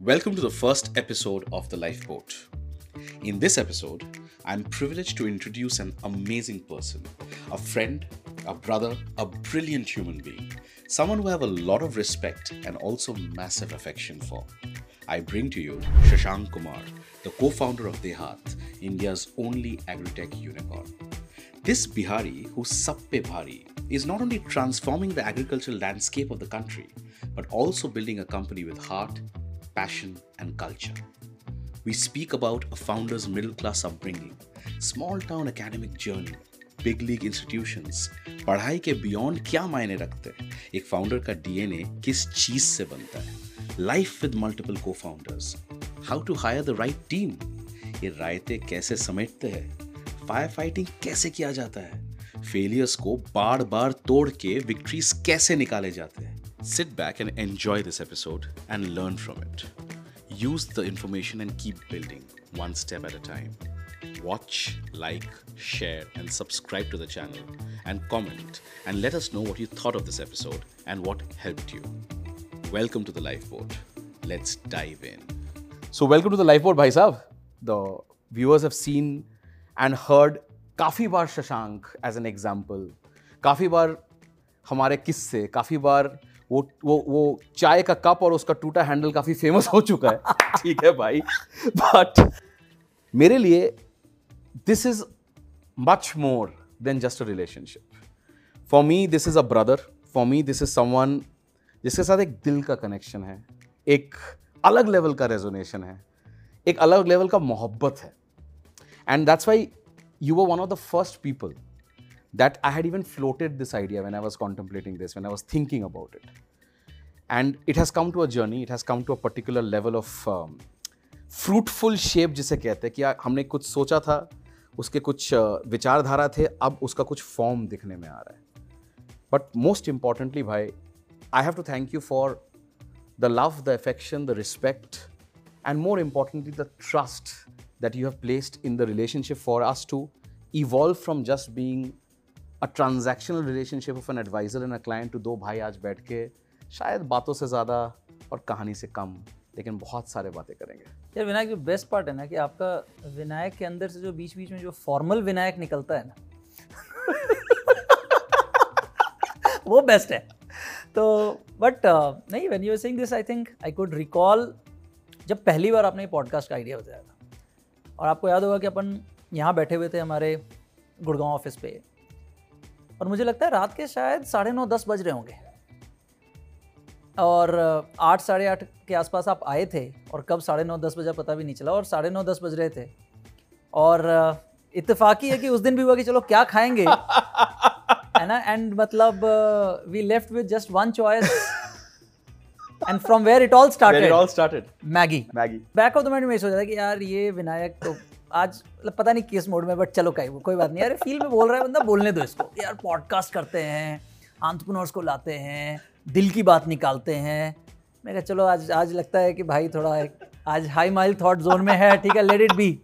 Welcome to the first episode of The Lifeboat. In this episode, I'm privileged to introduce an amazing person, a friend, a brother, a brilliant human being, someone who I have a lot of respect and also massive affection for. I bring to you Shashank Kumar, the co founder of Dehat, India's only agritech unicorn. This Bihari, who's Sappe Bhari, is not only transforming the agricultural landscape of the country, but also building a company with heart, passion, and culture. We speak about a founder's middle class upbringing, small town academic journey, big league institutions पढ़ाई के beyond क्या मायने रखते हैं? एक founder का DNA किस चीज़ से बनता है? With multiple cofounders how to hire the right team ये रायते कैसे समेटते हैं? फायर फाइटिंग कैसे किया जाता है? फेलियर्स को बार बार तोड़ के विक्ट्रीज कैसे निकाले जाते हैं? Sit back and enjoy this episode and learn from it use the information and keep building one step at a time watch, like, share, and subscribe to the channel, and comment, and let us know what you thought of this episode and what helped you. Welcome to the Lifeboat. Let's dive in. So, welcome to the Lifeboat, bhai sahab. The viewers have seen and heard काफ़ी बार Shashank as an example काफ़ी बार हमारे किस्से काफ़ी बार वो वो वो चाय का कप और उसका टूटा हैंडल काफ़ी फ़ेमस हो चुका है। ठीक है भाई। बट मेरे लिए this is much more than just a relationship for me this is a brother for me this is someone जिसके साथ एक दिल का कनेक्शन है। एक अलग लेवल का रेजोनेशन है। एक अलग लेवल का मोहब्बत है। And that's why you were one of the first people that I had even floated this idea when I was contemplating this, when I was thinking about it. And it has come to a journey, it has come to a particular level of um, fruitful shape जिसे कहते हैं कि हमने कुछ सोचा था उसके कुछ विचारधारा थे अब उसका कुछ फॉर्म दिखने में आ रहा है बट मोस्ट इंपॉर्टेंटली भाई I have to thank you for the love the affection the respect and more importantly the trust that you have placed in the relationship for us to evolve from just being a transactional relationship of an advisor and a client to दो भाई आज बैठ के शायद बातों से ज़्यादा और कहानी से कम लेकिन बहुत सारे बातें करेंगे। यार विनायक जो बेस्ट पार्ट है ना कि आपका विनायक के अंदर से जो बीच बीच में जो फॉर्मल विनायक निकलता है ना वो बेस्ट है। तो बट uh, नहीं when you saying this I think I could recall जब पहली बार आपने पॉडकास्ट का आइडिया बताया था। और आपको याद होगा कि अपन यहाँ बैठे हुए थे हमारे गुड़गांव ऑफ़िस पे। और मुझे लगता है रात के शायद साढ़े नौ दस बज रहे होंगे। और आठ साढ़े आठ के आसपास आप आए थे और कब साढ़े नौ दस बजे पता भी नहीं चला और साढ़े नौ दस बज रहे थे। और इतफाकी है कि उस दिन भी हुआ कि चलो क्या खाएँगे है ना? एंड मतलब we left with just one choice and from where it all started it all started Maggi Maggi back of the mind में सोचा था कि यार ये विनायक तो आज मतलब पता नहीं किस मोड में बट चलो कहीं कोई बात नहीं। यार फील में बोल रहा है बंदा बोलने दो इसको। यार पॉडकास्ट करते हैं आंट्रप्रनोर्स को लाते हैं दिल की बात निकालते हैं। मैं कहा चलो आज आज लगता है कि भाई थोड़ा एक आज हाई माइल थॉट जोन में है ठीक है let it be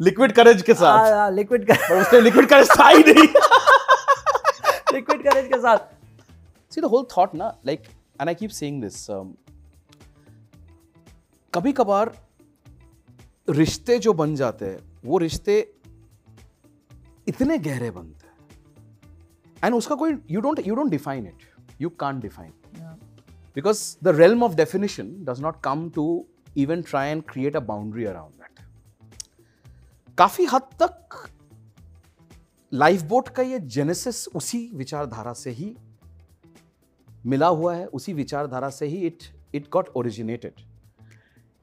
liquid courage के साथ। लिक्विड करेज उसने लिक्विड करेज था ही नहीं। लिक्विड करेज के साथ। सी द होल थॉट ना like and I keep saying this कभी कभार रिश्ते जो बन जाते हैं वो रिश्ते इतने गहरे बनते हैं। एंड उसका कोई you don't you don't define it you can define because the the of definition does not come to even try and create a boundary around that काफ़ी हद तक लाइफ बोट का ये जेनेसिस उसी विचारधारा से ही मिला हुआ है उसी विचारधारा से ही इट इट गॉट ओरिजिनेटेड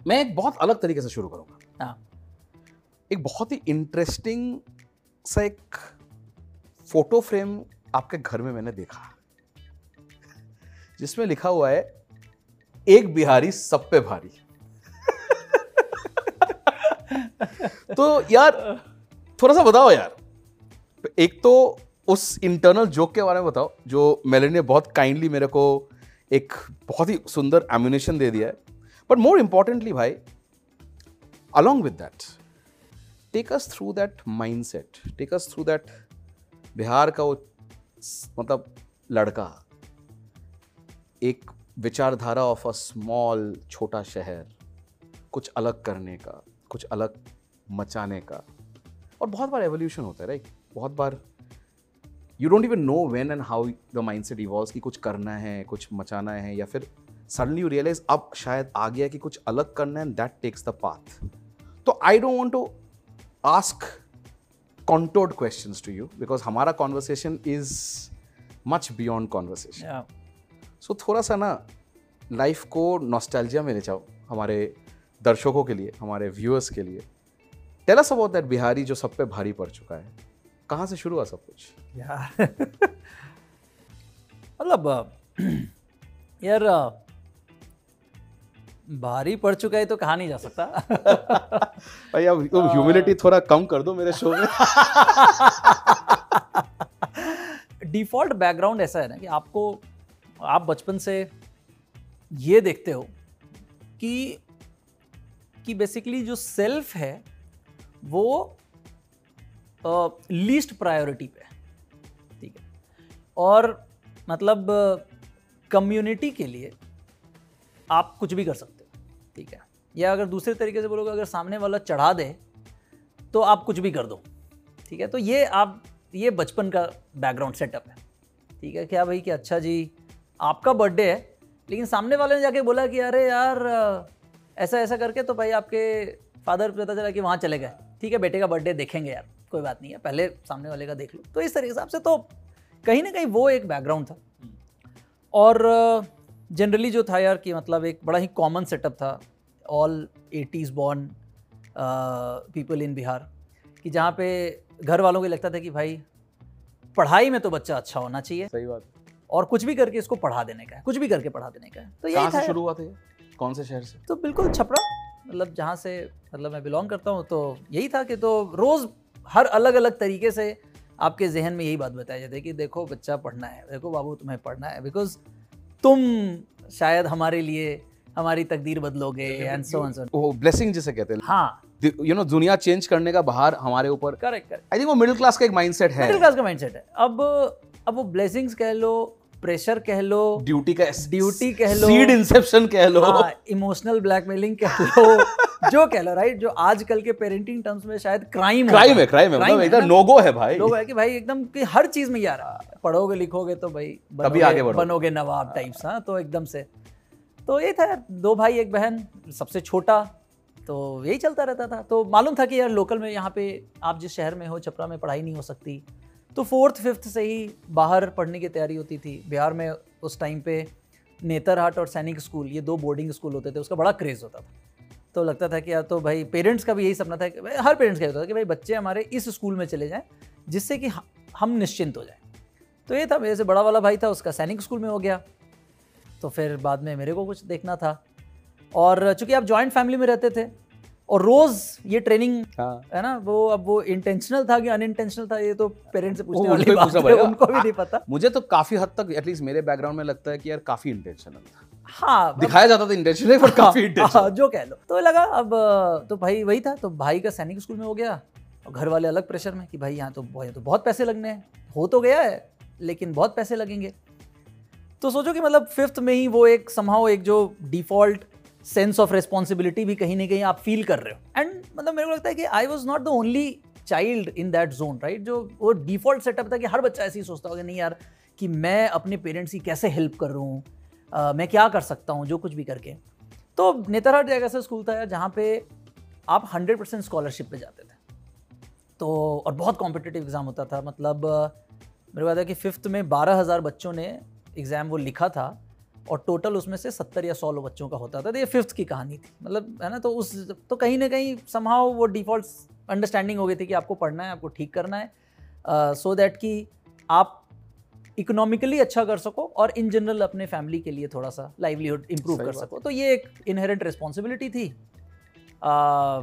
मैं एक बहुत अलग तरीके से शुरू करूँगा। हाँ। एक बहुत ही इंटरेस्टिंग सा एक फ़ोटो फ्रेम आपके घर में मैंने देखा। जिसमें लिखा हुआ है, एक बिहारी, सब पे भारी। तो यार, थोड़ा सा बताओ यार। एक तो उस इंटरनल जोक के बारे में बताओ, जो मेले ने बहुत काइंडली मेरे को एक बहुत ही सुंदर एम्यूनेशन दे दिया है। बट मोर इंपॉर्टेंटली भाई with that take us through that mindset take us through that Bihar का वो मतलब लड़का, एक विचारधारा ऑफ़ अ स्मॉल छोटा शहर, कुछ अलग करने का, कुछ अलग मचाने का। और बहुत बार एवोल्यूशन होता है राइट बहुत बार you don't even know when and how the mindset evolves कि कुछ करना है, कुछ मचाना है, या फिर सडनली यू रियलाइज़ अब शायद आ गया कि कुछ अलग करना है and that takes the path तो I don't want to ask contoured questions to you because हमारा conversation is much beyond conversation. Yeah. So थोड़ा सा ना लाइफ को नॉस्टैल्जिया में ले जाओ हमारे दर्शकों के लिए हमारे व्यूअर्स के लिए tell us about that Bihari जो सब पे भारी पड़ चुका है कहाँ से शुरू हुआ सब कुछ यार मतलब यार भारी पड़ चुका है तो कहा नहीं जा सकता। भाई अब तुम ह्यूमिलिटी थोड़ा कम कर दो मेरे शो में। डिफ़ॉल्ट बैकग्राउंड ऐसा है ना कि आपको आप बचपन से ये देखते हो कि कि बेसिकली जो सेल्फ है वो लीस्ट प्रायोरिटी पे ठीक है? और मतलब कम्युनिटी के लिए आप कुछ भी कर सकते ठीक है। या अगर दूसरे तरीके से बोलोगे अगर सामने वाला चढ़ा दे तो आप कुछ भी कर दो ठीक है? तो ये आप ये बचपन का बैकग्राउंड सेटअप है ठीक है? क्या भाई कि अच्छा जी आपका बर्थडे है लेकिन सामने वाले ने जाके बोला कि अरे यार ऐसा ऐसा करके तो भाई आपके फादर पता चला कि वहाँ चले गए ठीक है? बेटे का बर्थडे देखेंगे यार कोई बात नहीं है पहले सामने वाले का देख लो। तो इस तरीके से आपसे तो कहीं ना कहीं वो एक बैकग्राउंड था। और जनरली जो था यार कि मतलब एक बड़ा ही कॉमन सेटअप था all eighties born people in Bihar कि जहाँ पे घर वालों को लगता था कि भाई पढ़ाई में तो बच्चा अच्छा होना चाहिए। सही बात। और कुछ भी करके इसको पढ़ा देने का है कुछ भी करके पढ़ा देने का है। तो यही था से। शुरू हुआ था कौन से शहर से? तो बिल्कुल छपरा मतलब जहाँ से मतलब मैं बिलोंग करता हूँ तो यही था कि तो रोज़ हर अलग अलग तरीके से आपके जहन में यही बात बताई जाती है कि देखो बच्चा पढ़ना है देखो बाबू तुम्हें पढ़ना है बिकॉज़ तुम शायद हमारे लिए हमारी तकदीर बदलोगे एंड सो एंड सो वो ब्लेसिंग जिसे कहते हैं। हाँ। यू नो दुनिया चेंज करने का बाहर हमारे ऊपर। करेक्ट करेक्ट आई थिंक वो मिडिल क्लास का एक माइंडसेट है। मिडिल क्लास का माइंडसेट है। अब अब वो ब्लेसिंग्स कह लो प्रेशर कह लो ड्यूटी का ड्यूटी कह लो सीड इंसेप्शन कह लो। इमोशनल ब्लैकमेलिंग कह लो जो कह लो राइट जो आजकल के पेरेंटिंग टर्म्स में शायद क्राइम क्राइम है। क्राइम है मतलब एकदम नोगो है भाई। लोग है कि भाई एकदम कि हर चीज़ में यार पढ़ोगे लिखोगे तो भाई बनोगे- आगे बनोगे नवाब टाइप्स हाँ तो एकदम से। तो ये था दो भाई एक बहन सबसे छोटा तो यही चलता रहता था। तो मालूम था कि यार लोकल में यहाँ पे आप जिस शहर में हो छपरा में पढ़ाई नहीं हो सकती। तो फोर्थ, फिफ्थ से ही बाहर पढ़ने की तैयारी होती थी। बिहार में उस टाइम पे नेतरहाट और सैनिक स्कूल, ये दो बोर्डिंग स्कूल होते थे, उसका बड़ा क्रेज़ होता था। तो लगता था कि यार तो भाई पेरेंट्स का भी यही सपना था कि हर पेरेंट्स का होता था कि भाई बच्चे हमारे इस स्कूल में चले जाएँ, जिससे कि हम निश्चिंत हो जाएँ। तो ये था, मेरे से बड़ा वाला भाई था, उसका सैनिक स्कूल में हो गया। तो फिर बाद में मेरे को कुछ देखना था। और चूँकि आप जॉइंट फैमिली में रहते थे और रोज़ ये ट्रेनिंग हाँ। है ना वो अब वो इंटेंशनल था कि अनइंटेंशनल था ये तो पेरेंट्स से पूछने वाली बात है उनको भी नहीं पता। मुझे तो काफ़ी हद तक एटलीस्ट मेरे बैकग्राउंड में लगता है कि यार काफ़ी इंटेंशनल था। हाँ दिखाया जाता था इंटेंशनल पर काफ़ी हाँ, इंटेंशनल जो कह लो। तो लगा अब तो भाई वही था तो भाई का सैनिक स्कूल में हो गया और घर वाले अलग प्रेशर में कि भाई यहाँ तो तो बहुत पैसे लगने हैं। हो तो गया है लेकिन बहुत पैसे लगेंगे। तो सोचो कि मतलब फिफ्थ में ही वो एक समहाउ एक जो डिफ़ॉल्ट सेंस ऑफ़ रिस्पॉन्सिबिलिटी भी कहीं ना कहीं आप फील कर रहे हो। एंड मतलब मेरे को लगता है कि I was not the only child in that zone right जो वो डिफ़ॉल्ट सेटअप था कि हर बच्चा ऐसे ही सोचता होगा, नहीं यार, कि मैं अपने पेरेंट्स की कैसे हेल्प कर रहा हूँ? मैं क्या कर सकता हूँ जो कुछ भी करके? तो नेतरहाट एक ऐसा स्कूल था यार, जहाँ पे आप हंड्रेड परसेंट स्कॉलरशिप पे जाते थे। तो और बहुत कॉम्पिटिटिव एग्ज़ाम होता था। मतलब मेरे को याद है कि फिफ्थ में बारह हज़ार बच्चों ने एग्ज़ाम वो लिखा था। और टोटल उसमें से सत्तर या सौ बच्चों का होता था। तो ये फिफ्थ की कहानी थी। मतलब है ना तो उस तो कहीं ना कहीं समहाउ वो डिफ़ॉल्ट अंडरस्टैंडिंग हो गई थी कि आपको पढ़ना है आपको ठीक करना है। सो दैट कि आप इकोनॉमिकली अच्छा कर सको और इन जनरल अपने फैमिली के लिए थोड़ा सा लाइवलीहुड इम्प्रूव कर सको। तो ये एक इनहेरेंट रिस्पॉन्सिबिलिटी थी। आ,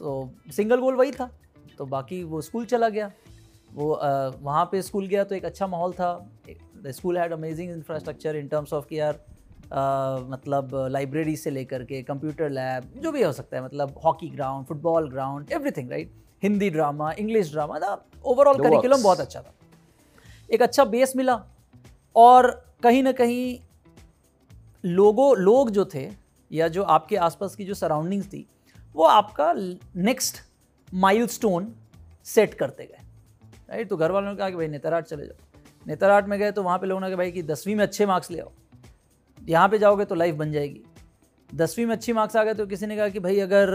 तो सिंगल गोल वही था। तो बाकी वो स्कूल चला गया। वो वहाँ पे स्कूल गया तो एक अच्छा माहौल था। The school had amazing infrastructure in terms of कि यार मतलब लाइब्रेरी से लेकर के कंप्यूटर लैब जो भी हो सकता है मतलब hockey ground football ground everything right Hindi drama English drama था। ओवरऑल करिकुलम बहुत अच्छा था। एक अच्छा बेस मिला और कहीं ना कहीं लोगों लोग जो थे या जो आपके आसपास की जो सराउंडिंग्स थी वो आपका नेक्स्ट माइलस्टोन सेट करते गए। राइट तो घर वालों ने कहा कि भाई नेतरहाट चले जाओ। नेतरहाट में गए तो वहाँ पे लोगों ने कहा भाई कि दसवीं में अच्छे मार्क्स ले आओ। यहाँ पे जाओगे तो लाइफ बन जाएगी। दसवीं में अच्छी मार्क्स आ गए तो किसी ने कहा कि भाई अगर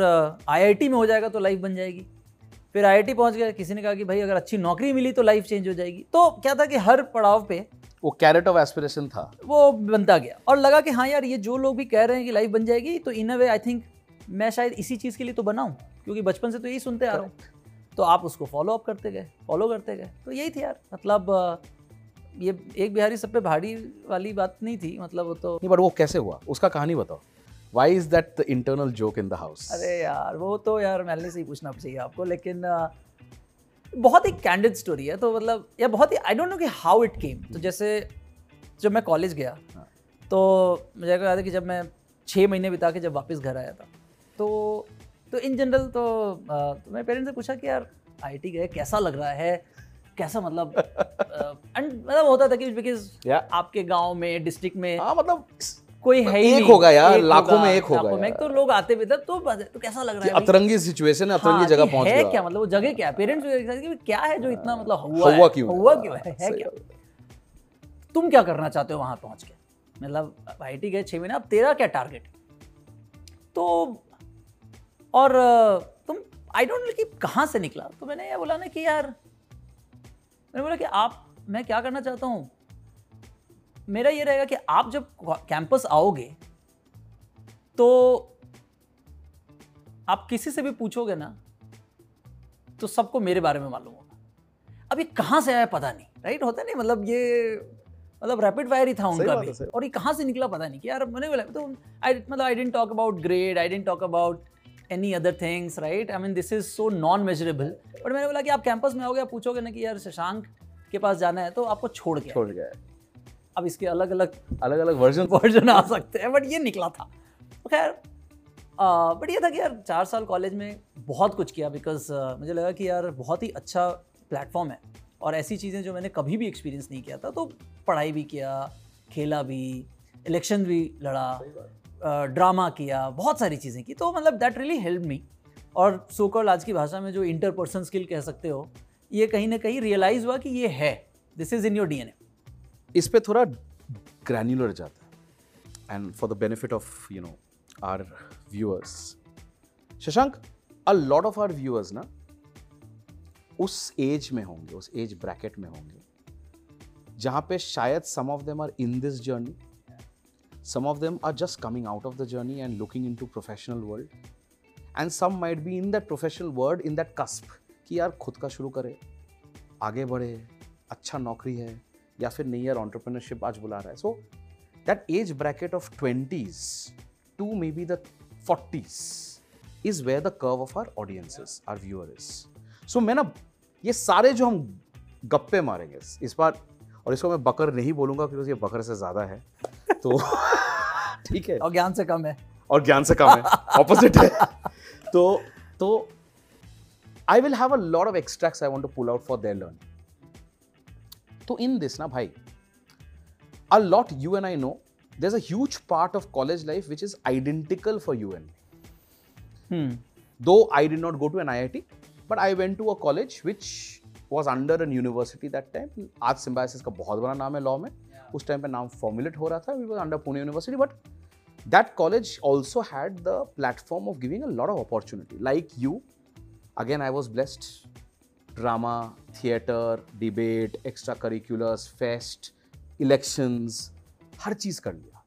आईआईटी में हो जाएगा तो लाइफ बन जाएगी। फिर आईआईटी पहुँच गए किसी ने कहा कि भाई अगर अच्छी नौकरी मिली तो लाइफ चेंज हो जाएगी। तो क्या था कि हर पड़ाव पे वो कैरेट ऑफ़ एस्पिरेशन था। वो बनता गया और लगा कि हाँ यार ये जो लोग भी कह रहे हैं कि लाइफ बन जाएगी तो इन अ वे आई थिंक मैं शायद इसी चीज़ के लिए तो बनाऊँ क्योंकि बचपन से तो यही सुनते आ रहा हूँ। तो आप उसको फॉलो अप करते गए फॉलो करते गए। तो यही थी यार मतलब ये एक बिहारी सब पे भाड़ी वाली बात नहीं थी मतलब वो तो नहीं बट वो कैसे हुआ? उसका कहानी बताओ। Why is that the internal joke in the house अरे यार वो तो यार मैंने से ही पूछना चाहिए आपको लेकिन बहुत ही कैंडिड स्टोरी है तो मतलब या बहुत ही आई डोंट नो कि हाउ इट केम तो जैसे जब मैं कॉलेज गया हाँ। तो मुझे याद है कि जब मैं छः महीने बिता के जब वापस घर आया था तो तो इन जनरल तो, तो मेरे पेरेंट्स से पूछा कि यार आईटी गए कैसा लग रहा है? कैसा मतलब एंड मतलब होता था कि बिकॉज़ आपके गाँव में डिस्ट्रिक्ट में हाँ मतलब कोई है ही एक होगा यार लाखों में एक होगा में तो लोग आते भी तो तो कैसा लग रहा है अतरंगी सिचुएशन है अतरंगी हाँ, जगह पहुँच गया। है क्या? मतलब वो जगह क्या? पेरेंट्स भी क्या है जो इतना मतलब हुआ हुआ क्यों? हुआ क्यों है, है क्या? तुम क्या करना चाहते हो वहाँ पहुँच के? मतलब आई टी गए छह महीने अब तेरा क्या टारगेट तो और तुम आई डोंट नो कि कहाँ से निकला? तो मैंने ये बोला ना कि यार मैंने बोला कि आप मैं क्या करना चाहता हूँ? मेरा ये रहेगा कि आप जब कैंपस आओगे तो आप किसी से भी पूछोगे ना तो सबको मेरे बारे में मालूम होगा। अब ये कहाँ से आया पता नहीं राइट होता नहीं मतलब ये मतलब रैपिड फायर ही था उनका भी। और ये कहाँ से निकला पता नहीं कि यार मैंने बोला तो आई मतलब I didn't talk about grade I didn't talk about any other things right I mean this is so non measurable but मैंने बोला कि आप कैंपस में आओगे आप पूछोगे ना कि यार शशांक के पास जाना है तो आपको छोड़ के छोड़ गया। अब इसके अलग अलग अलग अलग वर्जन वर्जन आ सकते हैं बट ये निकला था। तो खैर बट ये था कि यार चार साल कॉलेज में बहुत कुछ किया बिकॉज़ मुझे लगा कि यार बहुत ही अच्छा प्लेटफॉर्म है। और ऐसी चीज़ें जो मैंने कभी भी एक्सपीरियंस नहीं किया था तो पढ़ाई भी किया खेला भी इलेक्शन भी लड़ा। ड्रामा किया, बहुत सारी चीज़ें की तो मतलब दैट रियली हेल्प मी और सोकॉल आज की भाषा में जो इंटरपर्सन स्किल कह सकते हो, ये कहीं ना कहीं रियलाइज़ हुआ कि ये है। दिस इज़ इन योर डी इस पे थोड़ा ग्रैन्युलर जाता है। And for the benefit of you know our viewers Shashank a lot of our viewers ना, उस एज में होंगे, उस एज ब्रैकेट में होंगे, जहाँ पे शायद some of them are in this journey of them are just coming out of the journey and looking in to professional world and some might be in that professional world in that cusp कि यार खुद का शुरू करे, आगे बढ़े अच्छा नौकरी है, या फिर नहीं यार ऑन्टरप्रिनरशिप आज बुला रहा है। So that age bracket of twenties to maybe the forties is where the curve of our audiences our viewer is so मैं ना, ये सारे जो हम गप्पे मारेंगे, इस बार, और इसको मैं बकर नहीं बोलूँगा, क्योंकि ये बकर से ज़्यादा है। तो ठीक है। और ज्ञान से कम है। और ज्ञान से कम है। ऑपोजिट है। तो तो I will have a lot of extract I want to pull out for their learn तो इन दिस ना भाई a lot you and I know there as part of college life which is identical for you and though I did not go to an IIT but I went to a college which was under an university that time आज Symbiosis का बहुत बड़ा नाम है law में। उस time पे नाम फॉर्मुलेट हो रहा था we under Pune university but that college also had the platform of giving a lot of opportunity like you again I was blessed drama theatre debate extra curriculars fest elections हर चीज़ कर लिया।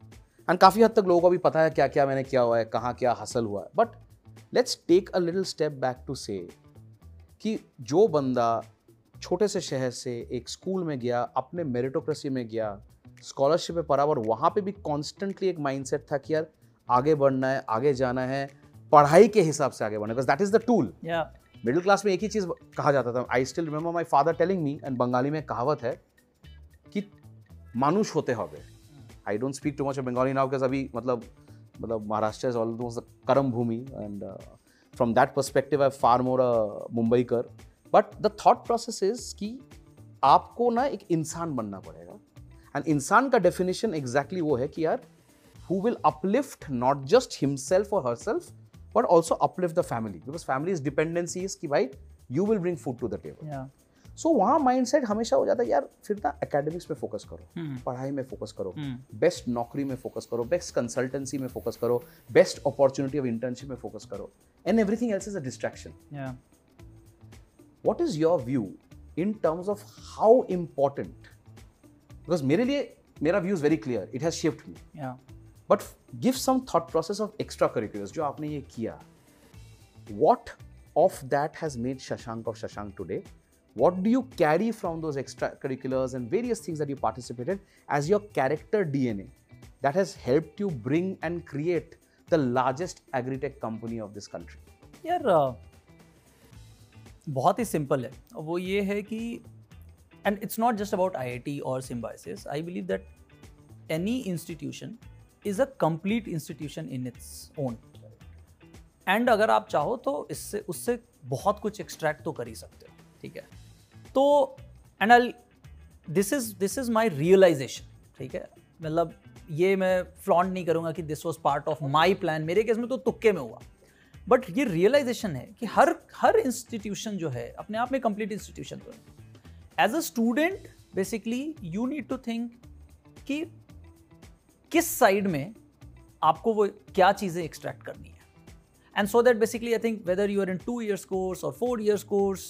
And काफ़ी हद तक लोगों को भी पता है क्या क्या मैंने किया हुआ है, कहाँ क्या हासिल हुआ है। But let's take a little step back to say कि जो बंदा छोटे से शहर से एक स्कूल में गया, अपने मेरिटोक्रेसी में गया स्कॉलरशिप में पढ़ा और वहाँ पे भी कॉन्स्टेंटली एक माइंडसेट था कि यार आगे बढ़ना है आगे जाना है पढ़ाई के हिसाब से आगे बढ़ना है that is the tool middle class में एक ही चीज़ कहा जाता था I still remember my father telling me and Bengali में कहावत है कि मानुष होते হবে I don't speak too much Bengali now because अभी मतलब मतलब महाराष्ट्र इज़ ऑलमोस्ट कर्म भूमि and from that perspective I far more Mumbai कर। But the thought process is कि आपको ना एक इंसान बनना पड़ेगा। एंड इंसान का डेफिनेशन एग्जैक्टली वो है कि यार who will uplift not just himself और herself but also uplift the family because family is dependency is की भाई you will bring food to the table so वहाँ माइंड हमेशा हो जाता है यार फिर ना अकेडमिक्स में फोकस करो hmm. पढ़ाई में फोकस करो बेस्ट hmm. नौकरी में फोकस करो बेस्ट कंसल्टेंसी में फोकस करो बेस्ट अपॉर्चुनिटी ऑफ़ इंटर्नशिप में फोकस करो and everything else is a distraction what is your view in terms of how important because मेरे लिए मेरा view very clear it has shift me but give some thought process of extra curricular जो आपने ये किया। What of that has made Shashank of Shashank today what do you carry from those extra curriculars and various things that you participated as your character DNA that has help you bring and create the largest agritech company of this country यार बहुत ही simple है। वो ये है कि not just about I I T और Symbiosis I believe that any institution is a complete institution in its own and अगर आप चाहो तो इससे, उससे बहुत कुछ एक्सट्रैक्ट तो कर ही सकते हो, ठीक है? तो and I this is this is my realisation ठीक है? मतलब ये मैं फ्लॉन्ट नहीं करूँगा कि this was part of my plan मेरे केस में तो तुक्के में हुआ। बट ये रियलाइजेशन है कि हर हर इंस्टीट्यूशन जो है, अपने आप में कंप्लीट इंस्टीट्यूशन तो है। as a student basically you need to think कि किस साइड में आपको वो क्या चीज़ें एक्सट्रैक्ट करनी है and so that basically i think whether you are in two years course or four years course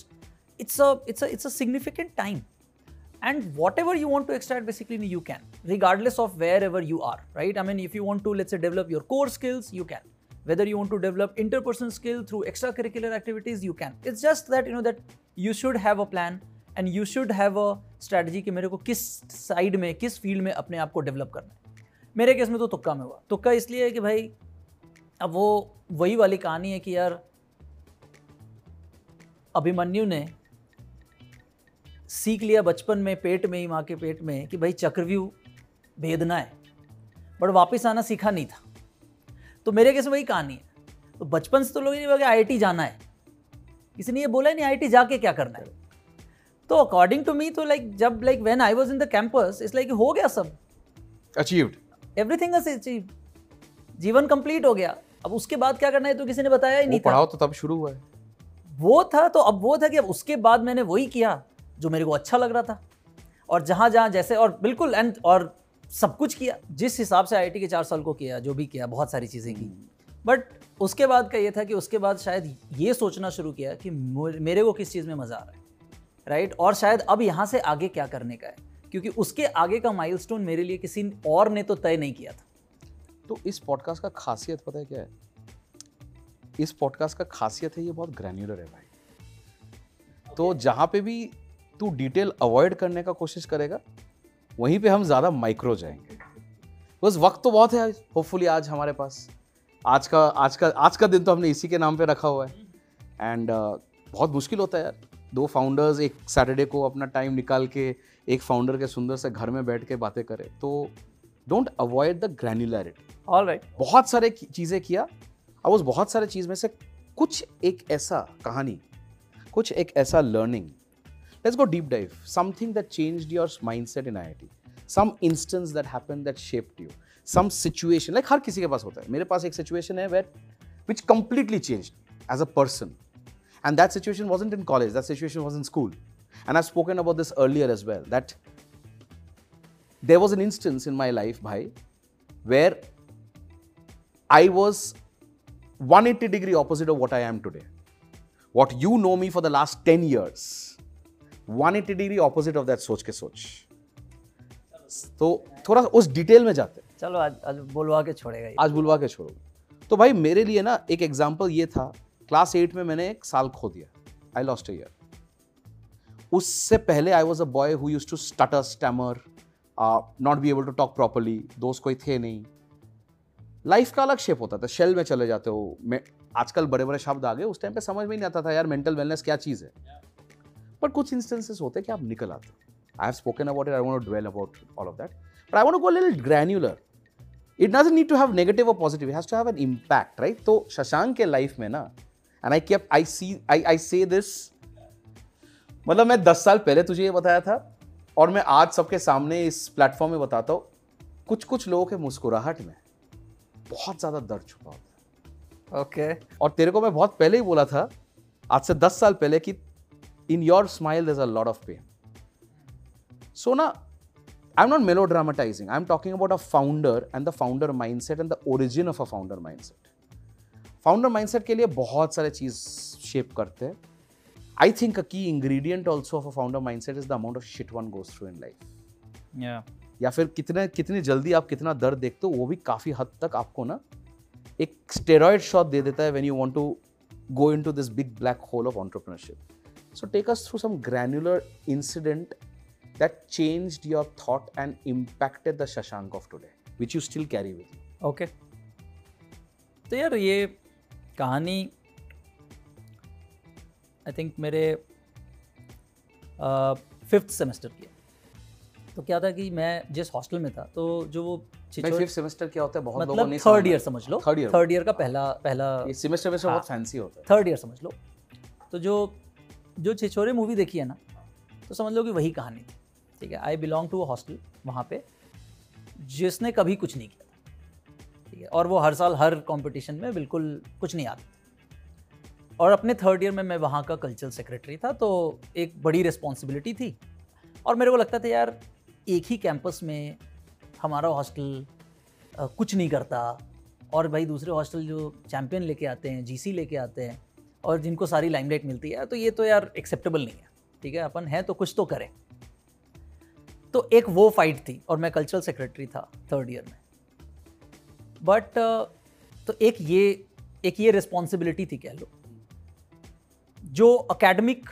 it's a it's a it's a significant time and whatever you want to extract basically you can regardless of wherever you are right i mean if you want to let's say develop your core skills you can whether you want to develop interpersonal skill through extracurricular activities you can it's just that you know that you should have a plan and you should have a strategy कि मेरे को किस side में, किस field में अपने आप को डेवलप करना है। मेरे केस में तो तुक्का में हुआ। तुक्का इसलिए है कि भाई, अब वो वही वाली कहानी है कि यार, अभिमन्यु ने सीख लिया बचपन में, पेट में ही, माँ के पेट में, कि भाई चक्रव्यूह भेदना है। बट वापस आना सीखा नहीं था। तो मेरे केस में वही कहानी है। तो बचपन से तो लोग नहीं बोला आई आई जाना है। किसी ने ये बोला नहीं आई जाके क्या करना है? तो अकॉर्डिंग टू मी तो लाइक जब like when I was in the campus it's like हो गया सब। Achieved. एवरीथिंग इज़ अचीव जीवन कंप्लीट हो गया। अब उसके बाद क्या करना है? तो किसी ने बताया ही नहीं था। पढ़ाओ तो तब शुरू हुआ है। वो था तो अब वो था कि अब उसके बाद मैंने वही किया जो मेरे को अच्छा लग रहा था। और जहाँ जहाँ जैसे और बिल्कुल एंड और सब कुछ किया। जिस हिसाब से आईआईटी के चार साल को किया जो भी किया बहुत सारी चीज़ें की। बट उसके बाद का ये था कि उसके बाद शायद ये सोचना शुरू किया कि मेरे को किस चीज़ में मज़ा आ रहा है। राइट? और शायद अब यहाँ से आगे क्या करने का है? क्योंकि उसके आगे का माइलस्टोन मेरे लिए किसी और ने तो तय नहीं किया था। तो इस पॉडकास्ट का खासियत पता है क्या है? इस पॉडकास्ट का खासियत है ये बहुत ग्रैन्युलर है भाई। तो जहाँ पे भी तू डिटेल अवॉइड करने का कोशिश करेगा वहीं पे हम ज़्यादा माइक्रो जाएँगे। बस वक्त तो बहुत है आज होपफुली आज हमारे पास। आज का आज का आज का दिन तो हमने इसी के नाम पे रखा हुआ है। एंड uh, बहुत मुश्किल होता है यार। दो फाउंडर्स एक सैटरडे को अपना टाइम निकाल के एक फाउंडर के सुंदर से घर में बैठ के बातें करें तो don't avoid the granularity all right बहुत सारे चीज़ें किया और उस बहुत सारे चीज़ में से कुछ एक ऐसा कहानी कुछ एक ऐसा learning let's go deep dive something that changed your mindset in IIT some instance that happen that shaped you some situation like हर किसी के पास होता है. मेरे पास एक सिचुएशन है wait which completely change as a person and that situation wasn't in college that situation was in school and i've spoken about this earlier as well that there was an instance in my life bhai where i was 180 degree opposite of what i am today what you know me for the last 10 years 180 degree opposite of that सोच के सोच तो थोड़ा उस detail में जाते हैं चलो आज आज बोलवा के छोड़ेगा ये आज बुलवा के छोड़ो तो भाई मेरे लिए ना एक एग्जाम्पल ये था क्लास एट में मैंने एक साल खो दिया। आई लॉस्ट ईयर उससे पहले I was a boy who use to stutter stammer not be able to talk properly दोस्त कोई थे नहीं। लाइफ का अलग शेप होता था। शेल में चले जाते हो। मैं आजकल बड़े बड़े शब्द आ गए। उस टाइम पे समझ में नहीं आता था यार मेंटल वेलनेस क्या चीज़ है? बट कुछ इंस्टेंसेस होते हैं कि आप निकल आते I have spoken about it I want to dwell about all of that but I want to go little granular it doesn't need to have negative or positive. It has to have an impact तो शशांक के life में ना and I cap I see I I say this मतलब मैं दस साल पहले तुझे ये बताया था और मैं आज सबके सामने इस प्लेटफॉर्म में बताता हूँ कुछ कुछ लोगों के मुस्कुराहट में बहुत ज़्यादा दर्द छुपा होता है। ओके और तेरे को मैं बहुत पहले ही बोला था आज से दस साल पहले कि in your smile is a lot of pain so ना I am not melodramatising I am talking about a founder and the founder mindset and the origin of a founder mindset founder mindset के लिए बहुत सारे चीज़ shape करते हैं. I think a key ingredient also of a founder mindset is the amount of shit one goes through in life या फिर कितने कितनी जल्दी आप कितना दर्द देखते हो वो भी काफ़ी हद तक आपको ना एक स्टेरॉयड शॉट दे देता है when you want to go in this big black hole of entrepreneurship so take us through some granular incident that change your thought and impacted the Shashank of today which you still carry with okay तो यार ये कहानी I think मेरे fifth semester की है। तो क्या था कि मैं जिस हॉस्टल में था तो जो वो फिफ्थ सेमेस्टर क्या होता है? बहुत लोगों मतलब ने थर्ड ईयर समझ लो। थर्ड ईयर थर्ड ईयर का पहला पहला ये सेमेस्टर में हाँ। बहुत फैंसी होता है। थर्ड ईयर समझ लो। तो जो जो छिछोरे मूवी देखी है ना तो समझ लो कि वही कहानी थी। ठीक है I belong to a hostel वहाँ पे जिसने कभी कुछ नहीं किया। ठीक है। और वो हर साल, हर कंपटीशन में बिल्कुल कुछ नहीं आता। और अपने थर्ड ईयर में मैं वहाँ का कल्चरल सेक्रेटरी था तो एक बड़ी रिस्पॉन्सिबिलिटी थी। और मेरे को लगता था, यार, एक ही कैंपस में हमारा हॉस्टल कुछ नहीं करता। और भाई, दूसरे हॉस्टल जो चैंपियन लेके आते हैं जीसी लेके आते हैं, और जिनको सारी लाइमलाइट मिलती है तो ये तो यार एक्सेप्टेबल नहीं है। ठीक है, अपन है तो कुछ तो करें। तो एक वो फाइट थी, और मैं कल्चरल सेक्रेटरी था थर्ड ईयर में। बट तो एक ये एक ये रिस्पॉन्सिबिलिटी थी कह लो। जो अकेडमिक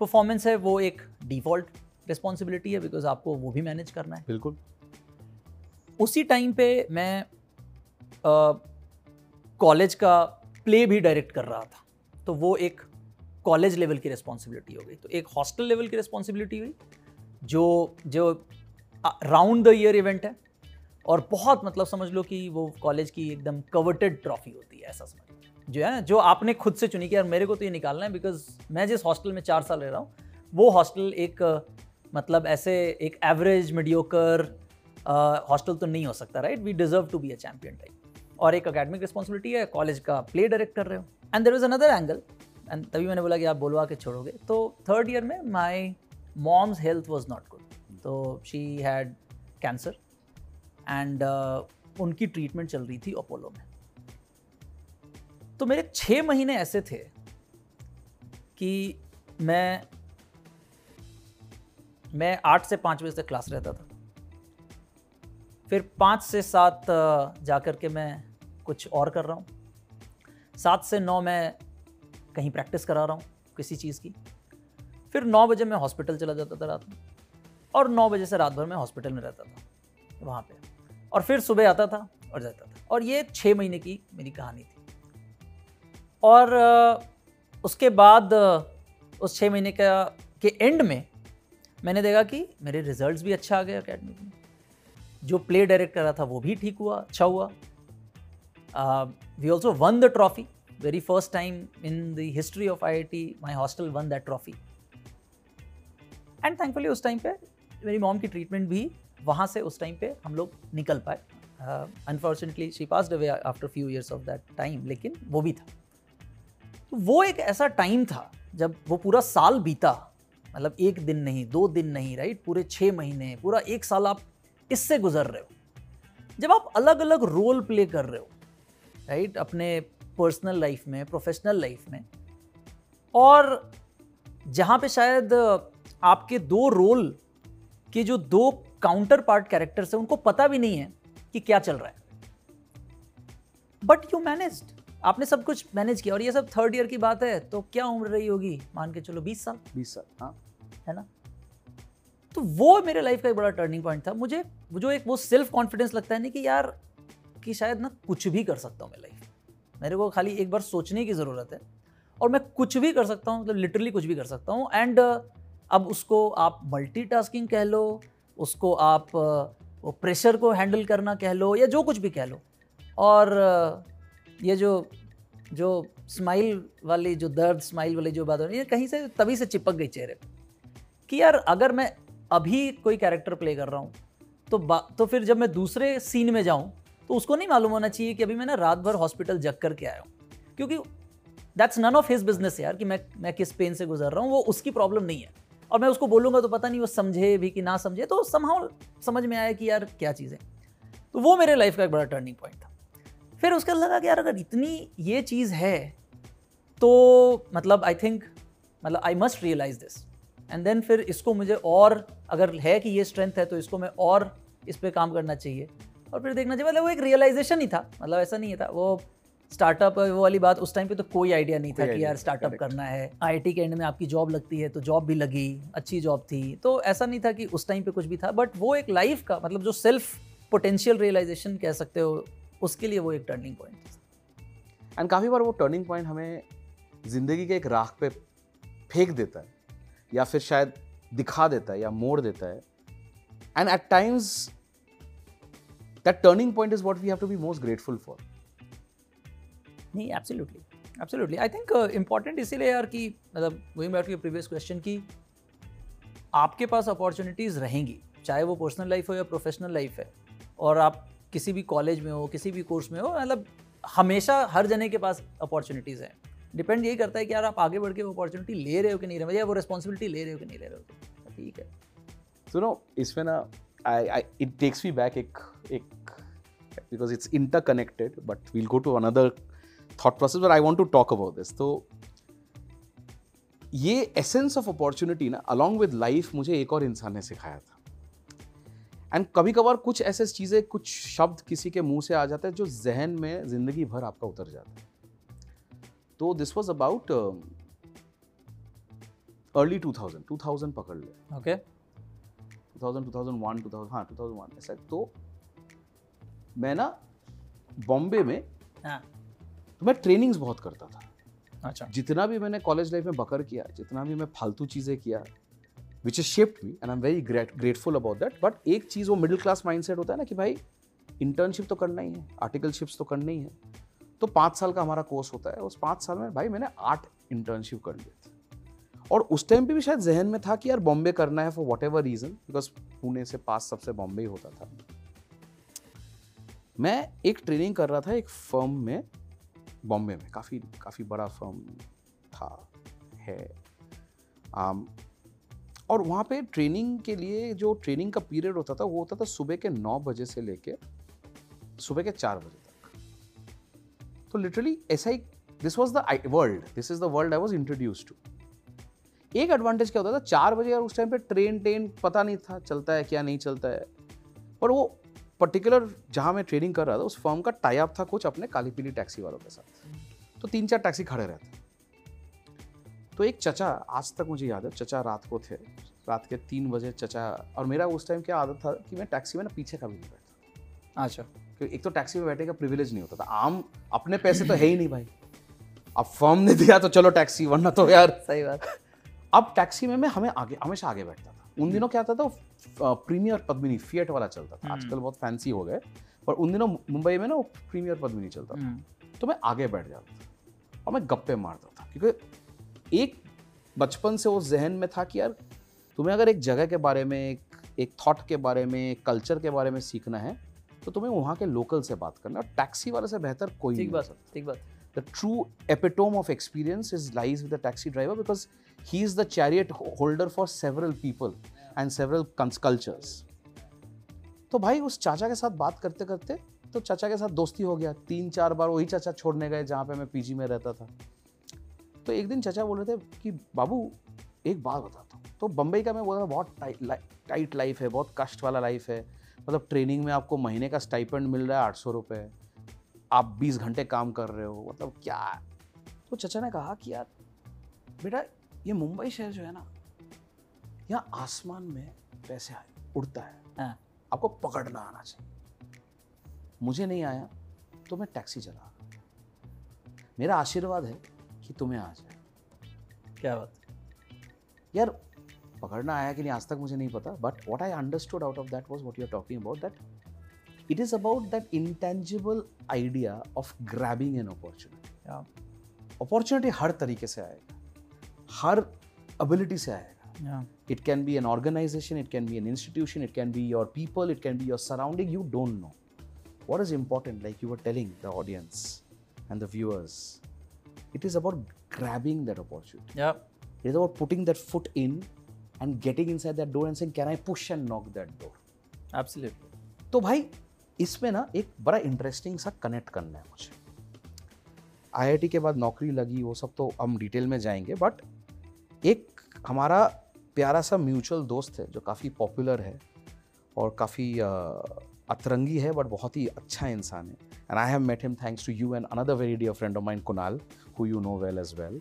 परफॉर्मेंस है वो एक डिफ़ॉल्ट रिस्पॉन्सिबिलिटी है बिकॉज़ आपको वो भी मैनेज करना है। बिल्कुल। उसी टाइम पे मैं कॉलेज का प्ले भी डायरेक्ट कर रहा था। तो वो एक कॉलेज लेवल की रिस्पॉन्सिबिलिटी हो गई। तो एक हॉस्टल लेवल की रिस्पॉन्सिबिलिटी हुई जो जो राउंड द ईयर इवेंट है। और बहुत मतलब समझ लो कि वो कॉलेज की एकदम कवर्टेड ट्रॉफी होती है, ऐसा समझ लो। जो है ना, जो आपने खुद से चुनी कि यार मेरे को तो ये निकालना है बिकॉज़ मैं जिस हॉस्टल में चार साल रह रहा हूँ, वो हॉस्टल एक मतलब ऐसे एक एवरेज मीडियोकर हॉस्टल तो नहीं हो सकता right we deserve to be a champion type और एक अकेडमिक रिस्पॉन्सिबिलिटी है कॉलेज का प्ले डायरेक्ट कर रहे हो। And there is another angle and तभी मैंने बोला कि आप बोलवा के छोड़ोगे। तो थर्ड ईयर में my mom's health was not good तो she had cancer and uh, उनकी ट्रीटमेंट चल रही थी अपोलो में। तो मेरे छः महीने ऐसे थे कि मैं मैं आठ से पाँच बजे तक क्लास रहता था। फिर पाँच से सात जा कर के मैं कुछ और कर रहा हूँ। सात से नौ मैं कहीं प्रैक्टिस करा रहा हूँ किसी चीज़ की। फिर नौ बजे मैं हॉस्पिटल चला जाता था रात में और नौ बजे से रात भर मैं हॉस्पिटल में रहता था वहाँ पे। और फिर सुबह आता था और जाता था। और ये छः महीने की मेरी कहानी थी। और उसके बाद उस छः महीने का, के एंड में मैंने देखा कि मेरे रिजल्ट्स भी अच्छा आ गए अकेडमी में। जो प्ले डायरेक्ट कर रहा था वो भी ठीक हुआ अच्छा हुआ। We also won the trophy very first time in the history of I I T my hostel won that trophy and thankfully उस टाइम पे मेरी मॉम की ट्रीटमेंट भी वहाँ से उस टाइम पे हम लोग निकल पाए। Unfortunately she pass away after few years of that time लेकिन वो भी था। तो वो एक ऐसा टाइम था, जब वो पूरा साल बीता। मतलब एक दिन नहीं, दो दिन नहीं राइट पूरे छः महीने, पूरा एक साल आप इससे गुजर रहे हो। जब आप अलग अलग रोल प्ले कर रहे हो राइट अपने पर्सनल लाइफ में प्रोफेशनल लाइफ में। और जहाँ पे शायद आपके दो रोल के जो दो काउंटर पार्ट कैरेक्टर्स हैं उनको पता भी नहीं है कि क्या चल रहा है। बट यू मैनेज आपने सब कुछ मैनेज किया और ये सब थर्ड ईयर की बात है तो क्या उम्र रही होगी? मान के चलो बीस साल। बीस साल हाँ। है ना? तो वो मेरे लाइफ का एक बड़ा टर्निंग पॉइंट था। मुझे वो जो एक वो सेल्फ कॉन्फिडेंस लगता है ना कि यार कि शायद ना कुछ भी कर सकता हूँ मैं लाइफ मेरे को खाली एक बार सोचने की ज़रूरत है और मैं कुछ भी कर सकता हूँ मतलब लिटरली कुछ भी कर सकता हूँ। एंड अब उसको आप मल्टीटास्किंग कह लो उसको आप वो प्रेशर को हैंडल करना कह लो या जो कुछ भी कह लो। और ये जो जो स्माइल वाली, जो दर्द, स्माइल वाली जो बात हो रही है कहीं से, तभी से चिपक गई चेहरे कि यार अगर मैं अभी कोई कैरेक्टर प्ले कर रहा हूँ तो तो फिर जब मैं दूसरे सीन में जाऊँ तो उसको नहीं मालूम होना चाहिए कि अभी मैं ना रात भर हॉस्पिटल जग करके आया हूँ। क्योंकि that's none of his business यार कि मैं मैं किस पेन से गुजर रहा हूँ, वो उसकी प्रॉब्लम नहीं है। और मैं उसको बोलूँगा तो पता नहीं वो समझे भी कि ना समझे तो समहाउ समझ में आया कि यार क्या चीज़ है। तो वो मेरे लाइफ का एक बड़ा टर्निंग पॉइंट था। फिर उसके लगा कि यार अगर इतनी ये चीज़ है तो मतलब आई थिंक मतलब I must realise this and then फिर इसको मुझे और, अगर है कि ये स्ट्रेंथ है तो इसको मैं और इस पर काम करना चाहिए। और फिर देखना चाहिए मतलब वो एक रियलाइजेशन ही था। मतलब ऐसा नहीं था, वो स्टार्टअप वो वाली बात उस टाइम पे तो कोई आइडिया नहीं था कि यार स्टार्टअप करना है। आईआईटी के एंड में आपकी जॉब लगती है तो जॉब भी लगी अच्छी जॉब थी। तो ऐसा नहीं था कि उस टाइम पे कुछ भी था बट वो एक लाइफ का मतलब जो सेल्फ पोटेंशियल रियलाइजेशन कह सकते हो उसके लिए वो एक टर्निंग पॉइंट एंड काफ़ी बार वो टर्निंग पॉइंट हमें ज़िंदगी के एक राख पे फेंक देता है या फिर शायद दिखा देता है या मोड़ देता है। And at times that turning point is what we have to be most grateful for नहीं absolutely absolutely I think important इसीलिए यार कि मतलब going back to previous question की, आपके पास अपॉर्चुनिटीज़ रहेंगी, चाहे वो पर्सनल लाइफ हो या प्रोफेशनल लाइफ है, और आप किसी भी कॉलेज में हो, किसी भी कोर्स में हो मतलब हमेशा हर जने के पास अपॉर्चुनिटीज़ हैं। डिपेंड यही करता है कि यार आप आगे बढ़ के वो अपॉर्चुनिटी ले रहे हो कि नहीं रहे हो, या वो रिस्पॉन्सिबिलिटी ले रहे हो कि नहीं ले रहे हो। ठीक है। सुनो इसमें ना I I it takes me back एक एक because it's interconnected but we'll go to another thought process but I want to talk about this तो ये एसेंस ऑफ़ अपॉर्चुनिटी ना अलॉन्ग विद लाइफ मुझे एक और इंसान ने सिखाया था। एंड कभी कभार कुछ ऐसे चीज़ें कुछ शब्द किसी के मुँह से आ जाते हैं जो जहन में ज़िंदगी भर आपका उतर जाता है। तो this was about early two thousand two thousand पकड़ ले okay two thousand two thousand one two thousand हाँ टू थाउज़ेंड वन ऐसा तो मैं ना बॉम्बे में हाँ। तो मैं ट्रेनिंग्स बहुत करता था। अच्छा। जितना भी मैंने कॉलेज लाइफ में बकर किया जितना भी मैं फालतू चीज़ें किया which is shaped me and I am very grateful about that but एक चीज़ वो मिडिल क्लास माइंड होता है ना कि भाई इंटर्नशिप तो करना ही है आर्टिकलशिप्स तो करना ही है। तो पाँच साल का हमारा कोर्स होता है उस पाँच साल में भाई मैंने आठ इंटर्नशिप कर लिए थे। और उस टाइम पे भी शायद जहन में था कि यार बॉम्बे करना है for whatever reason because Pune से पास सबसे बॉम्बे ही होता था। मैं एक ट्रेनिंग कर रहा था एक फर्म में बॉम्बे में। काफ़ी काफ़ी बड़ा फर्म था है। आम, और वहाँ पे ट्रेनिंग के लिए जो ट्रेनिंग का पीरियड होता था वो होता था सुबह के नौ बजे से लेके सुबह के चार बजे तक। तो लिटरली ऐसा ही this was the world this is the world I was introduce to एक एडवांटेज क्या होता था चार बजे यार उस टाइम पे ट्रेन ट्रेन पता नहीं था चलता है क्या नहीं चलता है। पर वो पर्टिकुलर जहाँ मैं ट्रेनिंग कर रहा था उस फर्म का टाई अप था कुछ अपने काली पीली टैक्सी वालों के साथ। तो तीन चार टैक्सी खड़े रहते तो एक चचा आज तक मुझे याद है चचा रात को थे रात के तीन बजे चचा और मेरा उस टाइम क्या आदत था कि मैं टैक्सी में ना पीछे कभी नहीं बैठता। अच्छा। क्योंकि एक तो टैक्सी में बैठने का प्रिविलेज नहीं होता था। आम अपने पैसे तो है ही नहीं भाई। अब फॉर्म ने दिया तो चलो टैक्सी वरना तो यार सही बात। अब टैक्सी में मैं हमें आगे हमेशा आगे बैठता था। उन दिनों क्या आता था प्रीमियर पद्मिनी फिएट वाला चलता था। आजकल बहुत फैंसी हो गए पर उन दिनों मुंबई में ना वो प्रीमियर पद्मिनी चलता था। तो मैं आगे बैठ जाता था और मैं गप्पे मारता था क्योंकि एक बचपन से वो जहन में था कि यार तुम्हें अगर एक जगह के बारे में एक एक थॉट के बारे में कल्चर के बारे में सीखना है तो तुम्हें वहाँ के लोकल से बात करना और टैक्सी वाले से बेहतर कोई ठीक नहीं बात ठीक बात। True epitome of experience is lies with the taxi driver because he is the chariot ho- holder for several people and several cultures. तो भाई उस चाचा के साथ बात करते करते तो चाचा के साथ दोस्ती हो गया। तीन चार बार वही चाचा छोड़ने गए जहाँ पे मैं पीजी में रहता था। तो एक दिन चाचा बोल रहे थे कि, बाबू, एक बात बताता हूँ। तो बम्बई का मैं बोल रहा था बहुत टाइट टाइट लाइफ है, बहुत कष्ट वाला लाइफ है। मतलब ट्रेनिंग में आपको महीने का स्टाइपेंड मिल रहा है आठ सौ रुपये आप 20 घंटे काम कर रहे हो मतलब क्या? तो चचा ने कहा कि, यार, बेटा ये मुंबई शहर जो है ना यहाँ आसमान में पैसे आए उड़ता है। हाँ। आपको पकड़ना आना चाहिए। मुझे नहीं आया तो मैं टैक्सी चला मेरा आशीर्वाद है कि तुम्हें आ जाए। क्या बात? यार पकड़ना आया कि नहीं आज तक मुझे नहीं पता but what I understood out of that was what you are talking about that it is about that intangible idea of grabbing an opportunity opportunity हर तरीके से आएगा। हर एबिलिटी से आएगा। It can be an organisation it can be an institution it can be your people it can be your surrounding you don't know what is important like you are telling the audience and the viewers it is about grabbing that opportunity it is about putting that foot in and getting in side that door and can I push and knock that door absolutely तो भाई इसमें ना एक बड़ा interesting सा connect करना है मुझे। आईआईटी के बाद नौकरी लगी वो सब तो हम डिटेल में जाएँगे बट एक हमारा प्यारा सा म्यूचुअल दोस्त है, जो काफ़ी पॉपुलर है और काफ़ी अतरंगी है, बट बहुत ही अच्छा इंसान है। And I have met him thanks to you and another very dear friend of mine Kunal who you know well as well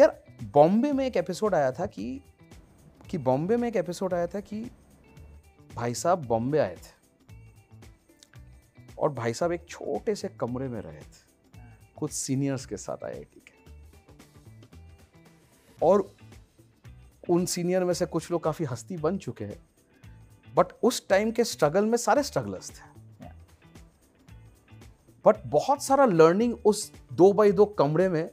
यार, बॉम्बे में एक एपिसोड आया था कि कि बॉम्बे में एक एपिसोड आया था कि भाई साहब बॉम्बे आए थे और भाई साहब एक छोटे से कमरे में रहे थे। कुछ सीनियर्स के साथ आईआईटी के और उन सीनियर में से कुछ लोग काफ़ी हस्ती बन चुके हैं। बट उस टाइम के स्ट्रगल में सारे स्ट्रगलर्स थे। बट बहुत सारा लर्निंग उस दो बाई दो कमरे में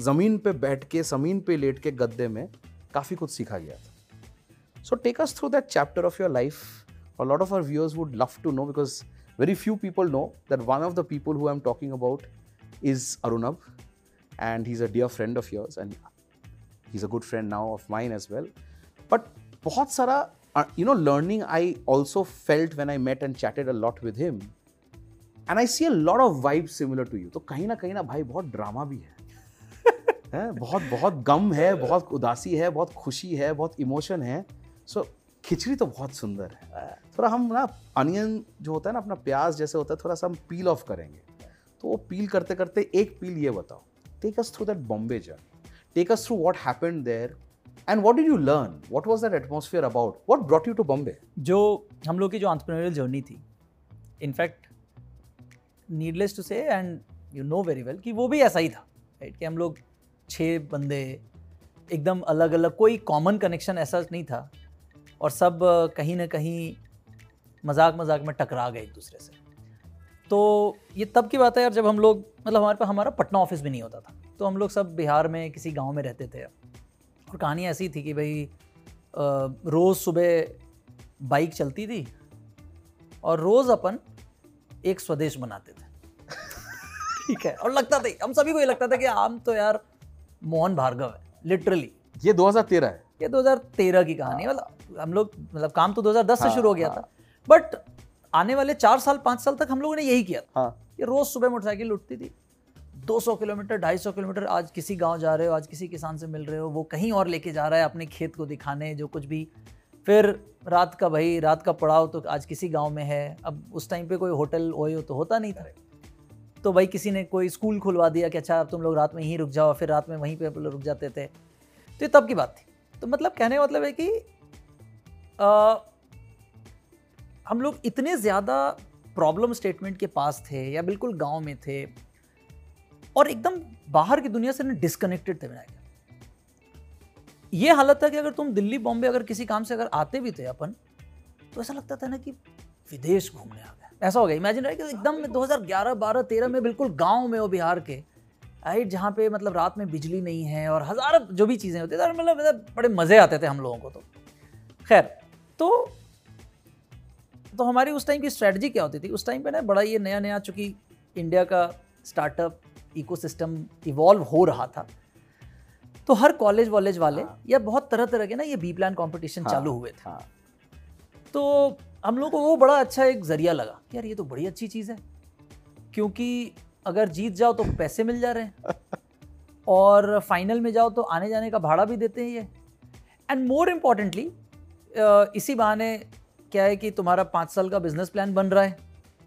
ज़मीन पे बैठ के ज़मीन पे लेट के गद्दे में काफ़ी कुछ सीखा गया था। So take us through that chapter of your life और lot of our viewers would love to know because very few people know that one of the people who I am talking about is Arunav and he is a dear friend of yours and he's a good friend now of mine as well. But बहुत सारा you know learning I also felt when I met and chatted a lot with him, and I see a lot of vibes similar to you. तो कहीं ना कहीं ना भाई बहुत drama भी है। है? बहुत बहुत गम है बहुत उदासी है बहुत खुशी है बहुत इमोशन है। सो खिचड़ी तो बहुत सुंदर है। थोड़ा हम ना अनियन जो होता है ना अपना प्याज जैसे होता है थोड़ा सा हम पील ऑफ़ करेंगे। तो वो पील करते करते एक पील ये बताओ। Take us through that Bombay journey take us through what happened there and what did you learn what was that atmosphere about what brought you to Bombay जो हम लोग की जो entrepreneurial जर्नी थी in fact needless to say and you know very well कि वो भी ऐसा ही था राइट कि हम लोग छः बंदे, एकदम अलग अलग कोई कॉमन कनेक्शन ऐसा नहीं था, और सब कहीं ना कहीं मज़ाक मज़ाक में टकरा गए एक दूसरे से। तो ये तब की बात है यार जब हम लोग मतलब हमारे पास, हमारा पटना ऑफ़िस भी नहीं होता था। तो हम लोग सब बिहार में किसी गाँव में रहते थे। और कहानी ऐसी थी कि भाई रोज़ सुबह बाइक चलती थी और रोज़ अपन एक स्वदेश बनाते थे। ठीक है? और लगता था हम सभी को ये लगता था कि हम तो यार मोहन भार्गव है लिटरली ये 2013 है। ये 2013 की कहानी है मतलब हम लोग मतलब काम तो 2010 से हाँ, शुरू हो गया हाँ। था। बट आने वाले चार साल पाँच साल तक हम लोगों ने यही किया था हाँ। ये रोज सुबह मोटरसाइकिल उठती थी 200 किलोमीटर 250 किलोमीटर आज किसी गाँव जा रहे हो आज किसी किसान से मिल रहे हो वो कहीं और लेके जा रहा है अपने खेत को दिखाने जो कुछ भी। फिर रात का भाई रात का पड़ाव तो आज किसी गाँव में है। अब उस टाइम पे कोई होटल ओयो तो होता नहीं था। तो भाई किसी ने कोई स्कूल खुलवा दिया कि अच्छा अब तुम लोग रात में यहीं रुक जाओ फिर रात में वहीं पे रुक जाते थे। तो ये तब की बात थी। तो मतलब कहने का मतलब है कि आ, हम लोग इतने ज़्यादा प्रॉब्लम स्टेटमेंट के पास थे या बिल्कुल गाँव में थे और एकदम बाहर की दुनिया से डिस्कनेक्टेड थे विनायक। ये हालत था कि अगर तुम दिल्ली बॉम्बे अगर किसी काम से अगर आते भी थे अपन तो ऐसा लगता था ना कि विदेश घूमने आ गए। ऐसा हो गया। इमेजिन रहे कि एकदम 2011 12 13 में बिल्कुल गाँव में हो बिहार के राइट जहाँ पे मतलब रात में बिजली नहीं है और हज़ार जो भी चीज़ें होती थी मतलब मतलब बड़े मज़े आते थे हम लोगों को तो। खैर तो तो हमारी उस टाइम की स्ट्रैटी क्या होती थी? उस टाइम पे ना बड़ा ये नया नया चूँकि इंडिया का स्टार्टअप इकोसिस्टम इवॉल्व हो रहा था। तो हर कॉलेज वॉलेज वाले हाँ। या बहुत तरह तरह के ना ये बी प्लान कॉम्पिटिशन हाँ, चालू हुए थे। हाँ। तो हम लोग को वो बड़ा अच्छा एक ज़रिया लगा यार ये तो बड़ी अच्छी चीज़ है। क्योंकि अगर जीत जाओ तो पैसे मिल जा रहे हैं। और फाइनल में जाओ तो आने जाने का भाड़ा भी देते हैं ये। एंड मोर इम्पॉर्टेंटली इसी बहाने क्या है कि तुम्हारा पाँच साल का बिज़नेस प्लान बन रहा है।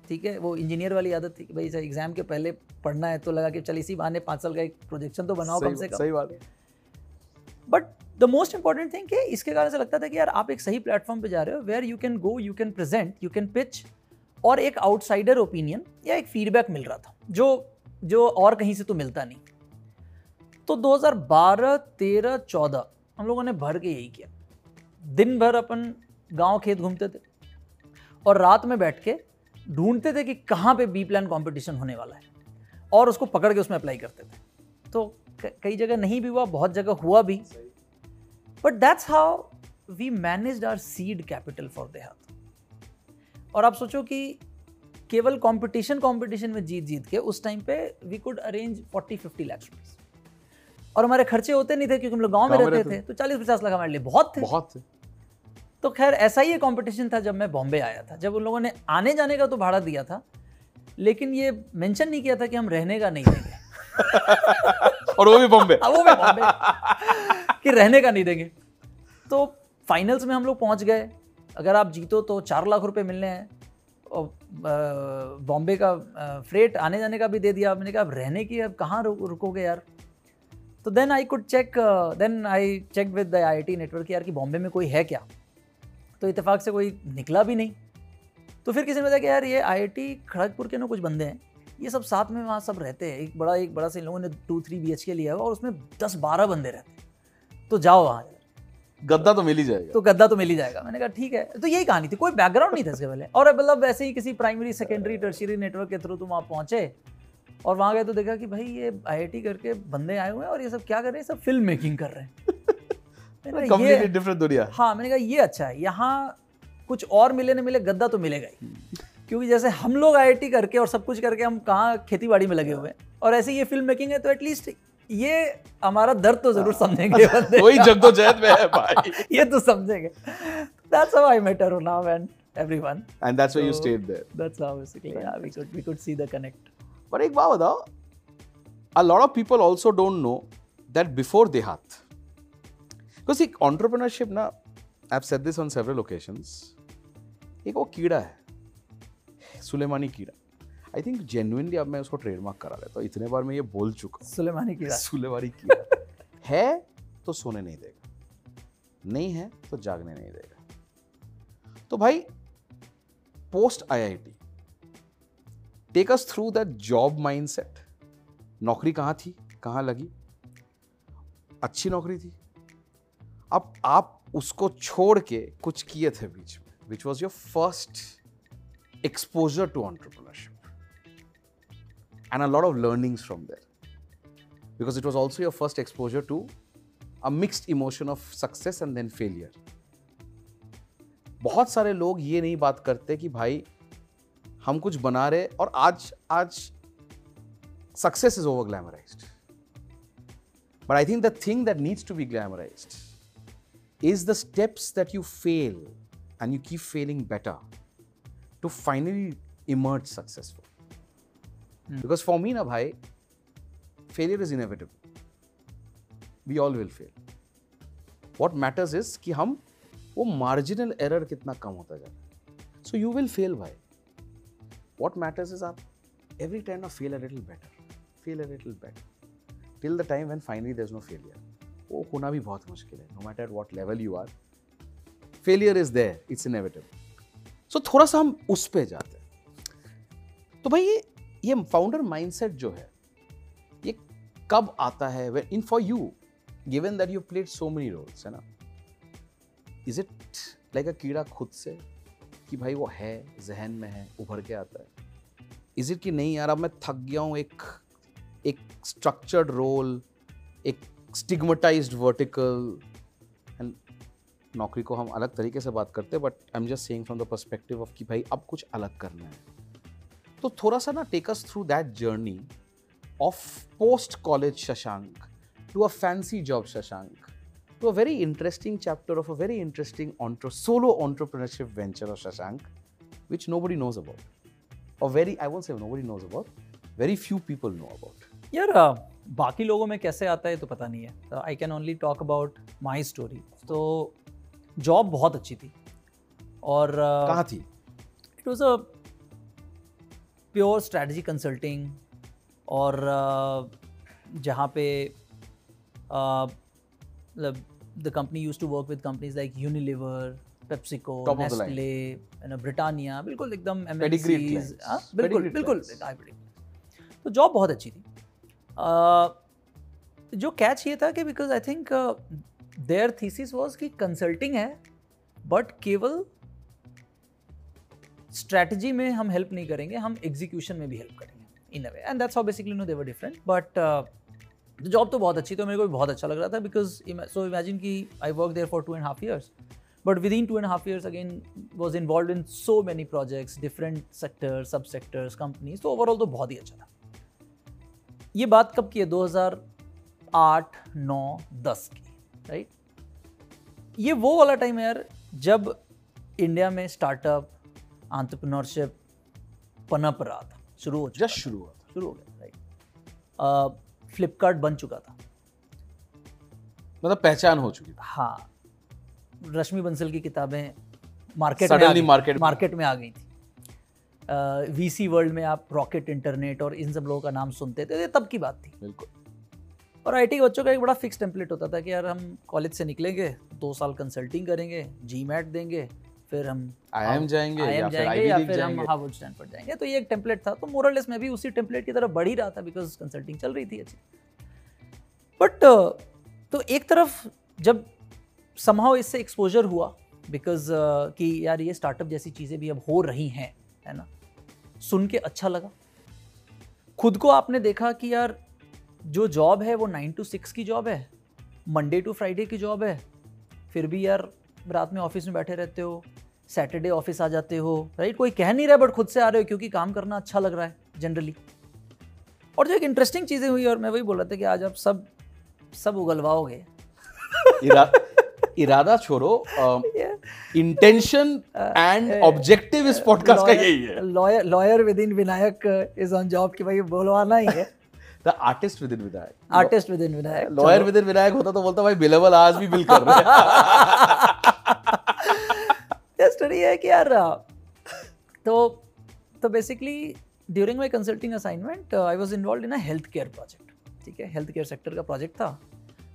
ठीक है वो इंजीनियर वाली आदत थी कि भाई एग्ज़ाम के पहले पढ़ना है तो लगा कि चल इसी बहाने पाँच साल का एक प्रोजेक्शन तो बनाओ कम से कम। सही बात। But the most important thing कि इसके कारण से लगता था कि यार आप एक सही प्लेटफॉर्म पे जा रहे हो where you can go you can present you can pitch और एक आउटसाइडर ओपिनियन या एक फीडबैक मिल रहा था जो जो और कहीं से तो मिलता नहीं। तो 2012 13 14 हम लोगों ने भर के यही किया। दिन भर अपन गाँव खेत घूमते थे और रात में बैठ के ढूंढते थे कि कहाँ पे बी प्लान कंपटीशन होने वाला है। और उसको पकड़ के उसमें अप्लाई करते थे। तो कई जगह नहीं भी हुआ बहुत जगह हुआ भी। But that's how we manage our seed capital for Dehaat और आप सोचो कि केवल कंपटीशन कंपटीशन में जीत जीत के उस टाइम पे we could arrange 40 50 lakh rupees और हमारे खर्चे होते नहीं थे क्योंकि हम लोग गाँव में रहते थे तो 40 50 लाख हमारे लिए बहुत थे। बहुत तो खैर ऐसा ही कॉम्पिटिशन था जब मैं बॉम्बे आया था। जब उन लोगों ने आने जाने का तो भाड़ा दिया था लेकिन ये मेंशन नहीं किया था कि हम रहने का नहीं देंगे। और वो भी बॉम्बे? वो भी बॉम्बे। कि रहने का नहीं देंगे। तो फाइनल्स में हम लोग पहुँच गए। अगर आप जीतो तो चार लाख रुपए मिलने हैं। और बॉम्बे का फ्रेट आने जाने का भी दे दिया मैंने कहा अब रहने की अब कहाँ रुक- रुकोगे यार? तो then I could check then I check with the I I network यार कि बॉम्बे में कोई है क्या? तो इतफाक़ से कोई निकला भी नहीं। तो फिर किसी ने बताया कि यार ये आई खड़गपुर के ना कुछ बंदे हैं। ये सब साथ में वहाँ सब रहते हैं। एक बड़ा एक बड़ा से इन लोगों ने टू थ्री बी एच के लिया हुआ और उसमें दस बारह बंदे रहते हैं। तो जाओ वहाँ गद्दा तो मिल ही जाएगा। तो गद्दा तो मिल ही जाएगा। मैंने कहा ठीक है। तो यही कहानी थी। कोई बैकग्राउंड नहीं था इसके पहले। और मतलब वैसे ही किसी प्राइमरी सेकेंडरी टर्शियरी नेटवर्क के थ्रू तुम वहाँ पहुँचे और वहाँ गए तो देखा कि भाई ये आईआईटी करके बंदे आए हुए हैं और ये सब क्या कर रहे हैं? सब फ़िल्म मेकिंग कर रहे हैं। कंप्लीटली डिफरेंट दुनिया। हाँ मैंने कहा ये अच्छा है यहाँ कुछ और मिले न मिले गद्दा तो मिलेगा ही। क्योंकि जैसे हम लोग आई करके और सब कुछ करके हम कहाँ खेती बाड़ी में लगे हुए हैं। और ऐसे ये फ़िल्म मेकिंग है तो एटलीस्ट ये हमारा दर्द तो ज़रूर समझेंगे बंदे। वही जद्दोजहद में है भाई। ये तो समझेंगे। That's how I met Aruna and everyone. And that's why you stayed there that's how basically yeah we could we could see the connect. पर एक बात बताओ a lot of people also don't know that before देहात because एक entrepreneurship ना I've said this on several occasions एक वो कीड़ा है सुलेमानी कीड़ा। आई थिंक जेन्युइनली अब मैं उसको ट्रेडमार्क करा लेता हूँ इतने बार मैं ये बोल चुका हूँ। सुलेमानी की रात सुलेमानी कीड़ा। है तो सोने नहीं देगा नहीं है तो जागने नहीं देगा। तो भाई post IIT take us through that job mindset नौकरी कहाँ थी कहाँ लगी? अच्छी नौकरी थी अब आप उसको छोड़ के कुछ किए थे बीच में which was your first exposure to entrepreneurship and a lot of learnings from there because it was also your first exposure to a mixed emotion of success and then failure. बहुत सारे लोग ये नहीं बात करते कि भाई, हम कुछ बना रहे और आज आज success is over glamourised but I think the thing that needs to be glamourised Is the steps that you fail and you keep failing better to finally emerge successful because for me ना भाई failure is inevitable. We all will fail. What matters is कि हम वो marginal error कितना कम होता जाए So you will fail भाई What matters is आप every time of fail a little better. Fail a little better. Till the time when finally there's no failure. वो होना भी बहुत मुश्किल है, No matter what level you are. Failure is there. It's inevitable. So, थोड़ा सा हम उस पर जाते हैं तो भाई, ये ये फाउंडर माइंडसेट जो है, ये कब आता है in for you given that you played so many roles है ना इज़ इट लाइक अ कीड़ा खुद से कि भाई वो है, जहन में है, उभर के आता है इज़ इट कि नहीं यार, अब मैं थक गया हूँ, एक एक स्ट्रक्चर्ड रोल एक स्टिग्मटाइज्ड वर्टिकल एंड नौकरी को हम अलग तरीके से बात करते हैं but I am just saying from the perspective of कि भाई अब कुछ अलग करना है। तो थोड़ा सा ना take us through that journey of post college Shashank to a fancy job Shashank to a very interesting chapter of a very interesting solo entrepreneurship venture of Shashank which nobody knows about a very I want say nobody knows about very few people know about यार बाकी लोगों में कैसे आता है तो पता नहीं है I can only talk about my story तो जॉब बहुत अच्छी थी और कहाँ थी it was a pure strategy consulting और uh, जहाँ पे uh, मतलब the company use to work with companies like Unilever PepsiCo. Nestle Britannia बिल्कुल एकदम. हाँ, बिल्कुल बिल्कुल। तो जॉब बहुत अच्छी थी Uh, जो कैच ये था कि because I think their thesis was कि कंसल्टिंग है बट केवल स्ट्रैटेजी में हम हेल्प नहीं करेंगे, हम एग्जीक्यूशन में भी हेल्प करेंगे in a way and that's how basically no they were different but job तो बहुत अच्छी तो मेरे को भी बहुत अच्छा लग रहा था बिकॉज़ सो इमेजिन कि I work there for two and half years but within two and a half years, again, was involved in so many projects, different sectors sub sectors companies. तो overall तो बहुत ही अच्छा था। ये बात कब की है? 2008 9 10 की राइट ये वो वाला टाइम है यार जब इंडिया में स्टार्टअप एंटरप्रेन्योरशिप पनप रहा था शुरू हो चुका जस्ट शुरू हुआ था। शुरू हो गया राइट फ्लिपकार्ट बन चुका था। मतलब पहचान हो चुकी थी। हाँ रश्मि बंसल की किताबें मार्केट में आ Suddenly गई- market में- मार्केट में आ गई थी। वीसी वर्ल्ड में आप रॉकेट इंटरनेट और इन सब लोगों का नाम सुनते थे ये तब की बात थी। बिल्कुल। और आईटी के बच्चों का एक बड़ा फिक्स टेम्पलेट होता था कि यार हम कॉलेज से निकलेंगे दो साल कंसल्टिंग करेंगे जी मैट देंगे फिर हम IIM जाएँगे या IIM फिर जाएँगे या फिर हम जाएँगे। हार्वर्ड स्टैनफोर्ड जाएँगे। तो ये एक टेम्पलेट था तो मोरलेस में भी उसी टेम्पलेट की तरफ़ बढ़ ही रहा था बिकॉज़ कंसल्टिंग चल रही थी अच्छी। बट तो एक तरफ़ जब समहाउ इससे एक्सपोजर हुआ बिकॉज़ uh, कि यार ये स्टार्टअप जैसी चीज़ें भी अब हो रही हैं है ना? सुन के अच्छा लगा। खुद को आपने देखा कि यार जो जॉब है वो नाइन टू सिक्स की जॉब है मंडे टू फ्राइडे की जॉब है फिर भी यार रात में ऑफ़िस में बैठे रहते हो सैटरडे ऑफ़िस आ जाते हो राइट कोई कह नहीं रहा बट खुद से आ रहे हो क्योंकि काम करना अच्छा लग रहा है जनरली और जो एक इंटरेस्टिंग चीज़ें हुई और मैं वही बोल रहा था कि आज आप सब सब उगलवाओगे। इरा, इरादा छोड़ो इंटेंशन एंड ऑब्जेक्टिव इस पॉडकास्ट का यही है lawyer lawyer within Vinayak is on job कि भाई बोलवाना ही है the artist within Vinayak artist within Vinayak lawyer within Vinayak होता तो बोलता भाई आज भी बिल कर रहे हैं स्टोरी है कि यार तो तो basically during my consulting assignment I was involve in a health care project ठीक है हेल्थ केयर सेक्टर का प्रोजेक्ट था।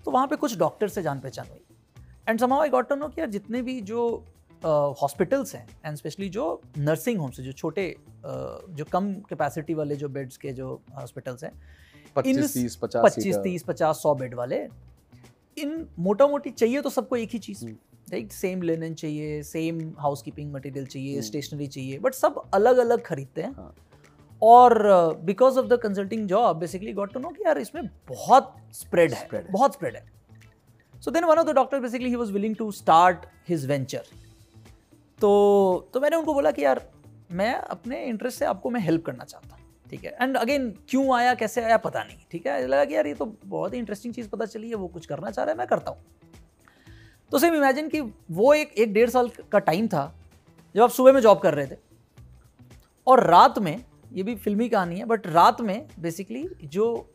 तो वहाँ पे कुछ डॉक्टर से जान पहचान हुई। And somehow I got to know कि यार जितने भी जो हॉस्पिटल्स हैं एंड स्पेशली जो नर्सिंग होम्स जो छोटे uh, जो कम कैपेसिटी वाले जो बेड्स के जो हॉस्पिटल्स हैं पच्चीस तीस पचास पच्चीस तीस पचास सौ बेड वाले इन मोटा मोटी चाहिए तो सबको एक ही चीज़ हम्म। राइट सेम लिनन चाहिए सेम हाउस कीपिंग मटेरियल चाहिए हम्म। स्टेशनरी चाहिए बट सब अलग अलग खरीदते हैं हाँ। और because of the consulting job basically got to know कि यार इसमें बहुत स्प्रेड है है। बहुत स्प्रेड है so then one of the doctor basically he was willing to start his venture तो तो मैंने उनको बोला कि यार मैं अपने इंटरेस्ट से आपको मैं हेल्प करना चाहता हूँ ठीक है? एंड अगेन क्यों आया कैसे आया पता नहीं ठीक है? लगा कि यार ये तो बहुत ही इंटरेस्टिंग चीज़ पता चली है वो कुछ करना चाह रहा है मैं करता हूँ। तो सेम इमेजिन कि वो एक एक डेढ़ साल का टाइम था जब आप सुबह में जॉब कर रहे थे और रात में ये भी फिल्मी कहानी है बट रात में बेसिकली जो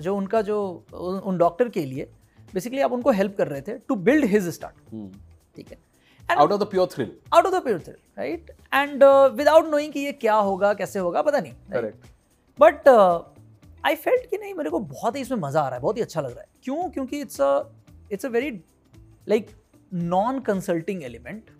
जो उनका जो उन, डॉक्टर के लिए बेसिकली आप उनको हेल्प कर रहे थे टू बिल्ड हिज स्टार्ट ठीक है? Out of the pure thrill out of the pure thrill right and without knowing कि ये क्या होगा कैसे होगा पता नहीं करेक्ट बट आई फेल्ट कि नहीं मेरे को बहुत ही इसमें मज़ा आ रहा है बहुत ही अच्छा लग रहा है। क्यों? क्योंकि it's a it's a very like non consulting element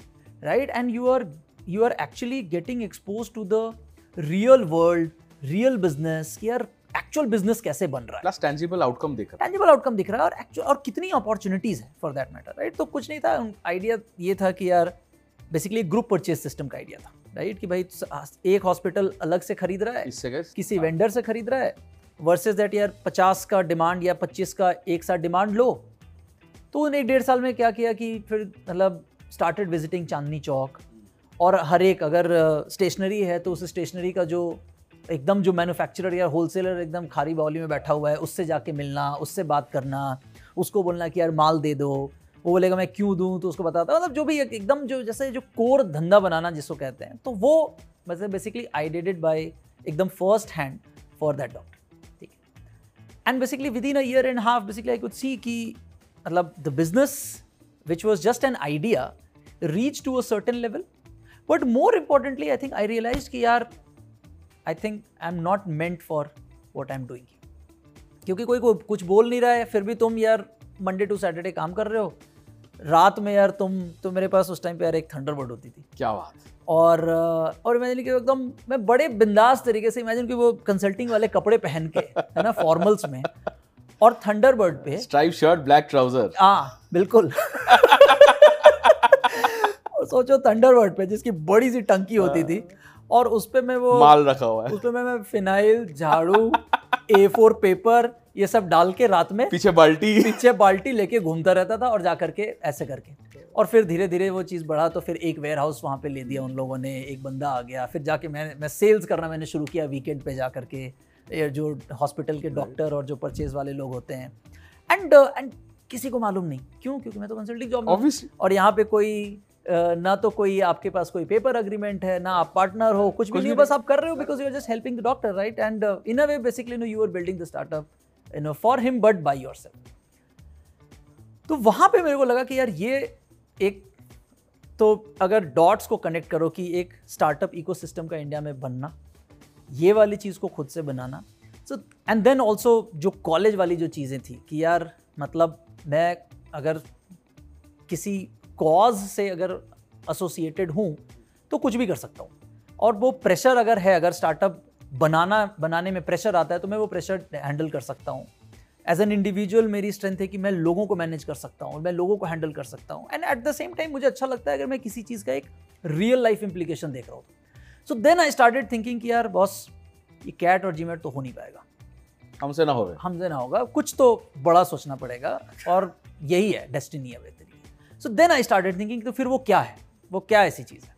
right and you are you are actually getting expose to the real world real business कि यार एक्चुअल बिज़नेस कैसे बन रहा है? प्लस टेंजिबल आउटकम देख रहा है। टेंजिबल आउटकम दिख रहा है और एक्चुअल और कितनी अपॉर्चुनिटीज़ है फॉर दैट मैटर राइट तो कुछ नहीं था आइडिया ये था कि यार बेसिकली ग्रुप परचेज सिस्टम का आइडिया था राइट कि भाई एक हॉस्पिटल अलग से खरीद रहा है किसी वेंडर से खरीद रहा है वर्सेज दैट यार पचास का डिमांड या पच्चीस का एक साथ डिमांड लो तो उन एक डेढ़ साल में क्या किया कि फिर मतलब स्टार्टेड विजिटिंग चांदनी चौक और हर एक अगर स्टेशनरी है तो उस स्टेशनरी का जो एकदम जो मैन्युफैक्चरर या होलसेलर एकदम खारी बाउली में बैठा हुआ है, उससे जाके मिलना, उससे बात करना, उसको बोलना कि यार माल दे दो। वो बोलेगा, मैं क्यों दूँ? तो उसको बताता मतलब जो भी एकदम जो जैसे जो कोर धंधा बनाना जिसको कहते हैं तो वो मतलब basically I did it by एकदम first hand for that doctor ठीक है? And basically within a year and half basically I could see कि मतलब the business which was just an idea reach to a certain level but more importantly I think I realize कि यार I think I am not meant for what I am doing क्योंकि कोई को कुछ बोल नहीं रहा है फिर भी तुम यार मंडे टू सैटरडे काम कर रहे हो। रात में यार तुम तो मेरे पास उस टाइम पे यार एक थंडरबर्ड होती थी। क्या बात। और और इमेजिन कि एकदम मैं बड़े बिंदास तरीके से इमेजिन कि वो कंसल्टिंग वाले कपड़े पहन के है ना फॉर्मल्स में और थंडरबर्ड पे स्ट्राइप शर्ट ब्लैक ट्राउज़र हाँ बिल्कुल। और सोचो थंडरबर्ड पे जिसकी बड़ी सी टंकी होती थी और उस पे मैं वो माल रखा हुआ है। उस पे मैं मैं फिनाइल झाड़ू ए फोर पेपर ये सब डाल के रात में पीछे बाल्टी। पीछे बाल्टी लेके घूमता रहता था और जा करके ऐसे करके। और फिर धीरे धीरे वो चीज़ बढ़ा तो फिर एक वेयर हाउस वहाँ पे ले दिया उन लोगों ने एक बंदा आ गया। फिर जाके मैं मैं सेल्स करना मैंने शुरू किया वीकेंड पे जा करके। जो हॉस्पिटल के डॉक्टर और जो परचेज वाले लोग होते हैं। एंड एंड किसी को मालूम नहीं। क्यों? क्योंकि मैं तो कंसल्टिंग जॉब और यहाँ पे कोई ना तो कोई आपके पास कोई पेपर अग्रीमेंट है ना आप पार्टनर हो कुछ भी नहीं बस आप कर रहे हो because you are just helping the doctor right and in a way basically no you are building the startup you know for him but by yourself तो वहाँ पे मेरे को लगा कि यार ये एक तो अगर डॉट्स को कनेक्ट करो कि एक स्टार्टअप इकोसिस्टम का इंडिया में बनना ये वाली चीज़ को खुद से बनाना। सो एंड देन ऑल्सो जो कॉलेज वाली जो चीज़ें थी कि यार मतलब मैं अगर किसी कॉज से अगर एसोसिएटेड हूँ तो कुछ भी कर सकता हूँ। और वो प्रेशर अगर है अगर स्टार्टअप बनाना बनाने में प्रेशर आता है तो मैं वो प्रेशर हैंडल कर सकता हूँ। एज एन इंडिविजुअल मेरी स्ट्रेंथ है कि मैं लोगों को मैनेज कर सकता हूँ मैं लोगों को हैंडल कर सकता हूँ। And at the same time मुझे अच्छा लगता है अगर मैं किसी चीज़ का एक रियल लाइफ इंप्लीकेशन देख रहा हूँ। So then I started thinking कि यार बॉस ये कैट और जीमेट तो हो नहीं पाएगा। हमसे ना होगा हमसे ना होगा। कुछ तो बड़ा सोचना पड़ेगा और यही है डेस्टिनी है बेहतरी so then I started thinking तो फिर वो क्या है? वो क्या ऐसी चीज़ है?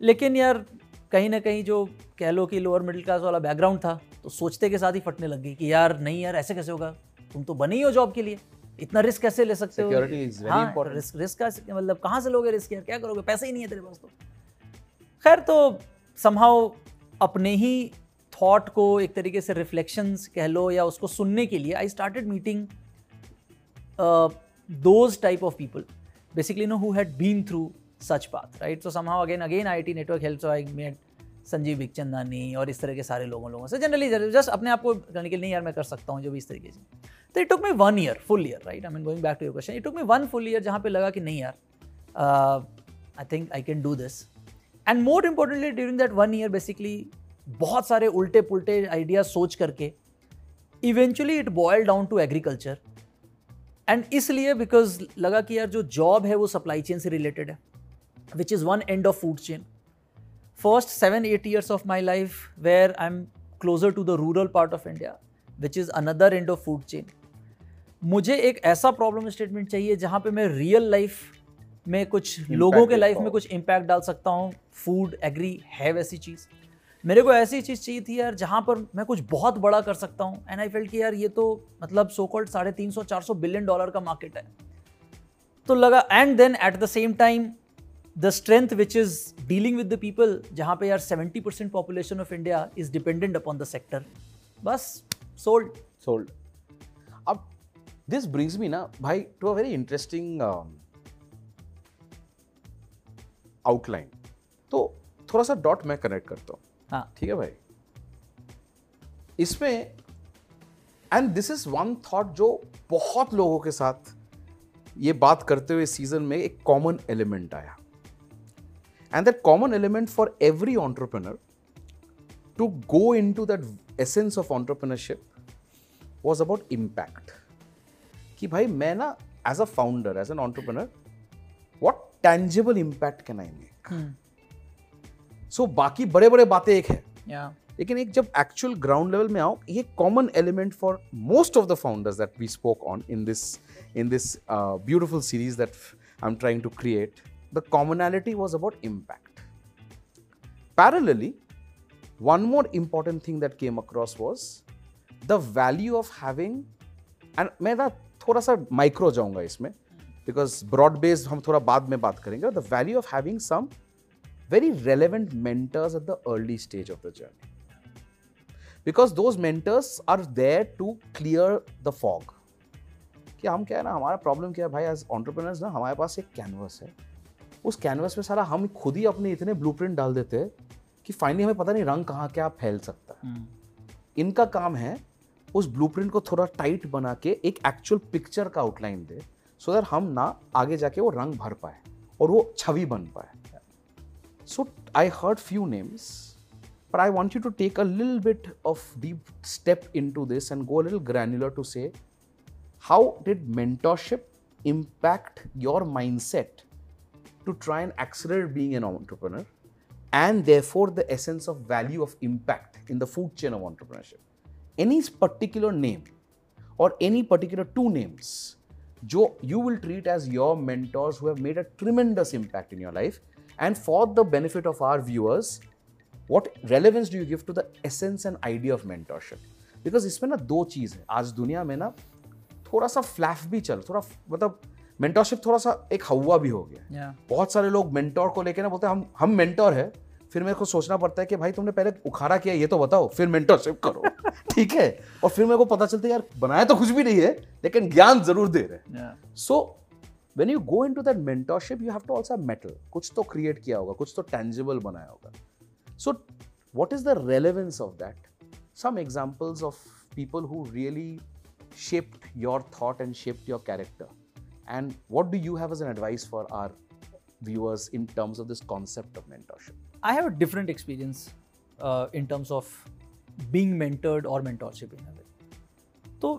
लेकिन यार कहीं ना कहीं जो कह लो कि लोअर मिडिल क्लास वाला बैकग्राउंड था तो सोचते के साथ ही फटने लग गई कि यार नहीं यार ऐसे कैसे होगा? तुम तो बने ही हो जॉब के लिए। इतना रिस्क कैसे ले सकते हो? Security हाँ, रिस्क रिस्क का मतलब कहाँ से लोगे रिस्क यार? क्या करोगे? पैसे ही नहीं है तेरे पास तो। खैर तो समहाउ अपने ही थॉट को एक तरीके से रिफ्लेक्शंस कह लो या उसको सुनने के लिए I started meeting those type of people basically, you know, who had been through such path, right? So somehow, again again IIT network helped so I met Sanjeev Bikhchandani और इस तरह के सारे लोगों लोगों से। जनरली जस्ट अपने आप को करने के लिए, नहीं, यार, मैं कर सकता हूँ जो भी इस तरीके से। तो it took me one year full year right I mean going back to your question it took me one full year जहाँ पे लगा कि नहीं, यार I think I can do this and more importantly during that one year basically बहुत सारे उल्टे पुल्टे आइडियाज़ सोच करके eventually it boil down to agriculture and इसलिए बिकॉज़ लगा कि यार जो जॉब है वो सप्लाई चेन से रिलेटेड है which is one end of food chain first seven eight years of my life where I am closer to the rural part of India which is another end of food chain मुझे एक ऐसा problem statement चाहिए जहाँ पे मैं real life में कुछ लोगों के लाइफ में कुछ इम्पैक्ट डाल सकता हूँ। फ़ूड एग्री है वैसी चीज़। मेरे को ऐसी चीज़ चाहिए थी यार जहाँ पर मैं कुछ बहुत बड़ा कर सकता हूँ। एंड आई फेल्ट कि यार ये तो मतलब सो कॉल्ड साढ़े तीन सौ चार सौ बिलियन डॉलर का मार्केट है। तो लगा and then at the same time the strength which is dealing with the people जहाँ पे यार seventy percent population of India is dependent upon the sector बस सोल्ड सोल्ड अब दिस ब्रिंग्स मी ना भाई a very interesting um, outline. तो थोड़ा सा डॉट मैं कनेक्ट करता हूँ। हाँ। ठीक है भाई? इसमें and this is one thought जो बहुत लोगों के साथ ये बात करते हुए सीज़न में एक कॉमन एलिमेंट आया। And that common element for every entrepreneur to go into that essence of entrepreneurship was about impact कि भाई मैं ना as a founder as an entrepreneur what tangible impact can I make so बाकी बड़े बड़े बातें एक है। या लेकिन एक जब एक्चुअल ग्राउंड लेवल में आओ ये common element for most of the founders that we spoke on in this in this beautiful series that I am trying to create the commonality was about impact parallelly one more important thing that came across was the value of having and मैं ना थोड़ा सा micro जाऊँगा इसमें because broad based हम थोड़ा बाद में बात करेंगे the value of having some very relevant mentors at the early stage of the journey. Because those mentors are there to clear the fog. कि हम क्या है ना हमारा प्रॉब्लम क्या है भाई एज ऑन्टरप्रेनर्स ना हमारे पास एक कैनवस है उस कैनवस में सारा हम खुद ही अपने इतने ब्लूप्रिंट डाल देते हैं कि फाइनली हमें पता नहीं रंग कहाँ क्या फैल सकता है इनका काम है उस ब्लूप्रिंट को थोड़ा टाइट बना के एक एक्चुअल पिक्चर का आउटलाइन दे सो दैट हम ना आगे जाके वो रंग भर पाए और वो छवि बन पाए So I heard few names, but I want you to take a little bit of deep step into this and go a little granular to say how did mentorship impact your mindset to try and accelerate being an entrepreneur and therefore the essence of value of impact in the food chain of entrepreneurship. Any particular name or any particular two names जो you will treat as your mentors who have made a tremendous impact in your life. And for the benefit of our viewers, what relevance do you give to the essence and idea of mentorship? Because इसमें ना दो चीज़ है आज दुनिया में ना थोड़ा सा फ्लैफ भी चल थोड़ा मतलब मेंटोरशिप थोड़ा सा एक हवा भी हो गया Yeah. बहुत सारे लोग मेंटोर को लेके ना बोलते हैं हम हम मेंटोर है फिर मेरे को सोचना पड़ता है कि भाई तुमने पहले उखाड़ा किया ये तो बताओ फिर मेंटोरशिप करो ठीक है और फिर मेरे को पता चलता है यार बनाया तो कुछ भी नहीं है लेकिन ज्ञान ज़रूर दे रहे हैं Yeah. So When you go into that mentorship you have to also metal कुछ तो क्रिएट किया होगा कुछ तो टेंजिबल बनाया होगा so what is the relevance of that some examples of people who really shaped your thought and shaped your character and what do you have as an advice for our viewers in terms of this concept of mentorship I have a different experience uh, in terms of being mentored or mentorship in a way. तो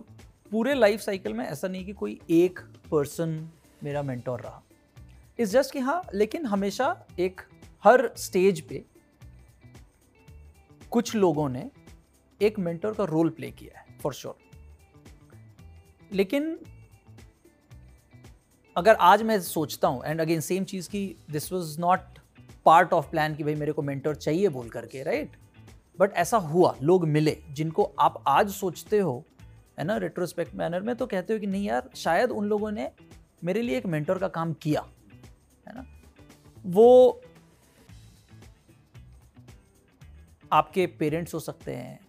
पूरे life cycle में ऐसा नहीं कि कोई एक person मेरा mentor रहा। इट्स जस्ट कि हाँ लेकिन हमेशा एक हर स्टेज पे कुछ लोगों ने एक मेंटोर का रोल प्ले किया है फॉर श्योर लेकिन अगर आज मैं सोचता हूँ एंड अगेन सेम चीज़ की this was not part of plan कि भाई मेरे को मेंटर चाहिए बोल करके राइट बट ऐसा हुआ, लोग मिले, जिनको आप आज सोचते हो, है ना रेट्रोस्पेक्ट मैनर में तो कहते हो कि नहीं यार, शायद उन लोगों ने मेरे लिए एक मेंटर का काम किया है ना? वो आपके पेरेंट्स हो सकते हैं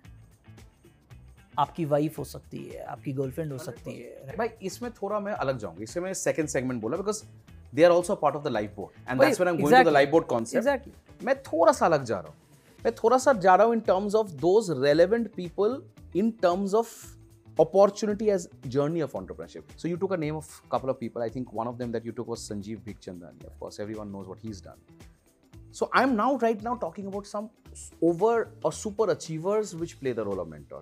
आपकी वाइफ हो सकती है आपकी गर्लफ्रेंड हो सकती है। भाई इसमें थोड़ा मैं अलग जाऊँगा इसमें मैं सेकंड सेगमेंट बोला because they are also part of the life board and that's when I am going to the life board concept exactly मैं थोड़ा सा अलग जा रहा हूँ मैं थोड़ा सा जा रहा हूँ in terms of those relevant people in terms of opportunity as journey of entrepreneurship. So you took a name of a couple of people. I think one of them that you took was Sanjeev Bhikchandani. Of course, everyone knows what he's done. So I'm now right now talking about some over or super achievers which play the role of mentor.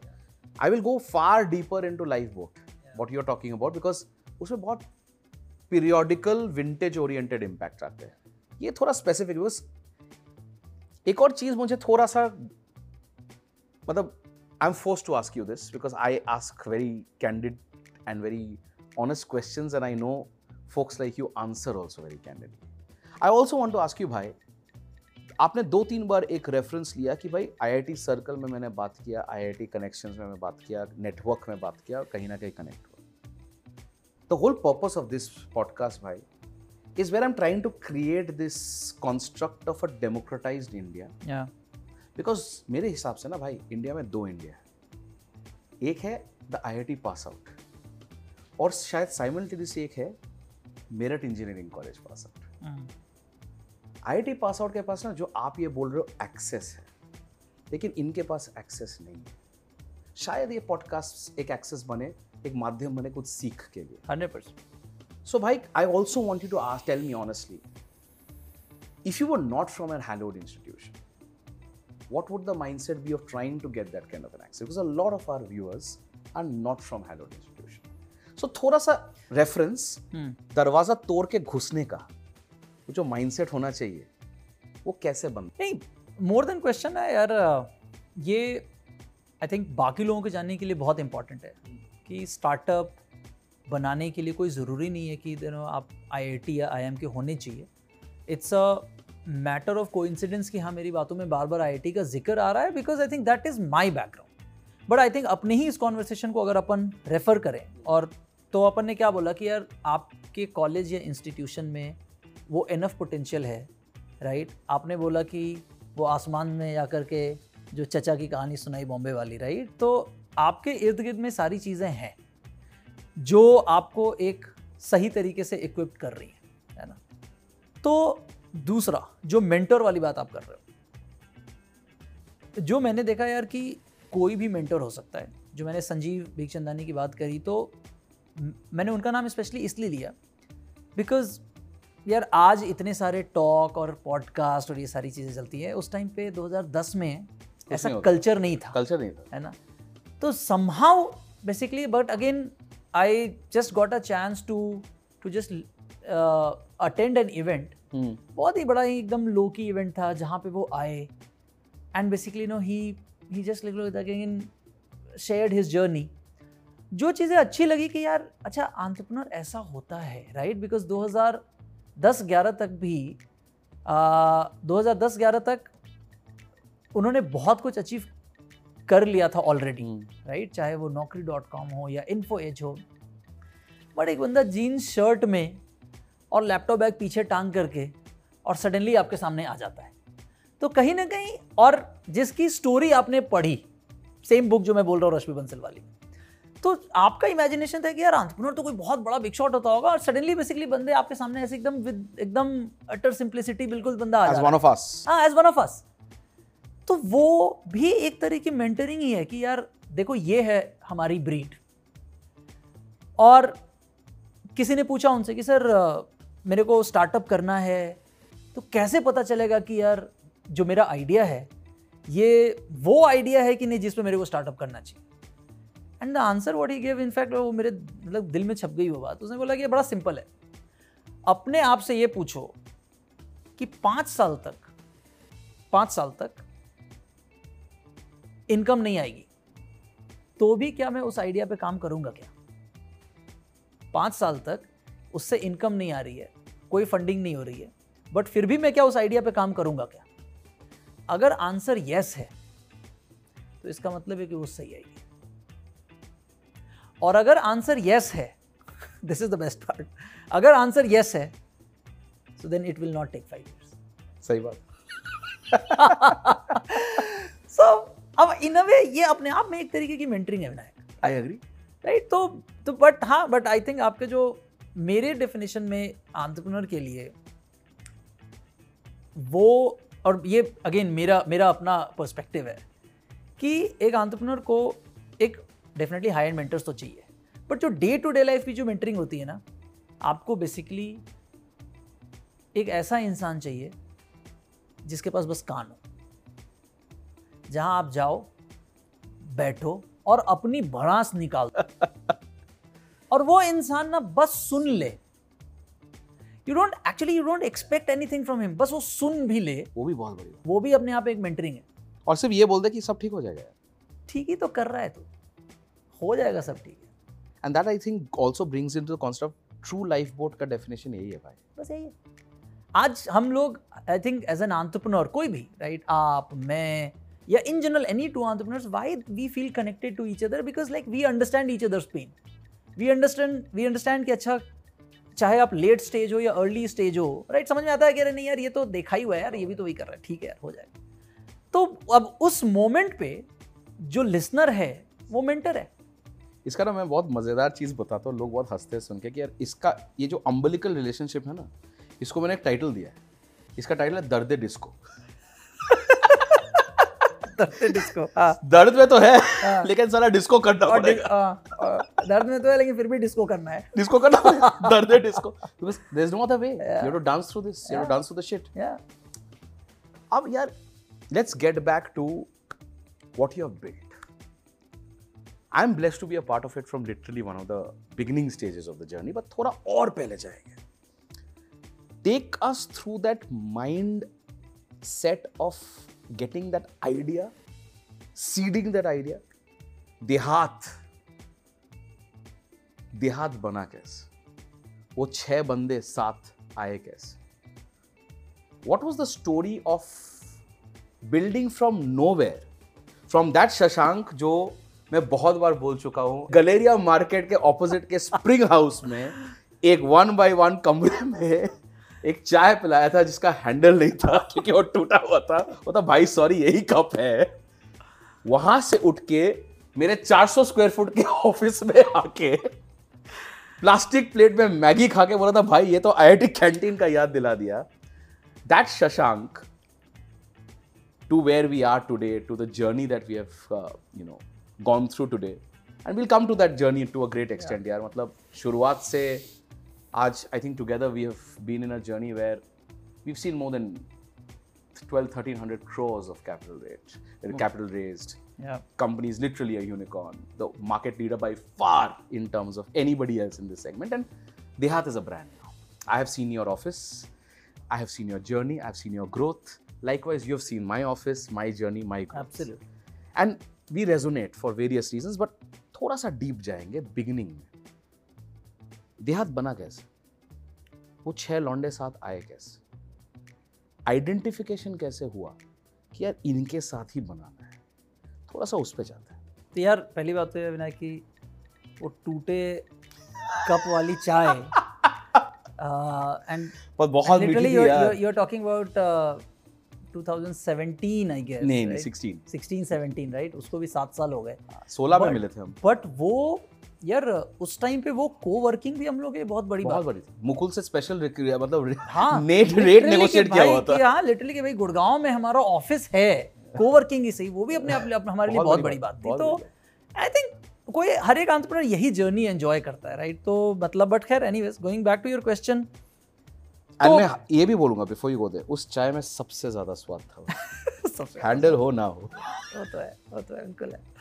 I will go far deeper into lifeboat, what you're talking about, because उसमें बहुत periodical vintage oriented impact आते हैं ये थोड़ा specific because एक और चीज मुझे थोड़ा सा मतलब I am force to ask you this because I ask very candid and very honest question and I know folks like you answer also very candidly I also want to ask you भाई आपने दो तीन बार एक reference लिया कि भाई IIT circle में मैंने बात किया आईआईटी कनेक्शंस में मैं बात किया नेटवर्क में बात किया, कहीं ना कहीं कनेक्ट हुआ। The whole purpose of this podcast भाई is where I'm trying to create this construct of a democratized India. या Because मेरे हिसाब से ना भाई इंडिया में दो इंडिया है। एक है the I I T pass out और शायद साइमल्टेनियसली एक है Meerut engineering college pass out I I T pass out के पास ना जो आप ये बोल रहे हो एक्सेस है लेकिन इनके पास एक्सेस नहीं है। शायद ये पॉडकास्ट एक एक्सेस बने एक माध्यम बने कुछ सीख के लिए। Hundred percent. सो भाई I also want you to ask, tell me honestly, if you were not from a hallowed institution, what would the mindset be of trying to get that kind of an access? Because a lot of our viewers are not from hallowed institution. So, थोड़ा सा reference, दरवाज़ा तोड़ के घुसने का जो mindset होना चाहिए वो कैसे बनता नहीं मोर देन क्वेश्चन है यार ये आई थिंक बाकी लोगों को जानने के लिए बहुत इंपॉर्टेंट है कि स्टार्टअप बनाने के लिए कोई ज़रूरी नहीं है कि यू नो आप आईआईटी या आईएम के होने चाहिए it's a matter of coincidence कि हाँ मेरी बातों में बार बार आईआईटी का ज़िक्र आ रहा है because I think that is my background but I think अपने ही इस कॉन्वर्सेशन को अगर अपन रेफर करें, और तो अपन ने क्या बोला कि यार, आपके कॉलेज या इंस्टीट्यूशन में वो इनफ पोटेंशियल है राइट right? आपने बोला कि वो आसमान में जा के जो चचा की कहानी सुनाई बॉम्बे वाली राइट right? तो आपके इर्द गिर्द में सारी चीज़ें हैं, जो आपको एक सही तरीके से इक्विप्ड कर रही हैं, है ना तो दूसरा जो मेंटर वाली बात आप कर रहे हो। जो मैंने देखा यार कि कोई भी मेंटर हो सकता है। जो मैंने संजीव भीखचंदानी की बात करी तो मैंने उनका नाम स्पेशली इसलिए लिया बिकॉज़ यार आज इतने सारे टॉक और पॉडकास्ट और ये सारी चीज़ें चलती हैं उस टाइम पे 2010 में ऐसा नहीं कल्चर नहीं था। कल्चर नहीं था। है ना? तो somehow basically but again I just got a chance to to just attend an an event हम्म बहुत ही बड़ा ही एकदम लो की इवेंट था जहाँ पे वो आए। And basically no he he just like again shared his journey जो चीज़ें अच्छी लगी कि यार अच्छा आंट्रप्रनर ऐसा होता है राइट बिकॉज़ 2010-11 तक भी आ, 2010-11 तक उन्होंने बहुत कुछ अचीव कर लिया था ऑलरेडी राइट चाहे वो नौकरी डॉट कॉम हो या इन्फो एज हो। बट एक बंदा जीन्स शर्ट में और लैपटॉप बैग पीछे टांग करके और सडनली आपके सामने आ जाता है। तो कहीं ना कहीं और जिसकी स्टोरी आपने पढ़ी सेम बुक जो मैं बोल रहा हूँ रश्मि बंसल वाली तो आपका इमेजिनेशन था कि यार आंट्रप्रनर तो कोई बहुत बड़ा बिग शॉट होता होगा और सडनली बेसिकली बंदे आपके सामने ऐसे एकदम विद एकदम अटर सिंप्लिसिटी बिल्कुल बंदा आ एज वन ऑफ़ अस हाँ। एज वन ऑफ़ अस तो वो भी एक तरह की मेंटरिंग ही है कि यार देखो ये है हमारी ब्रीड और किसी ने पूछा उनसे कि सर मेरे को स्टार्टअप करना है तो कैसे पता चलेगा कि यार जो मेरा आइडिया है, ये वो आइडिया है कि नहीं जिस पे मेरे को स्टार्टअप करना चाहिए? And the answer what he give in fact वो मेरे मतलब दिल में छप गई वो बात। उसने बोला कि ये बड़ा सिंपल है। अपने आप से ये पूछो कि पाँच साल तक, पाँच साल तक इनकम नहीं आएगी तो भी क्या मैं उस आइडिया पे काम करूँगा क्या? पाँच साल तक उससे इनकम नहीं आ रही है कोई फंडिंग नहीं हो रही है। बट फिर भी मैं क्या उस आइडिया पे काम करूँगा क्या? अगर आंसर यस है तो इसका मतलब है कि वो सही आइडिया और अगर आंसर यस है this is the best part अगर आंसर यस है so then it will not take five years सही बात। सो अब इन अ वे ये अपने आप में एक तरीके की मेंटरिंग है विनायक। आई एग्री राइट तो तो बट हाँ बट आई थिंक आपके जो मेरे डेफिनेशन में आंट्रप्रनर के लिए वो, और ये अगेन मेरा मेरा अपना पर्सपेक्टिव है कि एक आंट्रप्रनर को एक डेफिनेटली हाई एंड मेंटर्स तो चाहिए। बट जो डे टू डे लाइफ की जो मेंटरिंग होती है ना, आपको बेसिकली एक ऐसा इंसान चाहिए जिसके पास बस कान हो, जहाँ आप जाओ, बैठो और अपनी भड़ास निकाल और वो इंसान ना बस सुन ले। You don't actually you don't expect anything from him बस वो सुन भी ले। वो भी बहुत बड़ी वो भी अपने आप एक मेंटरिंग है। और सिर्फ़ ये बोल दे कि सब ठीक हो जाएगा। ठीक ही तो कर रहा है तू। हो जाएगा सब ठीक है। And that I think also brings into the of true life boat का डेफिनेशन यही है भाई। बस यही है। आज हम लोग I think as an entrepreneur कोई भी राइट right? आप मैं या in general any two entrepreneurs why we feel connected to each other because like we understand each others pain we understand we understand कि अच्छा चाहे आप लेट स्टेज हो या अर्ली स्टेज हो राइट समझ में आता है कि अरे नहीं यार ये तो देखा ही हुआ है यार ये भी तो वही कर रहा है। ठीक है यार हो जाएगा तो अब उस मोमेंट पे जो लिसनर है वो मेंटर है। इसका ना मैं बहुत मज़ेदार चीज़ बताता हूँ लोग बहुत हँसते हैं सुन के कि यार इसका ये जो अम्बलिकल रिलेशनशिप है ना इसको मैंने एक टाइटल दिया है। इसका टाइटल है दर्द डिस्को हाँ। दर्द में तो है हाँ। लेकिन सारा डिस्को करना हाँ, दर्द में तो है लेकिन फिर भी डिस्को करना है। डिस्को करना दर्द है disco there is no other way you have to dance through this you have dance through the shit या अब यार let's get back to what you have built I am blessed to be a part of it from literally one of the beginning stages of the journey but थोड़ा और पहले जाएँगे। Take us through that mindset of getting that idea, seeding that idea. Dehaat Dehaat बना कैसे वो छह बंदे साथ आए कैसे what was the story of building from nowhere from that Shashank जो मैं बहुत बार बोल चुका हूँ गलेरिया मार्केट के ऑपोजिट के स्प्रिंग हाउस में एक वन बाय वन कमरे में एक चाय पिलाया था जिसका हैंडल नहीं था क्योंकि वो टूटा हुआ था। वो तो भाई सॉरी यही कप है। वहाँ से उठ के मेरे 400 स्क्वायर फुट के ऑफ़िस में आके प्लास्टिक प्लेट में मैगी खा के बोला था भाई ये तो आईआईटी कैंटीन का याद दिला दिया। That Shashank to where we are today to the journey that we have gone through today and will come to that journey to a great extend यार। मतलब शुरुआत से आज I think together we have been in a journey where we've seen more than 12, 1300 crores of capital raised. uh, Capital raised. या Company is literally a unicorn, the market leader by far in terms of anybody else in this segment. And Dehat is a brand now. I have seen your office. I have seen your journey. I've seen your growth. Likewise, you have seen my office, my journey, my growth. Absolutely And we resonate for various reasons, but थोड़ा सा deep जाएंगे beginning में देहात बना कैसे? वो छह लौंडे साथ आए कैसे? आइडेंटिफिकेशन कैसे हुआ कि यार इनके साथ ही बनाना है? थोड़ा सा उस पर जाता है। तो यार पहली बात तो ये है विनायक कि वो टूटे कप वाली चाय एंड पर बहुत literally you are talking about 2017 I guess नहीं नहीं सिक्सटीन 16 17 राइट उसको भी सात साल हो गए। सोलह में मिले थे हम। बट वो यार उस टाइम पे वो को वर्किंग भी हम लोग बहुत बड़ी बहुत बात। बड़ी थी। मुकुल से स्पेशल मतलब हाँ नेट रेट नेगोशिएट किया हुआ कि था हाँ लिटरली कि भाई गुड़गांव में हमारा ऑफ़िस है कोवर्किंग ही सही वो भी अपने आप अपने- हमारे लिए बहुत बड़ी बात, थी। तो आई थिंक कोई हर एक एंटरप्रेन्योर यही जर्नी एंजॉय करता है राइट तो मतलब बट खैर anyways going back to your question and तो- मैं ये भी बोलूँगा बिफोर यू गो देयर उस चाय में सबसे ज़्यादा स्वाद था। हैंडल हो ना हो। वो तो है वो तो है बिल्कुल है।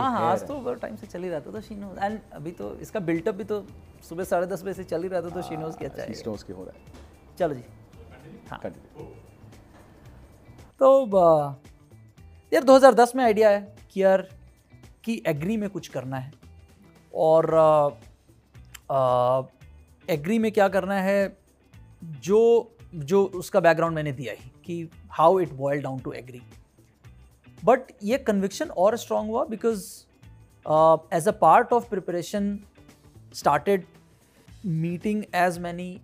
हाँ हाँ। आज तो बहुत टाइम से चल ही रहा था तो शीनोज एंड अभी तो इसका बिल्टअप भी तो सुबह साढ़े दस बजे से चल ही रहा था तो शीनोज की अच्छा है स्टोन्स की हो रहा है। चलो जी। Continue. तो यार 2010 में आइडिया है कि यार कि एग्री में कुछ करना है। और एग्री में क्या करना है जो जो उसका बैकग्राउंड मैंने दिया ही कि how it boil down to agri but ये कन्विक्शन और स्ट्रांग हुआ because as a part of preparation started meeting as many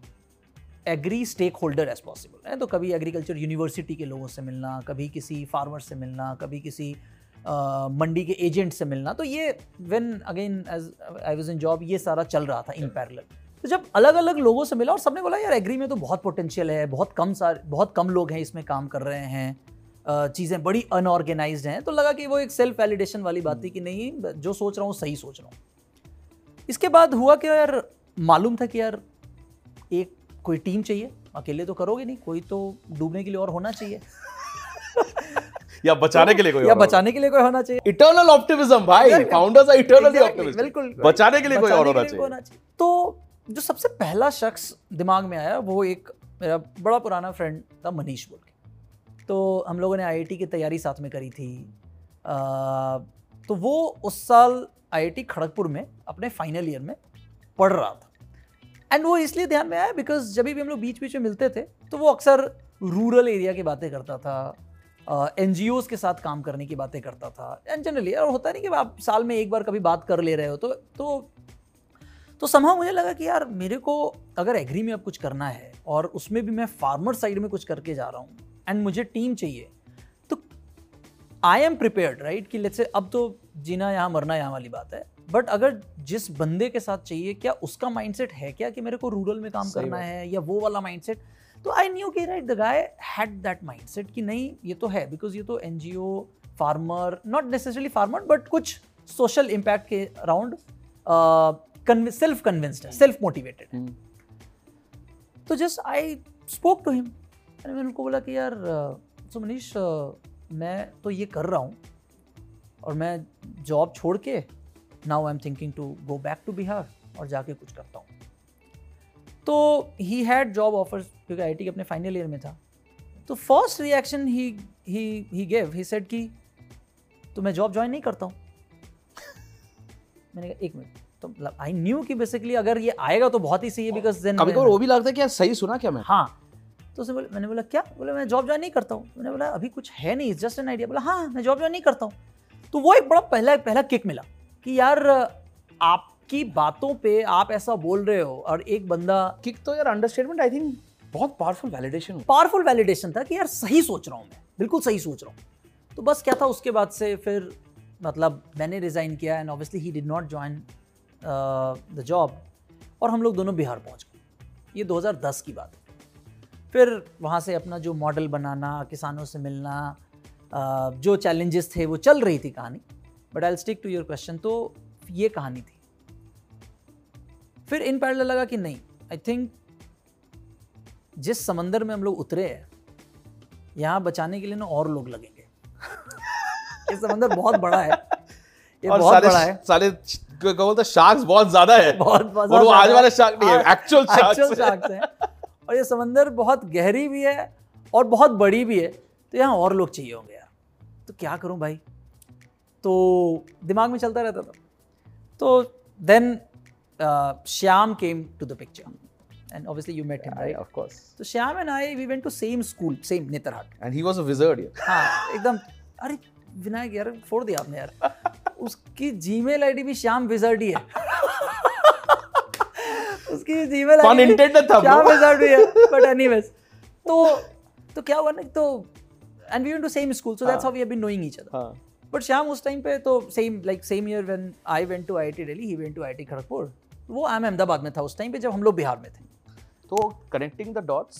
agri stakeholder as possible है तो कभी एग्रीकल्चर यूनिवर्सिटी के लोगों से मिलना कभी किसी फार्मर से मिलना कभी किसी अ, मंडी के एजेंट से मिलना। तो ये when again as I was in job ये सारा चल रहा था इन पैरल तो जब अलग अलग लोगों से मिला और सबने बोला यार एग्री में तो बहुत पोटेंशियल है बहुत कम सारे बहुत कम लोग हैं इसमें काम कर रहे हैं। चीज़ें बड़ी अनऑर्गेनाइज हैं तो लगा कि वो एक सेल्फ वैलिडेशन वाली बात थी कि नहीं जो सोच रहा हूँ सही सोच रहा हूँ। इसके बाद हुआ कि यार मालूम था कि यार एक कोई टीम चाहिए अकेले तो करोगे नहीं कोई तो डूबने के लिए और होना चाहिए। या बचाने के लिए कोई या बचाने के लिए कोई होना चाहिए। इटर्नल ऑप्टिमिज्म भाई. फाउंडर्स आर इटर्नली ऑप्टिमिस्टिक बिल्कुल। बचाने के लिए कोई और होना चाहिए। तो जो सबसे पहला शख्स दिमाग में आया वो एक मेरा बड़ा पुराना फ्रेंड था मनीष बोल के। तो हम लोगों ने आईआईटी की तैयारी साथ में करी थी। आ, तो वो उस साल आईआईटी खड़गपुर में अपने फाइनल ईयर में पढ़ रहा था। एंड वो इसलिए ध्यान में आया बिकॉज़ जब भी हम लोग बीच बीच में मिलते थे तो वो अक्सर रूरल एरिया की बातें करता था एन uh, के साथ काम करने की बातें करता था। एंड जनरली और होता नहीं कि आप साल में एक बार कभी बात कर ले रहे हो तो तो तो समहा मुझे लगा कि यार मेरे को अगर एग्री में अब कुछ करना है और उसमें भी मैं फार्मर साइड में कुछ करके जा रहा हूँ एंड मुझे टीम चाहिए। तो आई एम प्रिपेयर्ड राइट कि लेट्स से अब तो जीना यहाँ मरना यहाँ वाली बात है। बट अगर जिस बंदे के साथ चाहिए क्या उसका माइंडसेट है क्या कि मेरे को रूरल में काम करना है या वो वाला माइंडसेट तो आई न्यू कि right the guy had that mindset कि नहीं ये तो है। बिकॉज़ ये तो NGO farmer not necessarily farmer but कुछ सोशल इम्पैक्ट के अराउंड सेल्फ कन्विंस्ड है सेल्फ मोटिवेटेड है। तो just I spoke to him मैंने उनको बोला कि यार सो मनीष मैं तो ये कर रहा हूँ और मैं जॉब छोड़ के now I am thinking to go back to Bihar और जाके कुछ करता हूँ। तो ही हैड जॉब ऑफर्स क्योंकि आईटी के अपने फाइनल ईयर में था। तो first reaction he he he gave he said कि तो मैं जॉब ज्वाइन नहीं करता हूँ। मैंने कहा एक मिनट तो मतलब आई न्यू कि बेसिकली अगर ये आएगा तो बहुत ही सही है बिकॉज़ देन कभी कभी वो भी लगता है कि यार सही सुना क्या मैं? हाँ तो उसने बोले मैंने बोला क्या? बोले मैं जॉब ज्वाइन नहीं करता हूँ। मैंने बोला अभी कुछ है नहीं जस्ट एन आइडिया बोला हाँ मैं जॉब ज्वाइन नहीं करता हूँ। तो वो एक बड़ा पहला पहला किक मिला कि यार आपकी बातों पे आप ऐसा बोल रहे हो और एक बंदा किक तो यार अंडरस्टेटमेंट आई थिंक बहुत पावरफुल वैलिडेशन पावरफुल वैलिडेशन था कि यार सही सोच रहा हूँ मैं बिल्कुल सही सोच रहा हूँ। तो बस क्या था उसके बाद से फिर मतलब मैंने रिज़ाइन किया and obviously he did not join the job और हम लोग दोनों बिहार पहुँच गए। ये 2010 की बात है। फिर वहाँ से अपना जो मॉडल बनाना किसानों से मिलना जो चैलेंजेस थे वो चल रही थी कहानी। But I stick to your question तो ये कहानी थी। फिर इन पैरल लगा कि नहीं आई थिंक जिस समंदर में हम लोग उतरे हैं यहाँ बचाने के लिए ना और लोग लगेंगे। ये समंदर बहुत बड़ा है। ये और बहुत बड़ा है। साले क्या बोलते शार्क्स बहुत ज़्यादा है। बहुत बहुत और वो आज। वाले शार्क नहीं है एक्चुअल शार्क्स हैं। और ये समंदर बहुत गहरी भी है और बहुत बड़ी भी है तो यहाँ और लोग चाहिए होंगे यार तो क्या करूँ भाई तो दिमाग में चलता रहता था तो then Shyam came to the picture and obviously you met him right of course. तो Shyam and I we went to same school same Netarhat And he was a wizard. Yeah. हाँ एकदम अरे विनायक यार फोड़ दिया आपने यार उसकी जीमेल आईडी भी श्याम विजर्ड ही है उसकी जीमेल Pun intended था, श्याम bro. विजर्ड ही है? बट एनीवेज तो तो क्या हुआ ना तो and we went to same school so that's how we have been knowing each other. But Shyam उस टाइम पे तो same like same year when I went to IIT Delhi he went to IIT Kharagpur वो I M Ahmedabad में था उस time पे जब हम लोग बिहार में थे। तो connecting the dots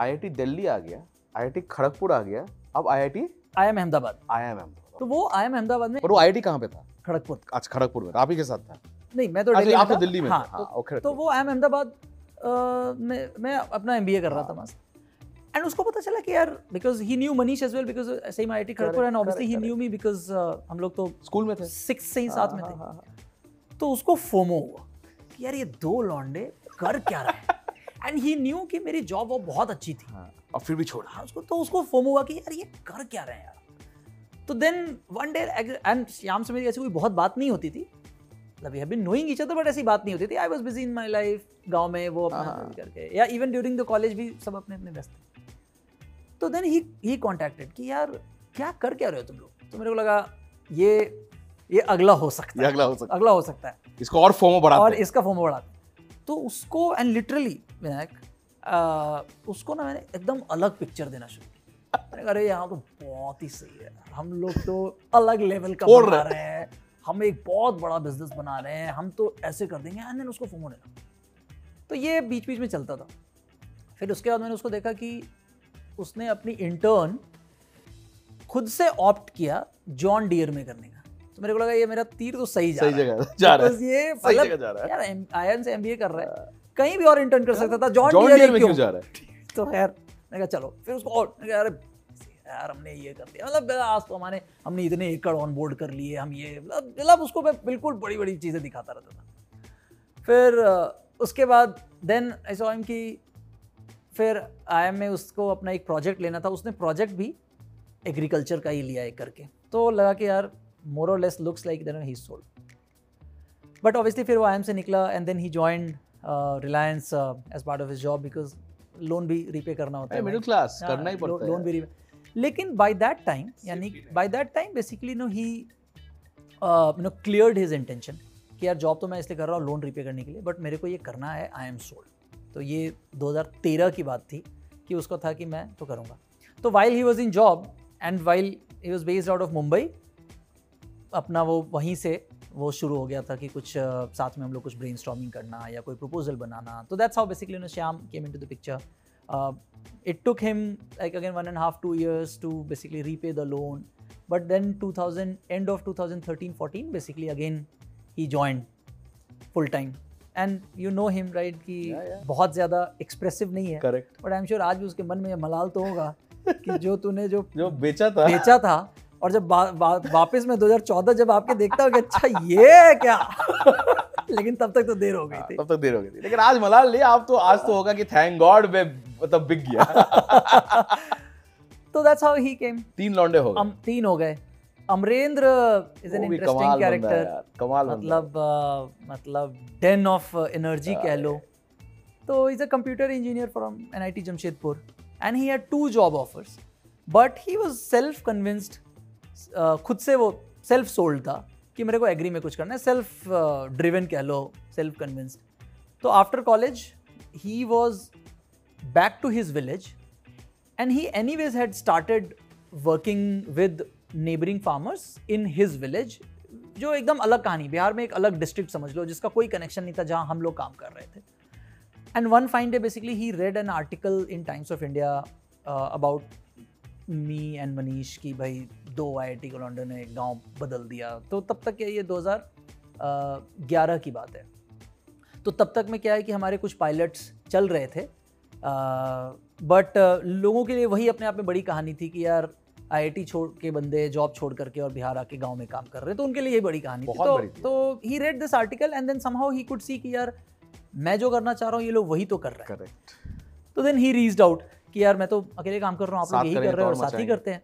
IIT Delhi आ गया आईआईटी खड़गपुर आ गया अब IIT I am Ahmedabad IIM तो वो आई एम अहमदाबाद में और वो आईआईटी कहाँ पे था? खड़गपुर आज खड़गपुर में आप ही के साथ था। नहीं मैं तो दिल्ली आप तो दिल्ली में हाँ, हाँ, तो, तो वो आई एम अहमदाबाद में मैं अपना एमबीए कर रहा। था मस्त। एंड उसको पता चला कि यार because he knew Manish as well because same IIT Kharagpur and obviously he knew me because हम लोग तो स्कूल में थे। सिक्स से ही साथ में हाँ, थे। हाँ। तो उसको फोमो हुआ कि यार ये दो लॉन्डे कर क्या रहे हैं? एंड ही न्यू कि मेरी जॉब वो बहुत अच्छी थी। और फिर भी छोड़ा हाँ उसको तो उसको फोमो हुआ कि यार ये कर क्या रहे हैं यार? तो then one day and Shyam से मेरी ऐसी कोई बहुत बात नहीं होती थी। मतलब we have been knowing each other but ऐसी बात नहीं होती थी। I was busy in my life गाँव में वो अपना हाँ। करके। या इवन ड्यूरिंग द कॉलेज भी सब अपने अपने व्यस्त थे। तो देन ही ही कांटेक्टेड कि यार क्या कर क्या रहे हो तुम लोग? तो मेरे को लगा ये ये अगला हो सकता है। अगला हो सकता है। अगला हो सकता है। है इसको और फोमो बढ़ाते और इसका फॉर्म बढ़ाते तो उसको एंड लिटरली विनायक उसको ना मैंने एकदम अलग पिक्चर देना शुरू किया। मैंने कहा अरे यहाँ तो बहुत ही सही है। हम लोग तो अलग लेवल का बना रहे हैं। हम एक बहुत बड़ा बिज़नेस बना रहे हैं हम तो ऐसे कर देंगे एंड देन उसको फोमो लेना तो ये बीच बीच में चलता था। फिर उसके बाद मैंने उसको देखा कि उसने अपनी इंटर्न खुद से ऑप्ट किया जॉन डियर में करने का। तो मेरे को लगा ये मेरा तीर तो सही जा सही रहा है। जगह जा रहा है। ये मतलब यार आयन से एमबीए कर रहा है। कहीं भी और इंटर्न कर सकता था। जॉन डियर क्यों? जा रहा है? तो खैर मैंने कहा चलो। फिर उसको और मैंने अरे यार हमने ये कर दिया मतलब आज तो हमारे हमने इतने एकड़ ऑन बोर्ड कर लिए हम ये मतलब मतलब उसको मैं बिल्कुल बड़ी बड़ी चीज़ें दिखाता रहता था। फिर उसके बाद देन आई सॉ हिम कि फिर आई में उसको अपना एक प्रोजेक्ट लेना था। उसने प्रोजेक्ट भी एग्रीकल्चर का ही लिया है करके। तो लगा कि यार मोर और less looks like then he sold but obviously फिर वो आई से निकला and then he joined Reliance as part of his job because loan भी रीपे करना होता है। मिडिल क्लास हाँ, करना ही पड़ता है लोन भी repay- लेकिन बाय दैट टाइम यानी by that time basically know he you know cleared his intention कि यार जॉब तो मैं इसलिए कर रहा हूँ लोन रीपे करने के लिए बट मेरे को ये करना है आई एम सोल्ड तो ये 2013 की बात थी कि उसको था कि मैं तो करूँगा। तो while he was in job and while he was based out of Mumbai अपना वो वहीं से वो शुरू हो गया था कि कुछ साथ में हम लोग कुछ ब्रेन करना या कोई प्रपोजल बनाना। तो that's how basically know Shyam came in to the picture it took him like again one and a half two years to basically repay the loan but then 2000 end of 2013 14 basically again he joined full time and you know him right कि Yeah, yeah. बहुत ज़्यादा expressive नहीं है correct but I am sure आज भी उसके मन में ये मलाल तो होगा कि जो तूने जो जो बेचा था बेचा था और जब बा, बा, वापस में 2014 जब आपके देखता हो कि अच्छा ये है क्या लेकिन तब तक तो देर हो गई थी। तब तक देर हो गई थी। लेकिन आज मलाल ले आप तो आज तो होगा कि थैंक गॉड मैं मतलब बिक गया। तो दैट्स हाउ ही केम तीन लौंडे हो गए। हम तीन हो गए। अमरेंद्र इज़ एन इंटरेस्टिंग है कैरेक्टर कमाल मतलब अ, मतलब डेन ऑफ़ एनर्जी कह लो। तो is a computer engineer from NIT Jamshedpur and he had two job offers but he was self convinced खुद से वो सेल्फ सोल्ड था। कि मेरे को एग्री में कुछ करना है। सेल्फ ड्रिवन कह लो सेल्फ कन्विंस्ड तो after college he was back to his village and he anyways had started working with neighbouring farmers in his village जो एकदम अलग कहानी। बिहार में एक अलग डिस्ट्रिक्ट समझ लो, जिसका कोई कनेक्शन नहीं था, जहाँ हम लोग काम कर रहे थे। And one fine day basically he read an article in Times of India about me and Manish की भाई दो आई आई टी कलॉन्डर ने गाँव बदल दिया। तो तब तक क्या ये 2011 की बात है। तो तब तक में क्या है कि हमारे कुछ पायलट्स चल रहे थे। बट लोगों के लिए वही अपने आप में बड़ी कहानी थी कि यार आईआईटी छोड़ के बंदे जॉब छोड़ करके और बिहार आके गाँव में काम कर रहे हैं। तो उनके लिए ये बड़ी कहानी थी। तो बड़ी थी। तो he read this article and then somehow he could see कि यार मैं जो करना चाह रहा हूँ ये लोग वही तो कर रहे हैं। करेक्ट तो देन ही रीच्ड आउट कि यार मैं तो अकेले काम कर रहा हूँ आप लोग यही कर रहे हो तो और साथ ही करते हैं।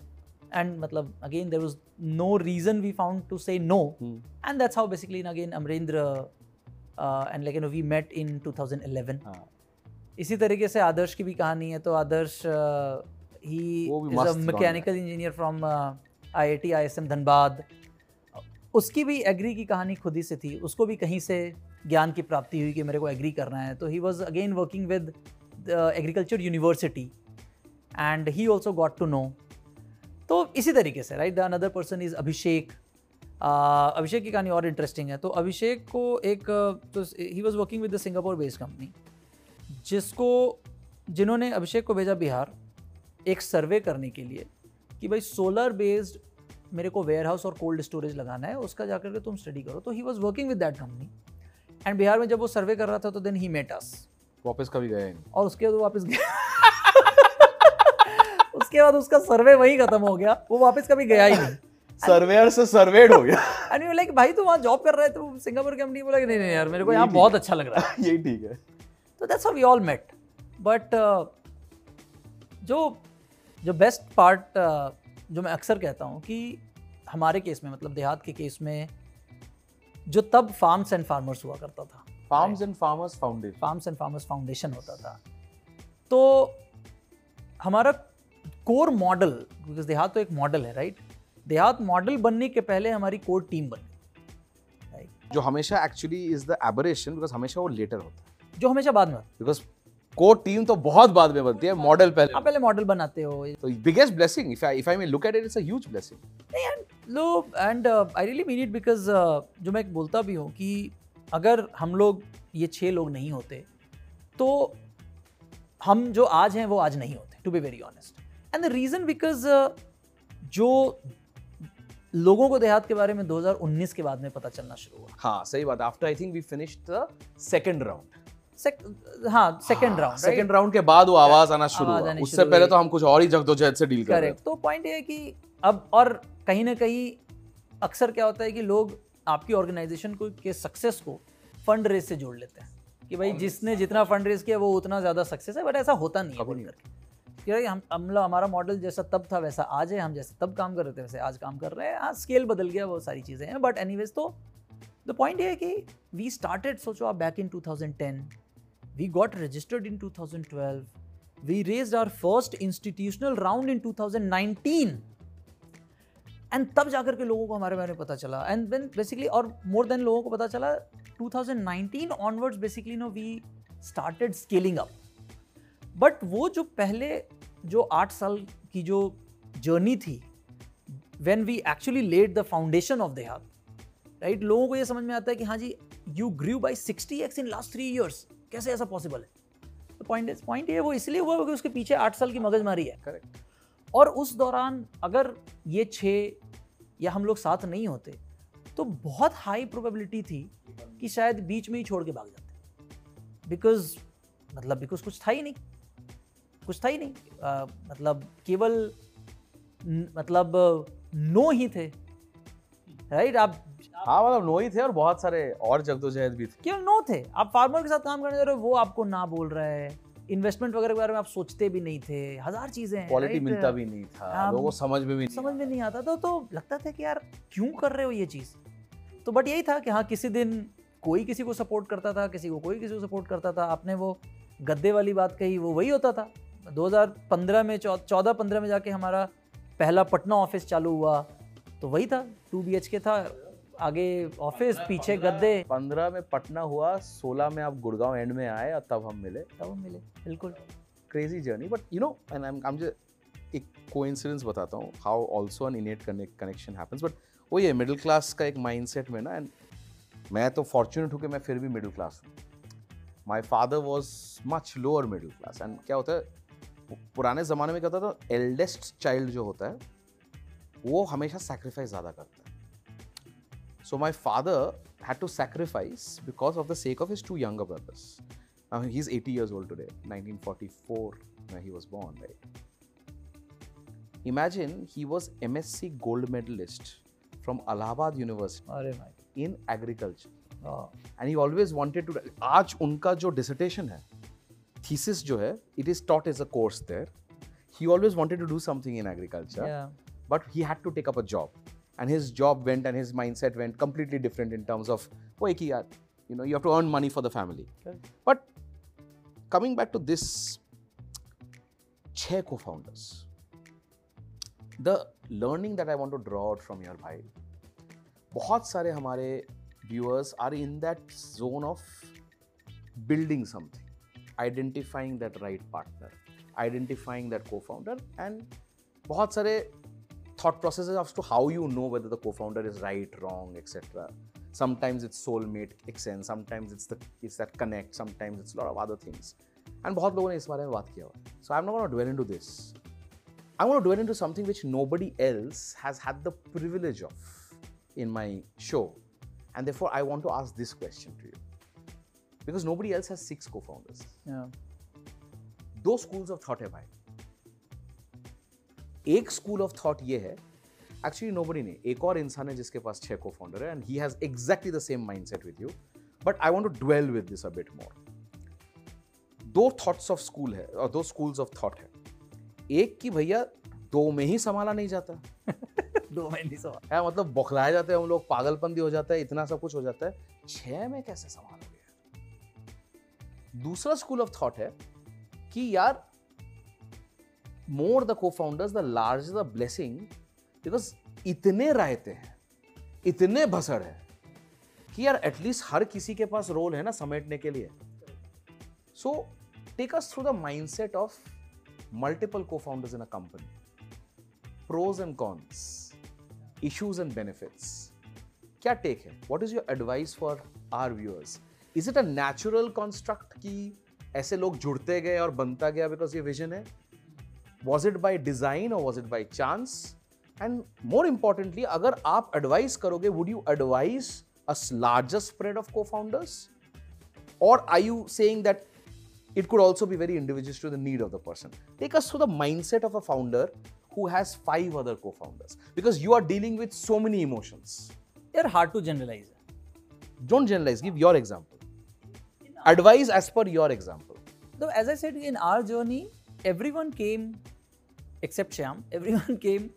And matlab again there was no reason we found to say no. Hmm. and that's how basically again Amrendra uh, and like you know we met in 2011 हाँ। इसी तरीके से आदर्श की भी कहानी है तो Adarsh he. Is a mechanical engineer from IIT ISM Dhanbad उसकी भी एग्री की कहानी खुद ही से थी उसको भी कहीं से ज्ञान की प्राप्ति हुई कि मेरे को एग्री करना है। तो he was again working with agriculture university and he also got to know तो इसी तरीके से right the another person is Abhishek Abhishek की कहानी और इंटरेस्टिंग है। तो अभिषेक को एक uh, तो he was working with the Singapore based company जिसको जिन्होंने अभिषेक को भेजा बिहार एक सर्वे करने के लिए कि भाई सोलर बेस्ड मेरे को वेयर हाउस और कोल्ड स्टोरेज लगाना है उसका जाकर के तुम स्टडी करो। तो he was working with that company and Bihar में जब वो सर्वे कर रहा था तो देन ही मेट अस वापस कभी गए नहीं। और उसके बाद वापस गया। उसके बाद उसका सर्वे वही खत्म हो गया। वो वापस कभी गया ही नहीं। सर्वेयर से सर्वेड हो गया। एंड यू लाइक भाई तू वहाँ जॉब कर रहा है तो सिंगापुर कंपनी बोला कि नहीं नहीं यार मेरे को यहाँ बहुत अच्छा लग रहा है। यही ठीक है। तो that's how we all met but जो जो बेस्ट पार्ट uh, जो मैं अक्सर कहता हूँ कि हमारे केस में मतलब देहात के केस में जो तब फार्म्स एंड फार्मर्स हुआ करता था farms and farmers foundation farms and farmers foundation होता था। तो हमारा कोर मॉडल बिकॉज़ देहात तो एक मॉडल है राइट देहात मॉडल बनने के पहले हमारी कोर टीम बनी। राइट जो हमेशा actually is the aberration because हमेशा वो लेटर होता है। जो हमेशा बाद में होता बिकॉज़ कोर टीम तो बहुत बाद में बनती है मॉडल है। आप पहले पहले मॉडल बनाते हो। तो biggest blessing if I if I may look at it it's a huge blessing नहीं and low and I really mean it because जो मैं बोलता भी हूँ कि अगर हम लोग ये छः लोग नहीं होते तो हम जो आज हैं वो आज नहीं होते to be very honest and the reason because जो लोगों को देहात के बारे में 2019 के बाद में पता चलना शुरू हुआ। हाँ सही बात। After I think we finish the second round हाँ सेकेंड राउंड सेकंड राउंड के बाद वो आवाज़ आना शुरू हुआ। उससे पहले तो हम कुछ और ही जगदोजहद से डील कर रहे तो पॉइंट ये है कि अब और कहीं ना कहीं अक्सर क्या होता है कि लोग आपकी ऑर्गेनाइजेशन को के सक्सेस को फंड रेज से जोड़ लेते हैं। कि भाई जिसने जितना फंड रेज किया वो उतना ज़्यादा सक्सेस है बट ऐसा होता नहीं है बोल करके कि हम लोग हमारा मॉडल जैसा तब था वैसा आज है हम जैसे तब काम कर रहे थे वैसे आज काम कर रहे हैं। आज स्केल बदल गया वो सारी चीज़ें हैं but anyways so the point ये है कि वी स्टार्टेड सोचो आप back in 2010 we got registered in 2012 we raised our first institutional round in 2019 and तब जाकर के लोगों को हमारे बारे में पता चला। एंड देन बेसिकली और मोर देन लोगों को पता चला 2019 onwards basically know we started scaling up but वो जो पहले जो आठ साल की जो जर्नी थी when we actually laid the foundation of Dehaat right लोगों को ये समझ में आता है कि हाँ जी you grew by sixty x in last three years कैसे ऐसा पॉसिबल है? तो पॉइंट पॉइंट ये वो इसलिए हुआ क्योंकि उसके पीछे आठ साल की मगजमारी है। करेक्ट और उस दौरान अगर ये छः या हम लोग साथ नहीं होते तो बहुत हाई प्रोबेबिलिटी थी कि शायद बीच में ही छोड़ के भाग जाते। बिकॉज़ मतलब बिकॉज़ कुछ था ही नहीं। कुछ था ही नहीं। अ, मतलब केवल न- मतलब नो ही थे। राइट आप हाँ मतलब नो ही थे और बहुत सारे और जगदोजहद भी थे। केवल नो थे। आप फार्मर के साथ काम करने जा रहे हो वो आपको ना बोल रहा है। इन्वेस्टमेंट वगैरह के बारे में आप सोचते भी नहीं थे। हज़ार चीज़ें हैं क्वालिटी मिलता भी नहीं था हाँ, लोगों को समझ में भी नहीं समझ में नहीं आता था तो लगता था कि यार क्यों कर रहे हो ये चीज़? तो बट यही था कि हाँ किसी दिन कोई किसी को सपोर्ट करता था किसी को कोई किसी को सपोर्ट करता था। आपने वो गद्दे वाली बात कही वो वही होता था। 2015 में चौदह पंद्रह में जाके हमारा पहला पटना ऑफ़िस चालू हुआ तो वही था टू बी के था। आगे ऑफ़िस पीछे गद्दे। पंद्रह में पटना हुआ सोलह में आप गुड़गांव एंड में आए और तब हम मिले। तब हम मिले बिल्कुल। Crazy journey but you know and I am एक कोइंसिडेंस बताता हूँ how also an innate connection happens but वो ये मिडिल क्लास का एक माइंडसेट में ना एंड मैं तो फॉर्चुनेट हूँ कि मैं फिर भी मिडिल क्लास हूँ। My father was much lower middle class and क्या होता है पुराने ज़माने में क्या होता था एल्डेस्ट चाइल्ड जो होता है वो हमेशा सेक्रीफाइस ज़्यादा करता है। So my father had to sacrifice because of the sake of his two younger brothers. Now he's 80 years old today, 1944 when he was born, right? Imagine he was MSc gold medalist from Allahabad University अरे भाई in agriculture. हाँ, And he always wanted to. आज उनका जो dissertation है, thesis जो है, it is taught as a course there. He always wanted to do something in agriculture. yeah. but he had to take up a job and his job went and his mindset went completely different in terms of वो एक ही यार you know you have to earn money for the family Correct. but coming back to this छह co-founders the learning that I want to draw out from your भाई बहुत सारे हमारे viewers are in that zone of building something identifying that right partner identifying that co-founder and बहुत सारे thought processes as to how you know whether the co-founder is right wrong etc sometimes it's soulmate extend sometimes it's the it's that connect sometimes it's a lot of other things and बहुत लोगों ने इस बारे में बात किया हुआ so I'm not going to dwell into this I want to dwell into something which nobody else has had the privilege of in my show and therefore I want to ask this question to you because nobody else has six co-founders Yeah. दो schools of thought है भाई एक school of thought ये है। Actually nobody ने एक और इंसान है जिसके पास छह को फाउंडर है and he has exactly the same mindset with you but I want to dwell with this a bit more दो थॉट्स ऑफ़ स्कूल है और दो स्कूल्स ऑफ़ थॉट है। एक की भैया दो में ही संभाला नहीं जाता। दो महीने सवाल है मतलब बौखलाए जाते हैं हम लोग पागलपंदी हो जाता है इतना सब कुछ हो जाता है। छह में कैसे संभालोगे? दूसरा स्कूल ऑफ़ थॉट है कि यार more the co founders the large the blessing because इतने रायते हैं, इतने भसड़ है कि यार एटलीस्ट हर किसी के पास रोल है ना समेटने के लिए। So take us through the mind set of multiple co founders in a company pros and cons. Issues and benefits. क्या टेक है? What is your advice for our viewers is it a natural construct कि ऐसे लोग जुड़ते गए और बनता गया बिकॉज़ ये विजन है? वॉज इट बाई डिजाइन और was it by chance and more importantly अगर आप एडवाइस करोगे would you advice a larger spread of cofounders or are you saying that it could also be very individual to the need of the person take us through the mindset of a founder who has five other co-founders because you are dealing with so many emotions यार hard to generalise है don't generalize give your example advise as per your example So as I said, in our journey, everyone came, except Shyam, everyone came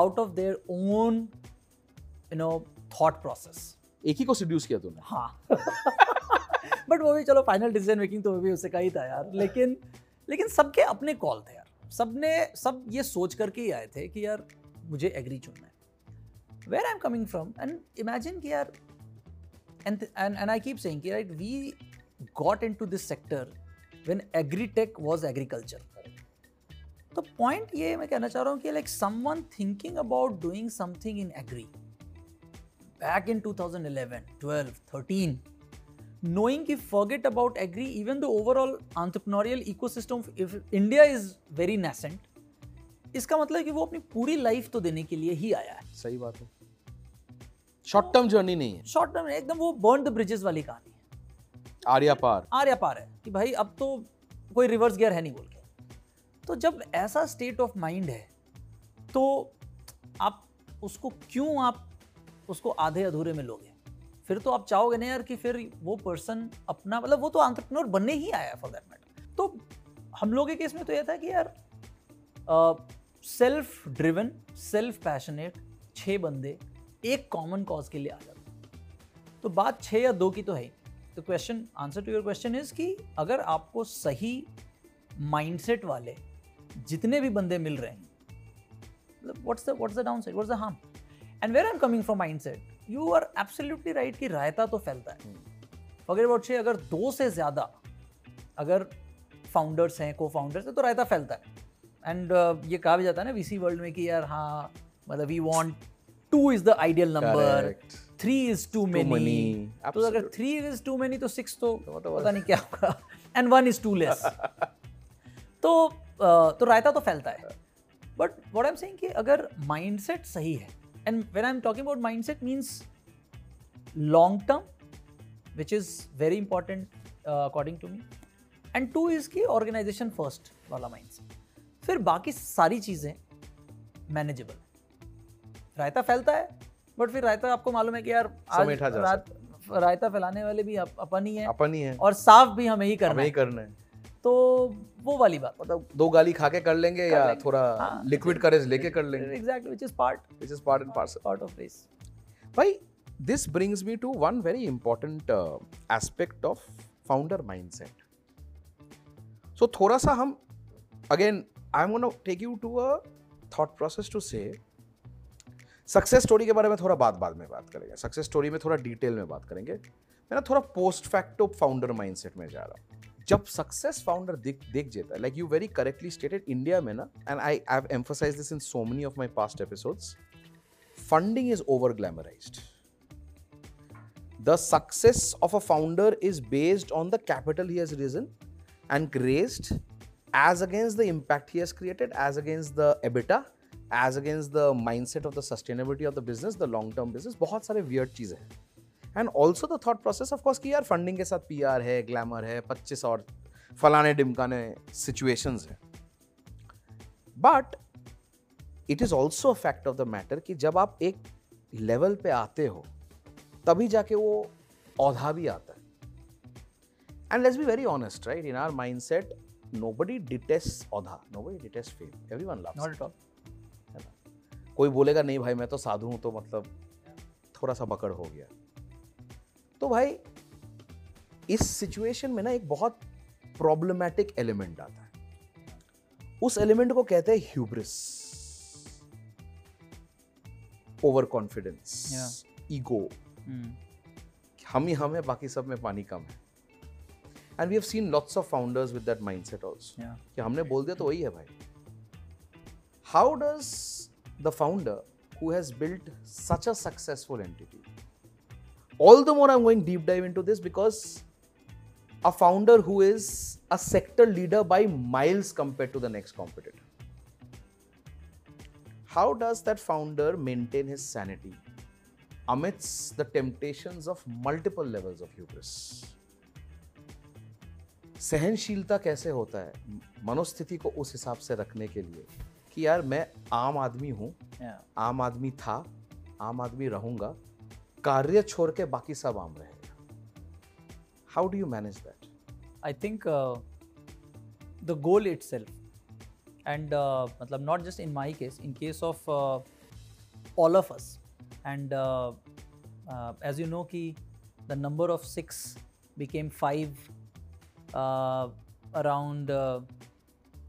out of their own, you know, thought process. एक ही को seduce किया तूने। हाँ। But वो भी चलो final decision making तो वो भी उससे का ही था यार। लेकिन लेकिन सबके अपने कॉल थे यार। सबने सब ये सोच करके ही आए थे कि यार मुझे एग्री चुनना है। Where I am coming from and imagine कि यार and and I keep saying कि right we got into this sector when agritech was agriculture तो पॉइंट ये मैं कहना चाह रहा हूँ कि like someone thinking about doing something in agri back in 2011 12 13 knowing कि forget about agri even the overall entrepreneurial ecosystem if India is very nascent इसका मतलब कि वो अपनी पूरी लाइफ तो देने के लिए ही आया है। सही बात है। शॉर्ट टर्म जर्नी नहीं है। शॉर्ट टर्म एकदम वो बर्न द ब्रिजेस वाली कहानी है। आर्या पार। आर या पार है कि भाई अब तो कोई रिवर्स गियर है नहीं बोल के। तो जब ऐसा स्टेट ऑफ़ माइंड है तो आप उसको क्यों आप उसको आधे अधूरे में लोगे? फिर तो आप चाहोगे ना यार कि फिर वो पर्सन अपना मतलब वो तो एंटरप्रेन्योर बनने ही आया फॉर दैट मैटर तो हम लोगों के केस में तो यह था कि यार सेल्फ ड्रिवन सेल्फ पैशनेट छः बंदे एक कॉमन कॉज के लिए आ जाते तो बात छः या दो की तो ही तो question answer to your question is कि अगर आपको सही माइंडसेट वाले जितने भी बंदे मिल रहे हैं। What's the what's the downside what's the harm and where I am coming from mindset you are absolutely right कि रायता तो फैलता है। अगर अबाउट से अगर दो से ज़्यादा अगर फाउंडर्स हैं को फाउंडर्स हैं तो रायता फैलता है। एंड uh, ये कहा भी जाता है ना वीसी वर्ल्ड में कि यार हाँ मतलब we want to is the ideal number three is too many तो अगर थ्री इज़ टू मेनी तो सिक्स तो तो मतलब पता नहीं क्या होगा। And one is too less तो तो रायता तो फैलता है। But what I am saying कि अगर माइंडसेट सही है and when I am talking about mindset means long term which is very important according to me and to is की ऑर्गेनाइजेशन फ़र्स्ट वाला माइंडसेट फिर बाकी सारी चीज़ें मैनेजेबल रायता फैलता है बट फिर रायता आपको मालूम है कि यार आज रात रायता फैलाने वाले भी अपन ही है। अपन ही है। और साफ़ भी हमें ही करना हमें ही है। करना है। तो वो वाली बात। मतलब दो गाली खा के कर लेंगे कर या लेंगे। थोड़ा हाँ, लिक्विड करेज लेके कर लेंगे। Exactly which is part which is part and parcel part of race भाई this brings me to one very important uh, aspect of founder mindset. So थोड़ा सा हम again i'm going to take you to a thought process to say success story के बारे में थोड़ा बाद बाद में बात करेंगे। सक्सेस स्टोरी में थोड़ा डिटेल में बात करेंगे। मैं ना थोड़ा पोस्ट फैक्टो फाउंडर माइंडसेट में जा रहा हूँ। जब सक्सेस फाउंडर देख देख जाता है like you very correctly stated India में ना and I have emphasise this in so many of my past episodes funding is over glamorise the success of a founder is based on the capital he has risen and raised as against the impact he has created as against the EBITDA as against the mind of the sustainability of the business the long term business बहुत सारे वियर चीज़ें हैं। And also the thought process of course कि यार funding के साथ P R है ग्लैमर है पच्चीस और फलाने डिमकाने सिचुएशंस हैं। But it is also a fact of the matter कि जब आप एक लेवल पे आते हो तभी जाके वो औधा भी आता है। And let's be very honest right in our mindset nobody detest औधा nobody detest fame not at all कोई बोलेगा नहीं भाई मैं तो साधु हूँ तो मतलब थोड़ा सा बकड़ हो गया। तो भाई इस सिचुएशन में ना एक बहुत प्रॉब्लमैटिक एलिमेंट आता है। उस एलिमेंट को कहते हैं ह्यूब्रिस ओवर कॉन्फिडेंस ईगो हम ही हम है बाकी सब में पानी कम है। And we have seen lots of founders with that mindset also कि हमने बोल दिया तो वही है भाई। How does the founder who has built such a successful entity all the more i'm going deep dive into this because a founder who is a sector leader by miles compared to the next competitor how does that founder maintain his sanity amidst the temptations of multiple levels of hubris सहनशीलता कैसे होता है मनोस्थिति को उस हिसाब से रखने के लिए कि यार मैं आम आदमी हूं या आम आदमी था आम आदमी रहूंगा कार्य छोड़ के बाकी सब आम रहेगा how do you manage that I think the goal itself and मतलब not just in my case in case of all of us and as you know कि the number of six became five around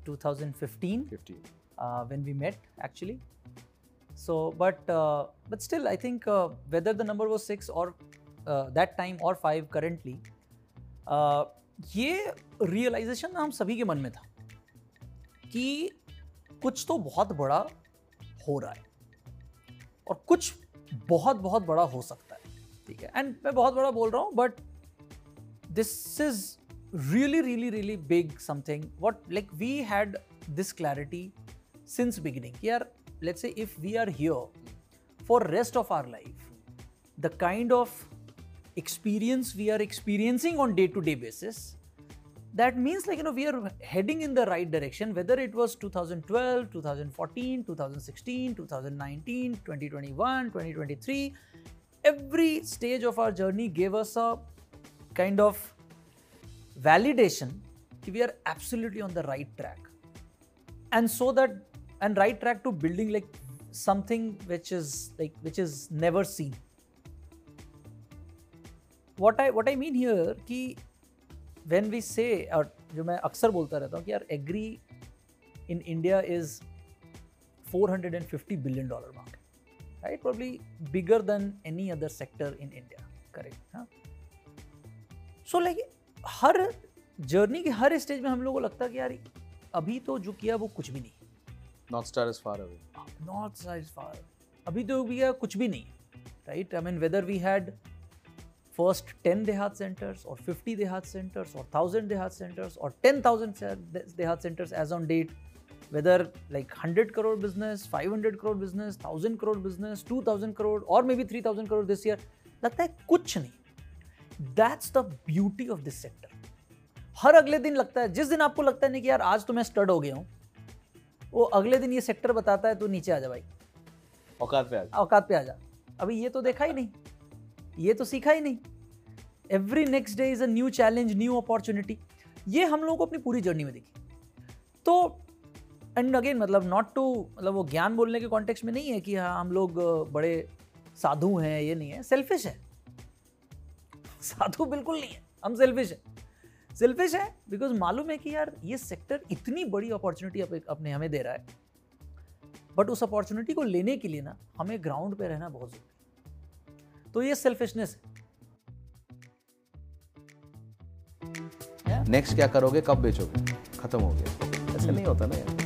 two thousand fifteen when we met actually So, but uh, but still, I think uh, whether the number was six or uh, that time or five currently, uh, ये realisation हम सभी के मन में था कि कुछ तो बहुत बड़ा हो रहा है और कुछ बहुत बहुत बड़ा हो सकता है ठीक है एंड मैं बहुत बड़ा बोल रहा हूँ but this is really really really big something what like we had this clarity since beginning यार let's say if we are here for rest of our life the kind of experience we are experiencing on day to day basis that means like you know we are heading in the right direction whether it was 2012 2014 2016 2019 2021 2023 every stage of our journey gave us a kind of validation that we are absolutely on the right track. And so that and right track to building like something which is like which is never seen what i what i mean here कि when we say और जो मैं अक्सर बोलता रहता हूँ कि यार agri in India is 450 billion dollar market right probably bigger than any other sector in india correct हाँ सो लाइक हर जर्नी के हर स्टेज में हम लोगों को लगता है कि यार अभी तो जो किया वो कुछ भी नहीं north star is far away north side far अभी तो किया कुछ भी नहीं right I mean whether we had first ten DeHaat centres और फिफ्टी देहात सेंटर्स और थाउज़ेंड देहात सेंटर्स और ten thousand DeHaat centres as on date whether, like 100 crore business 500 crore business 1000 crore business 2000 crore, or maybe 3000 crore this year, लगता है कुछ नहीं। That's the beauty of this sector हर अगले दिन लगता है, जिस दिन आपको लगता है नहीं कि यार आज तो मैं स्टड हो गया हूँ वो अगले दिन ये सेक्टर बताता है तो नीचे आ जा भाई। औकात पे आ औकात पे आ जा। अभी ये तो देखा ही नहीं। ये तो सीखा ही नहीं। Every next day is a new challenge new opportunity ये हम लोगों को अपनी पूरी जर्नी में दिखी। तो एंड अगेन मतलब नॉट टू मतलब वो ज्ञान बोलने के कॉन्टेक्स्ट में नहीं है कि हाँ हम लोग बड़े साधु हैं ये नहीं है। सेल्फिश है। साधु बिल्कुल नहीं है। हम सेल्फिश है। सेल्फिश है बिकॉज़ मालूम है कि यार ये सेक्टर इतनी बड़ी अपॉर्चुनिटी अपने हमें दे रहा है। बट उस अपॉर्चुनिटी को लेने के लिए ना हमें ग्राउंड पे रहना बहुत ज़रूरी तो ये सेल्फिशनेस है। नेक्स्ट क्या करोगे? कब बेचोगे? खत्म हो गया। ऐसे नहीं होता ना यार।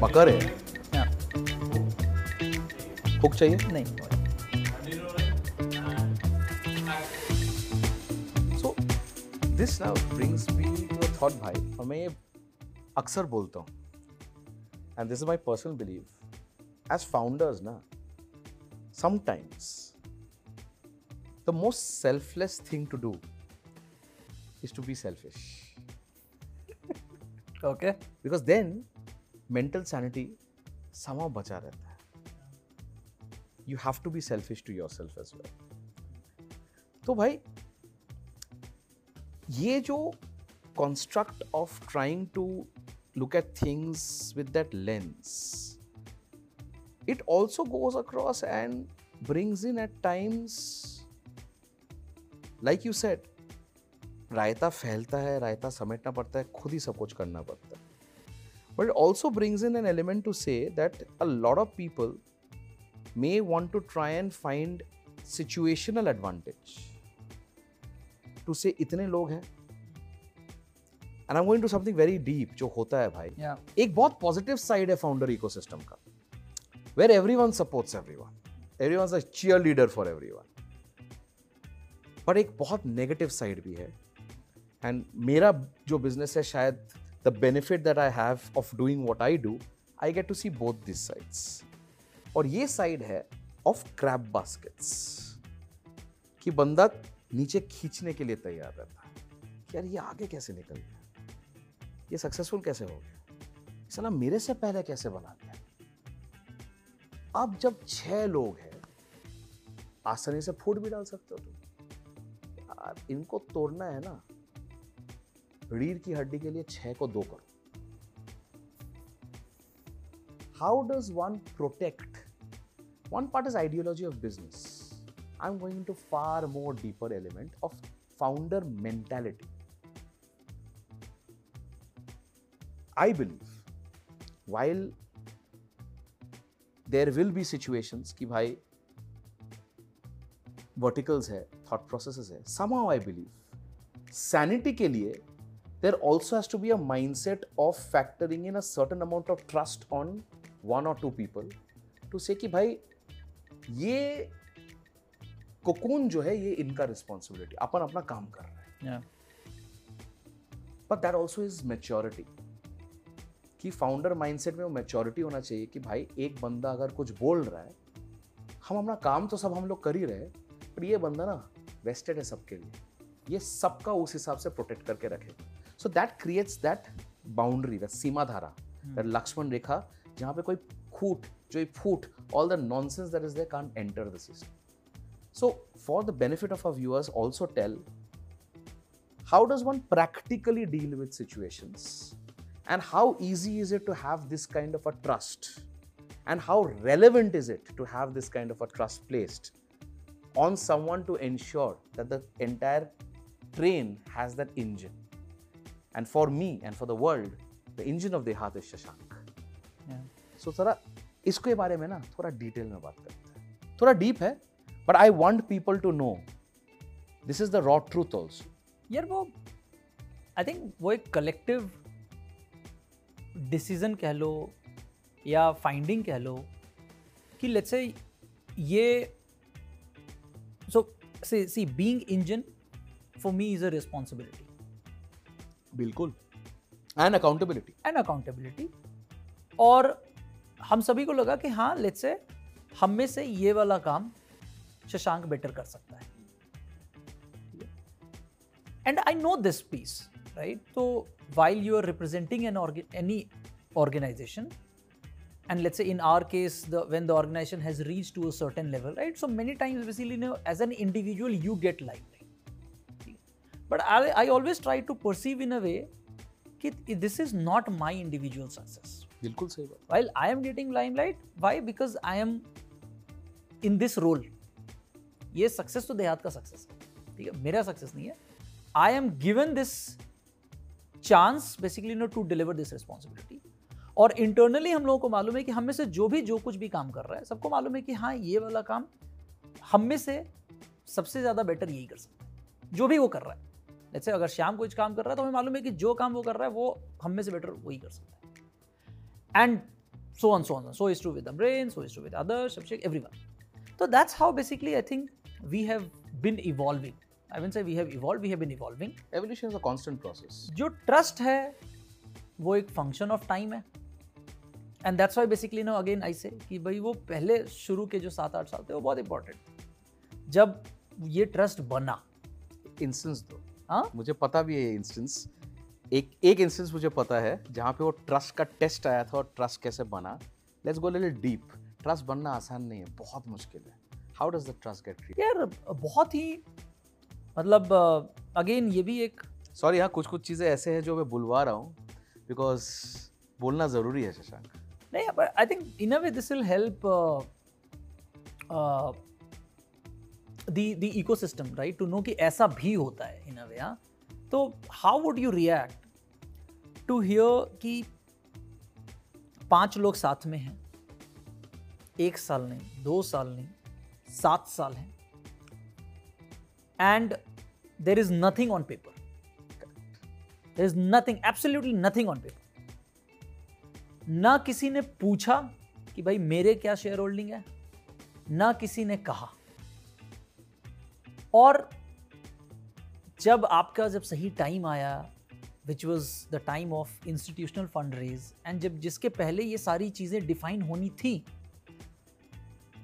पकड़ है। हुक चाहिए? नहीं। This now brings me to a thought भाई और मैं ये अक्सर बोलता हूँ। And this is my personal believe as founders ना sometimes the most selfless thing to do is to be selfish okay because then mental sanity समा बचा रहता है। You have to be selfish to yourself as well तो भाई ये जो construct of trying to look at things with that lens it also goes across and brings in at times, like you said, raita फैलता है रायता समेटना पड़ता है खुद ही सब कुछ करना पड़ता है। But it also brings in an element to say that a lot of people may want to try and find situational advantage to say इतने लोग हैं। And I going to something very deep जो होता है भाई। Yeah. एक बहुत positive side है फाउंडर इकोसिस्टम का where everyone supports everyone everyone cheerleader for everyone पर एक बहुत नेगेटिव साइड भी है। एंड मेरा जो बिज़नेस है शायद the benefit that I have of doing what I do I get to see both this sides और ये साइड है ऑफ़ क्रैप बास्केट्स कि बंदा नीचे खींचने के लिए तैयार रहता है यार ये आगे कैसे निकल गया? ये सक्सेसफुल कैसे हो गया? साला मेरे से पहले कैसे बना दिया अब जब छह लोग हैं, आसानी से फ़ूड भी डाल सकते हो तुम। यार, इनको तोड़ना है ना। रीढ़ की हड्डी के लिए छह को दो करो। How does one protect one part is ideology of business I am going to far more deeper element of founder mentality I believe while there will be situations कि भाई वर्टिकल्स है थॉट प्रोसेस है somehow I believe sanity के लिए there also has to be a mindset of factoring in a certain amount of trust on one और two people to say भाई ये cocoon जो है ये इनका रिस्पॉन्सिबिलिटी अपन अपना काम कर रहे हैं। But that also is maturity कि फाउंडर माइंडसेट में वो मेच्योरिटी होना चाहिए कि भाई एक बंदा अगर कुछ बोल रहा है हम अपना काम तो सब हम लोग कर ही रहे हैं पर ये बंदा ना वेस्टेड है सबके लिए। ये सबका उस हिसाब से प्रोटेक्ट करके रखे। So that creates that boundary that सीमा धारा दैट लक्ष्मण रेखा जहाँ पे कोई खूट जो फूट all the nonsense that is they can enter the system So for the benefit of our viewers also tell how does one practically deal with situations and how easy is it to have this kind of a trust and how relevant is it to have this kind of a trust placed on someone to ensure that the entire train has that engine and for me and for the world the engine of the heart is shashank Yeah. So so, थोड़ा इसके बारे में ना थोड़ा detail में बात करते हैं थोड़ा डीप है but I want people to know this is the raw truth also यार वो आई थिंक वो एक कलेक्टिव डिसीज़न कह लो या फाइंडिंग कह लो कि लेट्स से ये so C C being engine for me is a responsibility बिल्कुल। एंड अकाउंटेबिलिटी एंड अकाउंटेबिलिटी और हम सभी को लगा कि हाँ लेट्स से हम में से ये वाला काम शशांक बेटर कर सकता है। And I know this piece right तो while you are representing an any organisation and let's in our case when the organisation has reach to a certain level right so many times basically know as an individual you get like but I I always try to perceive in a way कि this is not my individual success बिल्कुल सही बात। While I am getting limelight because I am in this role ये success तो देहात का success है ठीक है? मेरा सक्सेस नहीं है। I am given this chance basically know to deliver this responsibility और इंटरनली हम लोगों को मालूम है कि हम में से जो भी जो कुछ भी काम कर रहा है सबको मालूम है कि हाँ ये वाला काम हम में से सबसे ज़्यादा बेटर यही कर सकता है। जो भी वो कर रहा है। जैसे अगर श्याम कुछ काम कर रहा है तो हमें मालूम है कि जो काम वो कर रहा है वो हम में से बेटर वही कर सकता है। And so on, so on. So is true with the brain, so is true with others, Abhishek, everyone. So that's how basically we have been evolving. I wouldn't say we have evolved, we have been evolving. Evolution is a constant process जो trust है वो एक function of time है. And that's why basically know again I say कि भाई वो पहले शुरू के जो सात आठ साल थे वो बहुत इंपॉर्टेंट जब ये ट्रस्ट बना। इंस्टेंस दो। हाँ? मुझे पता भी है ये इंस्टेंस एक एक इंस्टेंस मुझे पता है जहाँ पे वो ट्रस्ट का टेस्ट आया था और ट्रस्ट कैसे बना। Let's go little deep trust बनना आसान नहीं है बहुत मुश्किल है। How does the trust get create यार बहुत ही मतलब अगेन ये भी एक सॉरी हाँ कुछ कुछ चीज़ें ऐसे हैं जो मैं बुलवा रहा हूँ बिकॉज़ बोलना ज़रूरी है शशांक। नहीं I think in a way this will help uh, uh, the the ecosystem right? To कि ऐसा भी होता है इन a way हाँ। तो how would you react to hear कि पाँच लोग साथ में हैं एक साल नहीं दो साल नहीं सात साल हैं। And there is nothing on paper there is nothing absolutely nothing on paper ना किसी ने पूछा कि भाई मेरे क्या शेयर होल्डिंग है? ना किसी ने कहा। और जब आपका जब सही टाइम आया which was the time of institutional fund raise and जब जिसके पहले ये सारी चीज़ें डिफाइन होनी थी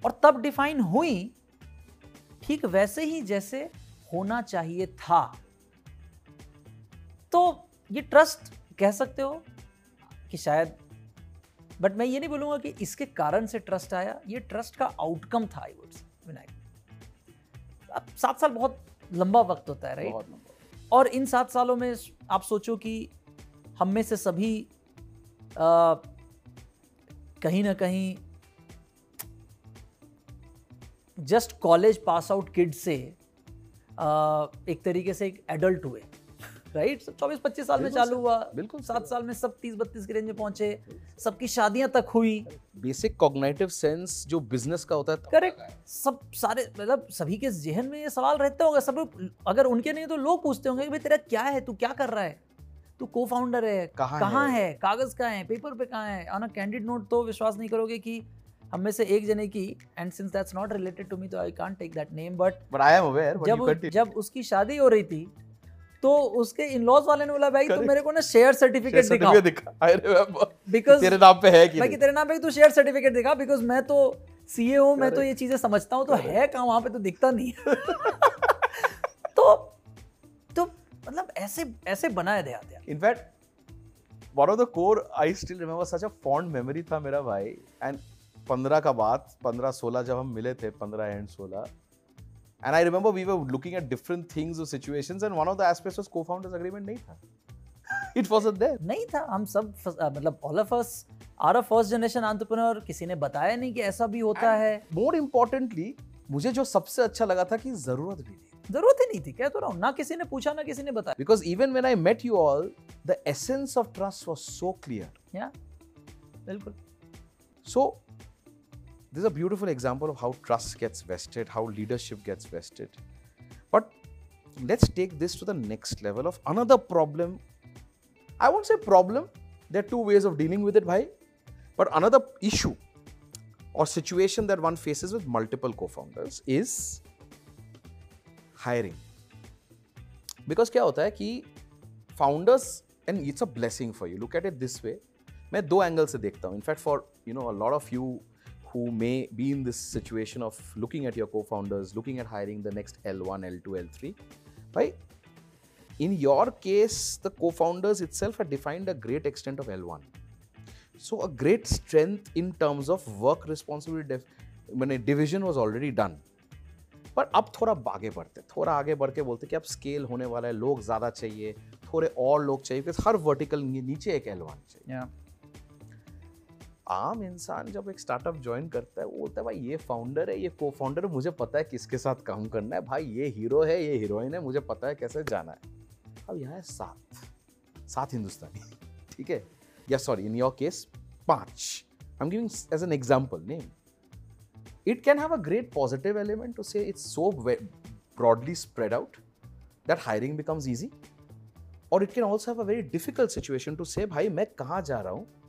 और तब डिफाइन हुई ठीक वैसे ही जैसे होना चाहिए था। तो ये ट्रस्ट कह सकते हो कि शायद बट मैं ये नहीं बोलूँगा कि इसके कारण से ट्रस्ट आया ये ट्रस्ट का आउटकम था आई वुड विनायक। अब सात साल बहुत लंबा वक्त होता है राइट और इन सात सालों में आप सोचो कि हम में से सभी आ, कहीं ना कहीं just college pass out kid से एक तरीके से एक एडल्ट हुए राइट सब चौबीस पच्चीस साल में चालू हुआ बिल्कुल सात साल में सब तीस बत्तीस की रेंज में पहुँचे सबकी शादियाँ तक हुई। बेसिक कॉग्निटिव सेंस जो बिज़नेस का होता है करेक्ट सब सारे मतलब सभी के जहन में ये सवाल रहते होंगे सब अगर उनके नहीं तो लोग पूछते होंगे कि भाई तेरा क्या है तू क्या कर रहा है? तू को फाउंडर है कहाँ कहाँ है? है कागज़ कहाँ है? पेपर पे कहाँ है? ऑन अ कैंडिड नोट तो विश्वास नहीं करोगे कि हम में से एक जने की and since that's not related to me तो I can't take that name but but I am aware जब जब उसकी शादी हो रही थी तो उसके इन लॉज वाले ने बोला भाई तुम मेरे को ना शेयर सर्टिफिकेट दिखाओ. दिखा। आई रिमेंबर बिकॉज़ तेरे नाम पे है कि भाई कि तेरे नाम पे तू शेयर सर्टिफिकेट दिखा बिकॉज़ मैं तो सीए हूँ मैं तो ये चीज़ें समझता हूँ तो है कहाँ वहाँ पे तो दिखता नहीं तो तो मतलब ऐसे ऐसे बना है देहात यार। In fact, one of the core I still remember such a fond था मेरा भाई and पंद्रह का बात पंद्रह सोलह जब हम मिले थे पंद्रह एंड सोलह and I remember we were looking at different things और situations and one of the aspects of cofounders agreement नहीं था. इट वाज अट देयर नहीं था. हम सब uh, मतलब all of us are a first generation entrepreneur किसी ने बताया नहीं कि ऐसा भी होता And है. मोर इंपोर्टेंटली मुझे जो सबसे अच्छा लगा था कि ज़रूरत भी थी. ज़रूरत ही नहीं थी. कह तो रहा हूँ. ना किसी ने पूछा ना किसी ने बताया. Because even when I met you all the essence of trust was so clear yeah बिल्कुल. So this is a beautiful example of how trust gets vested, how leadership gets vested. But let's take this to the next level of another problem. I won't say problem, there are two ways of dealing with it, bhai. But another issue or situation that one faces with multiple co founders is hiring. Because क्या होता है कि founders, and it's a blessing for you, look at it this way. मैं दो angle से देखता हूँ in fact for you know a lot of you who may be in this situation of looking at your co-founders, looking at hiring the next L1, L2, L3, right? In your case, the co-founders itself had defined a great extent of L1. So a great strength in terms of work responsibility when a division was already done. पर अब थोड़ा आगे बढ़ते थोड़ा आगे बढ़ के बोलते कि अब स्केल होने वाला है लोग ज़्यादा चाहिए थोड़े और लोग चाहिए बिकॉज़ हर वर्टिकल नीचे एक एल चाहिए Yeah. आम इंसान जब एक स्टार्टअप ज्वाइन करता है, वो बोलता है, भाई, ये फाउंडर है, ये को फाउंडर मुझे पता है किसके साथ काम करना है। भाई, ये हीरो है, ये हीरोइन है, मुझे पता है कैसे जाना है। अब यहाँ है सात। सात हिंदुस्तानी। ठीक है? या सॉरी इन योर केस पाँच। I am giving as an example name can have a great positive element to say it's so ve- broadly spread out that hiring becomes easy. Or it can also have a very difficult situation to say, भाई, मैं कहाँ जा रहा हूँ?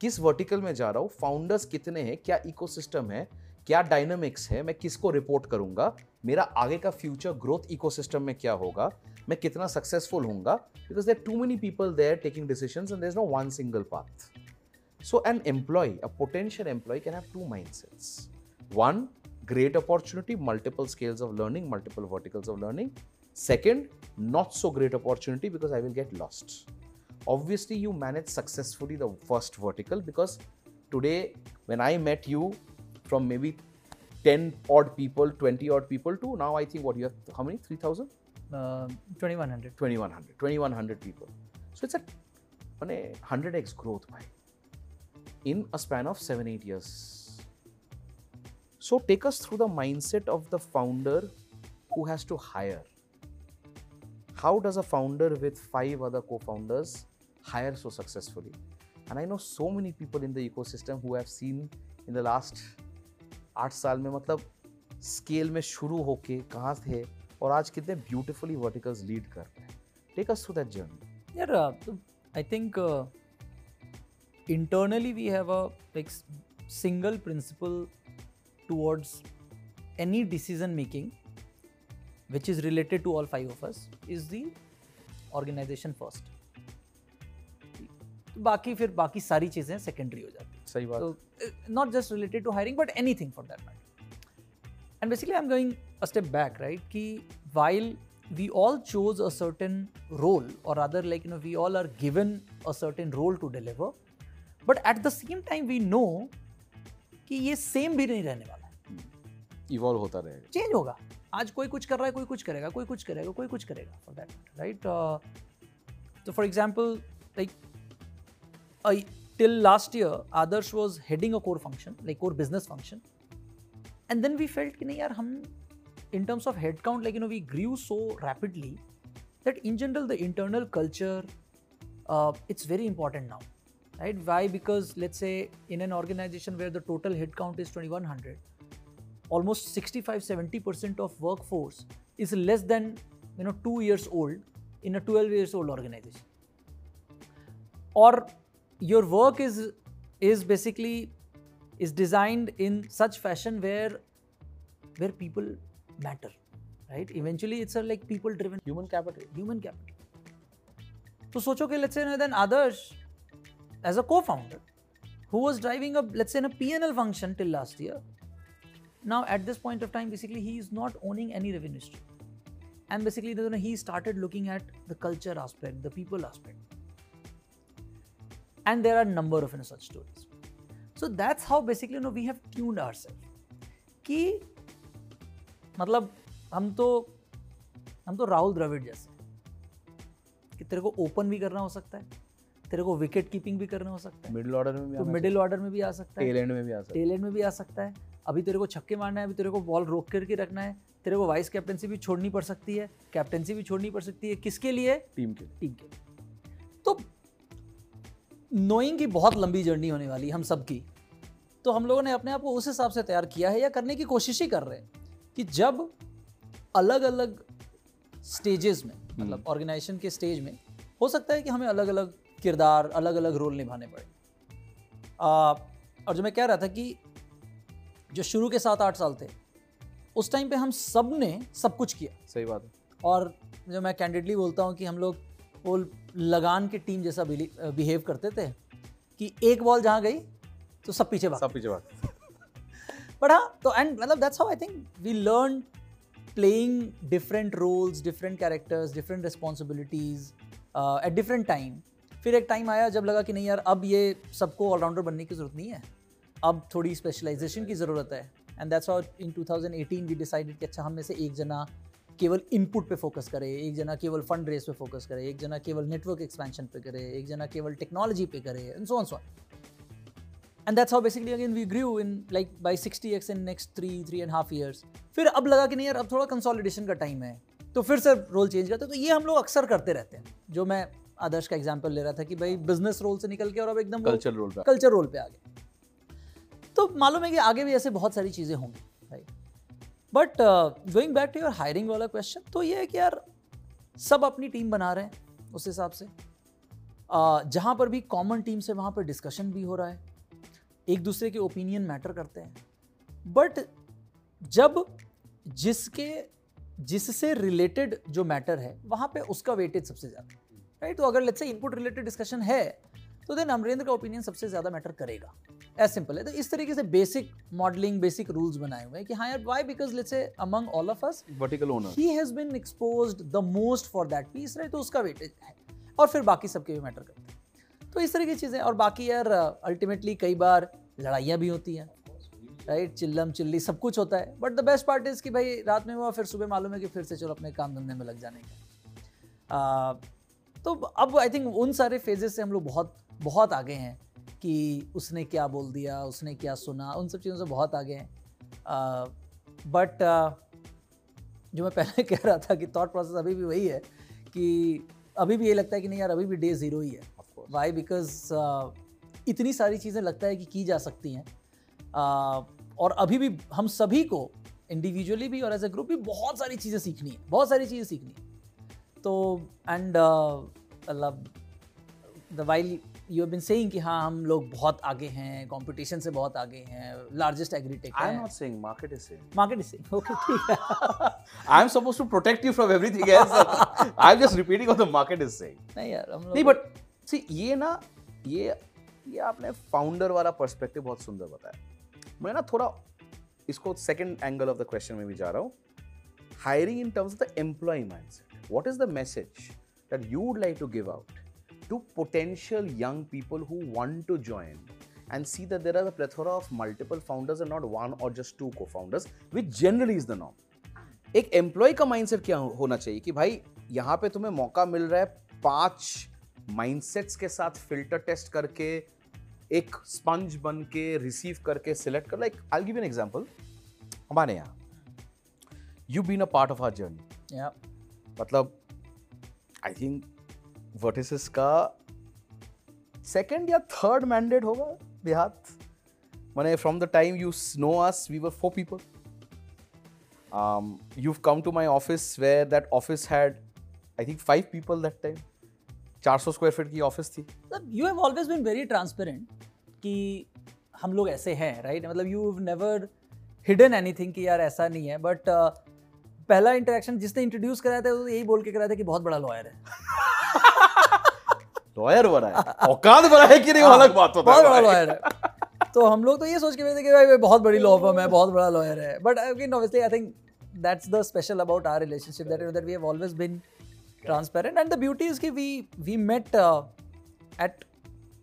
किस vertical में जा रहा हूँ फाउंडर्स कितने हैं, क्या इकोसिस्टम है, क्या डायनामिक्स है, मैं किसको रिपोर्ट करूँगा, मेरा आगे का फ्यूचर ग्रोथ इकोसिस्टम में क्या होगा, मैं कितना सक्सेसफुल होऊँगा because there too many people there taking decision and there is no one single path so an employ a potential employ can have two mind one great opportunity multiple scales of learning multiple verticals of learning second not so great opportunity because I will get lost Obviously, you manage successfully the first vertical because today, when I met you from maybe 10 odd people, 20 odd people to now I think what you have, how many? 3,000? Uh, 2100. 2100 2100 people so it's a মানে 100x growth bhai in a span of 7 8 years so take us through the mindset of the founder who has to hire how does a founder with five other co-founders hire so successfully and i know so many people in the ecosystem who have seen in the last आठ साल में मतलब scale में शुरू होके कहाँ थे और आज कितने ब्यूटीफुली वर्टिकल्स लीड कर रहे हैं take us through that journey uh, I think uh, internally we have a like single principle towards any decision making which is related to all five of us is the organization first. बाकी फिर बाकी सारी चीज़ें secondary हो जाती है। सही बात। तो not just related to hiring but anything for that matter and basically I am going step back right कि while we all chose a certain role और other like you know we all are given a certain role to deliver but at the same time we know कि ये same भी नहीं रहने वाला evolve होता रहेगा। चेंज होगा। आज कोई कुछ कर रहा है कोई कुछ करेगा कोई कुछ करेगा कोई कुछ करेगा फॉर दैट राइट तो for example like till last year, Adarsh was heading a core function, like core business function. And then we felt, ki, yaar, hum, in terms of headcount, like, you know, we grew so rapidly that in general, the internal culture, uh, it's very important now, right? Why? Because let's say in an organization where the total headcount is 2100, almost 65, 70% of workforce is less than, you know, two years old in a 12 years old organization. Or your work is is basically is designed in such fashion where where people matter right? Eventually it's a like people driven. Human capital. Human capital. So socho ke let's say then others as a co-founder who was driving a let's say in a pnl function till last year now at this point of time basically he is not owning any revenue stream. And basically he started looking at the culture aspect the people aspect. And there are number of you know, such stories. So that's how basically you know we have tuned ourselves. कि मतलब हम तो हम तो राहुल द्रविड़ जैसे हैं। कि तेरे को ओपन भी करना हो सकता है तेरे को विकेट कीपिंग भी करना हो सकता है। मिडिल ऑर्डर में भी तो मिडिल ऑर्डर में भी आ सकता है। टेल में भी आ सकता टेल एंड में भी आ सकता है। अभी तेरे को छक्के मारना है अभी तेरे को बॉल रोक करके रखना है। तेरे को वाइस कैप्टनसी भी छोड़नी पड़ सकती है। कैप्टनसी भी छोड़नी पड़ सकती है किसके लिए? टीम के लिए। टीम के लिए। नोइंग की बहुत लंबी जर्नी होने वाली हम सब की। तो हम लोगों ने अपने आप को उस हिसाब से तैयार किया है या करने की कोशिश ही कर रहे हैं कि जब अलग अलग स्टेजेस में मतलब ऑर्गेनाइजेशन के स्टेज में हो सकता है कि हमें अलग अलग किरदार अलग अलग रोल निभाने पड़े। आ, और जो मैं कह रहा था कि जो शुरू के सात आठ साल थे उस टाइम पे हम सबने सब कुछ किया। सही बात है। और जो मैं कैंडिडली बोलता हूँ कि हम लोग वो लगान की टीम जैसा बिहेव करते थे कि एक बॉल जहाँ गई तो सब पीछे भाग। सब पीछे बात बट हाँ तो एंड मतलब that's how I think we learn playing different roles different characters different responsibilities at different time फिर एक टाइम आया जब लगा कि नहीं यार अब ये सबको ऑलराउंडर बनने की ज़रूरत नहीं है। अब थोड़ी स्पेशलाइजेशन की ज़रूरत है। And that's how in 2018 we decided कि अच्छा हम में से एक जना केवल इनपुट पे फोकस करे एक जना केवल फंड रेस पे फोकस करे एक जना केवल नेटवर्क एक्सपेंशन पे करे एक जना केवल टेक्नोलॉजी पे करे and so on so and that's how basically again we grew in like by 60x in next three three and half years फिर अब लगा कि नहीं यार अब थोड़ा कंसोलिडेशन का टाइम है। तो फिर सर रोल चेंज करते तो ये हम लोग अक्सर करते रहते हैं। जो मैं आदर्श का एग्ज़ाम्पल ले रहा था कि भाई बिज़नेस रोल से निकल के और अब एकदम कल्चर रोल पे कल्चर रोल पे आ गए तो मालूम है कि आगे भी ऐसे बहुत सारी चीज़ें होंगी। But going back to your hiring वाला क्वेश्चन तो ये है कि यार सब अपनी टीम बना रहे हैं उस हिसाब से। uh, जहाँ पर भी कॉमन टीम से वहाँ पर डिस्कशन भी हो रहा है। एक दूसरे के ओपिनियन मैटर करते हैं। बट जब जिसके जिससे रिलेटेड जो मैटर है वहाँ पे उसका वेटेज सबसे ज़्यादा। राइट तो अगर let's say input related discussion है तो देन अमरेंद्र का ओपिनियन सबसे ज़्यादा मैटर करेगा। एज सिंपल है। तो इस तरीके से बेसिक मॉडलिंग बेसिक रूल्स बनाए हुए हैं कि हाँ यार why because let's say among all of us vertical owner he has been exposed the most for that piece right तो उसका वेटेज है। और फिर बाकी सबके भी मैटर करते हैं। तो इस तरह की चीज़ें और बाकी यार अल्टीमेटली कई बार लड़ाइयाँ भी होती हैं। राइट चिल्लम चिल्ली सब कुछ होता है। But the best part is कि भाई रात में हुआ फिर सुबह मालूम है कि फिर से चलो अपने काम धंधे में लग जाने का। तो अब आई थिंक उन सारे फेजेस से हम लोग बहुत बहुत आगे हैं कि उसने क्या बोल दिया उसने क्या सुना उन सब चीज़ों से बहुत आगे हैं। बट जो मैं पहले कह रहा था कि थॉट प्रोसेस अभी भी वही है कि अभी भी ये लगता है कि नहीं यार अभी भी डे ज़ीरो ही है। वाई बिकॉज़ uh, इतनी सारी चीज़ें लगता है कि की जा सकती हैं। uh, और अभी भी हम सभी को इंडिविजुअली भी और एज ए ग्रुप भी बहुत सारी चीज़ें सीखनी है बहुत सारी चीज़ें सीखनी है। तो एंड मतलब the while you have been saying कि हाँ हम लोग बहुत आगे हैं कंपटीशन से बहुत आगे हैं largest agritech I am not saying market is saying market is saying okay ठीक है। I am supposed to protect you from everything else I am just repeating what the market is saying नहीं यार हम लोग नहीं but सी ये ना ये ये आपने फाउंडर वाला पर्सपेक्टिव बहुत सुंदर बताया। मैं ना थोड़ा इसको second angle of the question में भी जा रहा हूँ। Hiring in terms of the employ mindset what is the message that you would like to give out to potential young people who want to join and see that there are a plethora of multiple founders and not one or just two co-founders, which generally is the norm. एक employ का mindset क्या होना चाहिए कि भाई यहाँ पे तुम्हें मौका मिल रहा है पाँच माइंडसेट्स के साथ फ़िल्टर टेस्ट करके एक स्पंज बन के रिसीव करके सिलेक्ट कर like I give an example हमारे यहाँ you been a part of our journey मतलब आई थिंक वर्टिसेस का सेकंड या थर्ड मैंडेट होगा देहात मैंने from the time you know us we were four people you come to my office where that office had I think five people that time 400 square feet की office थी। You have always been very transparent कि हम लोग ऐसे हैं right मतलब you never hidden anything कि यार ऐसा नहीं है बट uh, पहला इंटरेक्शन जिसने इंट्रोड्यूस कराया था वो यही बोल के कराया था कि बहुत बड़ा लॉयर है। लॉयर बना है औकात बना है कि नहीं अलग बात होता बहुत बड़ा लॉयर है। तो हम लोग तो ये सोच के बैठे कि भाई बहुत बड़ी लॉ फर्म है बहुत बड़ा लॉयर है। But again obviously I think that's the special about our relationship that that we have always been transparent. And the beauty is कि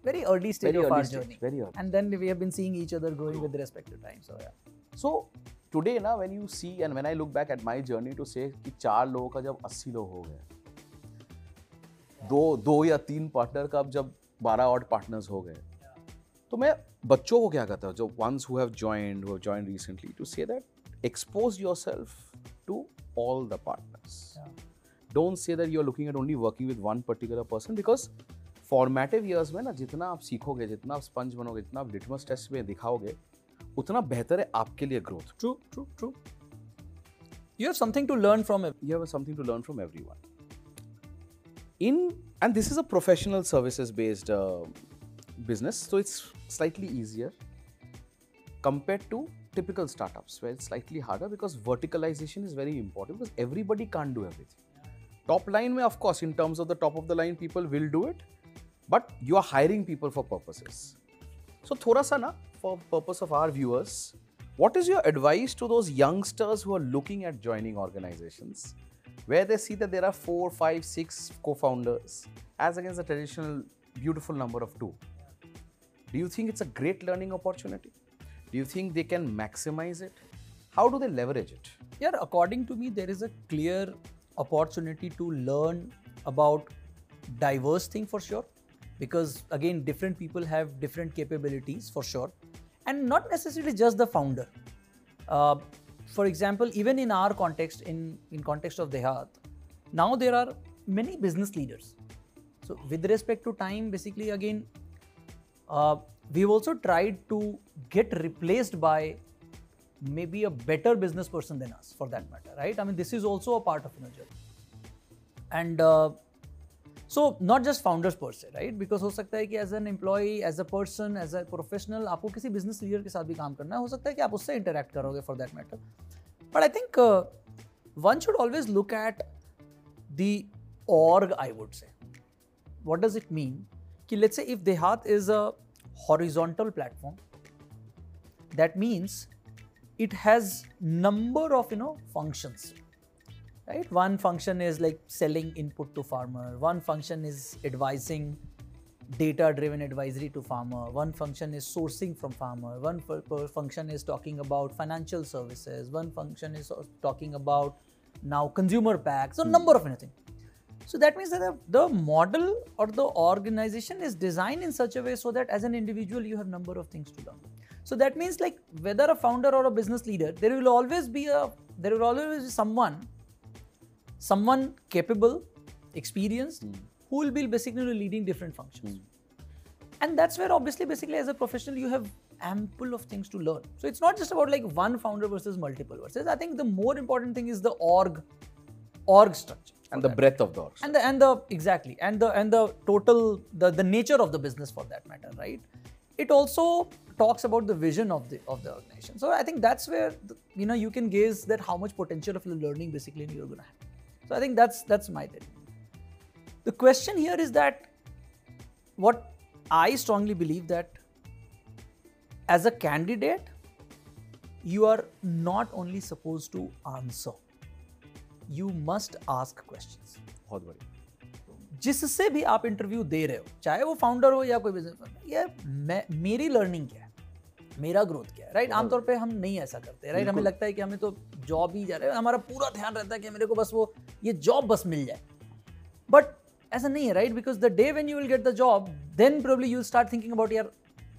very early stage Very of early our stage, journey. very early. and then we have been seeing each other growing with respective time so yeah. So today ना when you see and when I look back at my journey to say कि चार लोगों का जब 80 लोग हो गए दो दो या तीन पार्टनर का अब जब 12 ऑड पार्टनर्स हो गए तो मैं बच्चों को क्या कहता हूँ जो once who have joined who joined recently to say that expose yourself to all the partners don't say that you are looking at only working with one particular person because formative years में ना जितना आप सीखोगे जितना आप sponge बनोगे जितना आप लिटमस टेस्ट में दिखाओगे उतना बेहतर है आपके लिए growth through through through you have something to learn from you you have something to learn from everyone. In and this is a professional services based uh, business so it's slightly easier compared to typical startups where it's slightly harder because verticalization is very important because everybody can't do everything. Top line may of course in terms of the top of the line people will do it but you are hiring people for purposes. So thoda sa na for purpose of our viewers what is your advice to those youngsters who are looking at joining organizations where they see that there are four, five, six co-founders as against the traditional beautiful number of two? Do you think it's a great learning opportunity? Do you think they can maximize it? How do they leverage it? Yeah, according to me, there is a clear opportunity to learn about diverse thing for sure. Because again, different people have different capabilities for sure, and not necessarily just the founder. Uh, for example, even in our context, in in context of Dehat, now there are many business leaders. So with respect to time, basically again, uh, we've also tried to get replaced by maybe a better business person than us for that matter right i mean this is also a part of journey and uh, so not just founders पर से right because हो सकता है कि as an employee as a person as a professional आपको किसी business leader के साथ भी काम करना है। हो सकता है कि आप उससे इंटरेक्ट करोगे for that matter but I think one should always look at the org I would say what does it mean कि let's if Dehaat is a horizontal platform that means it has number of you know functions right? One function is like selling input to farmer. One function is advising data driven advisory to farmer. One function is sourcing from farmer. One function is talking about financial services. One function is talking about now consumer packs so hmm. number of anything. So that means that the, the model or the organization is designed in such a way so that as an individual you have number of things to learn. So that means like whether a founder or a business leader, there will always be a there will always be someone, someone capable, experienced, mm. who will be basically leading different functions. Mm. And that's where obviously basically as a professional you have ample of things to learn. So it's not just about like one founder versus multiple versus I think the more important thing is the org org structure and the breadth of the org and the and the exactly and the and the total the the nature of the business for that matter right it also talks about the vision of the of the organization. So I think that's where the, you know you can gaze that how much potential of learning basically you're going to have. So I think that's that's my thing. The question here is that what I strongly believe that as a candidate you are not only supposed to answer you must ask questions बहुत बढ़िया जिससे भी आप interview दे रहे हो चाहे वो founder हो या कोई बिजनेस ये मेरी लर्निंग क्या है है मेरा ग्रोथ क्या है राइट आमतौर पे हम नहीं ऐसा करते राइट हमें लगता है कि हमें तो जॉब ही जा रहा है हमारा पूरा ध्यान रहता है कि मेरे को बस वो ये जॉब बस मिल जाए। बट ऐसा नहीं है right because the day when you will get the job then probably you start thinking about यार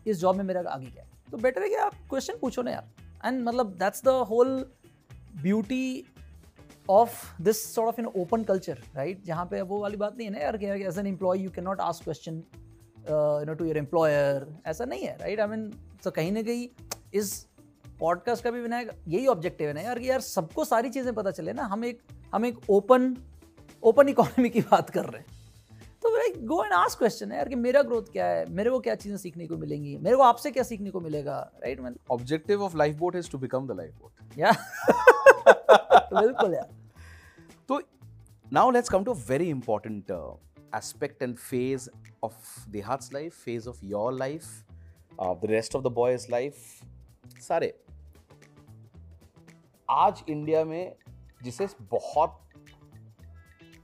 इस जॉब में मेरा आगे क्या है? तो बेटर है कि आप क्वेश्चन पूछो ना यार। एंड मतलब that's the whole beauty of this sort of in open culture right जहाँ पे वो वाली बात नहीं है ना यार कि as an employ you can not ask question you know to your employer ऐसा नहीं है राइट आई मीन तो कहीं ना कहीं इस पॉडकास्ट का भी विनायक यही ऑब्जेक्टिव है ना यार कि यार सबको सारी चीज़ें पता चले ना हम एक हम एक ओपन ओपन इकोनॉमी की बात कर रहे हैं। तो like go and ask question है यार कि मेरा ग्रोथ क्या है मेरे को क्या चीज़ें सीखने को मिलेंगी मेरे को आपसे क्या सीखने को मिलेगा right man objective of life boat is to become the life boat या बिल्कुल यार। तो now let's come to very important aspect and phase of Dehat's life, phase of your life, the rest of the boys life सारे। आज India में जिसे बहुत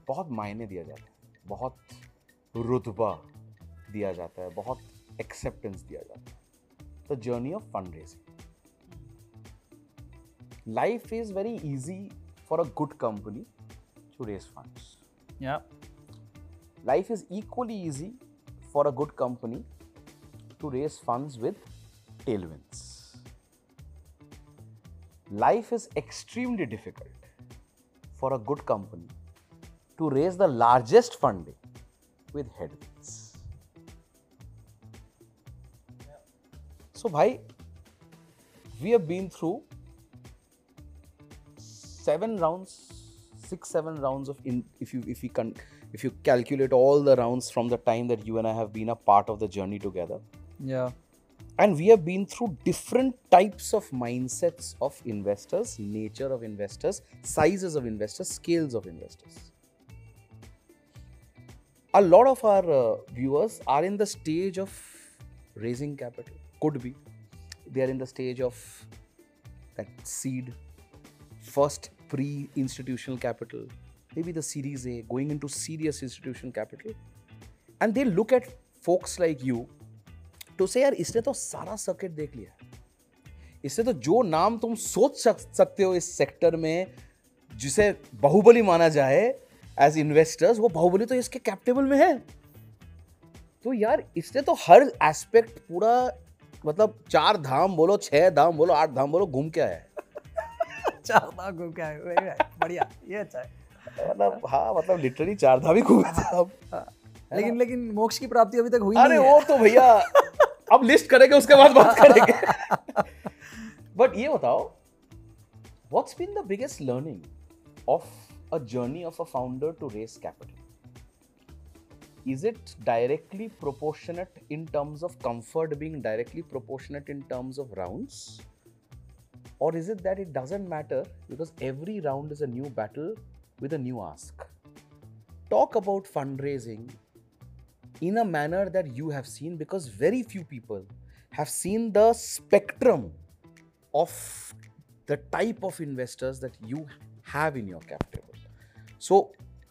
बहुत मायने दिया जाता है बहुत रुतबा दिया जाता है बहुत एक्सेप्टेंस दिया जाता है। The journey of fund raising life is very easy for a good company to raise fund life is equally easy for a good company to raise funds with tailwinds. Life is extremely difficult for a good company to raise the largest funding with headwinds. So, bhai, we have been through seven rounds, six, seven rounds of in, if you if we can if you calculate all the rounds from the time that you and I have been a part of the journey together. Yeah. And we have been through different types of mindsets of investors, nature of investors, sizes of investors, scales of investors. A lot of our uh, viewers are in the stage of raising capital. Could be. They are in the stage of that seed, first pre institutional capital, maybe the Series A, going into serious institutional capital. And they look at folks like you to say, यार इसने तो सारा circuit देख लिया। इससे तो जो नाम तुम सोच सक, सकते हो इस सेक्टर में जिसे बाहुबली माना जाए एज इन्वेस्टर्स वो बाहुबली तो इसके कैप्टेबल में है। तो यार इसने तो हर एस्पेक्ट पूरा मतलब चार धाम बोलो छह धाम बोलो आठ धाम बोलो घूम के आया है। चार धाम घूम के आए बढ़िया ये अच्छा है। मतलब हाँ मतलब लिटरली चार धाम ही घूमे थे अब हाँ, लेकिन लेकिन मोक्ष की प्राप्ति अभी तक हुई अरे वो तो भैया अब लिस्ट करेंगे उसके बाद बात करेंगे बट ये बताओ what's been the biggest learning of a journey of a founder to raise capital is it directly proportionate in terms of comfort being directly proportionate in terms of rounds or is it that it doesn't matter because every round is a new battle with a new ask talk about fundraising in a manner that you have seen because very few people have seen the spectrum of the type of investors that you have in your cap table so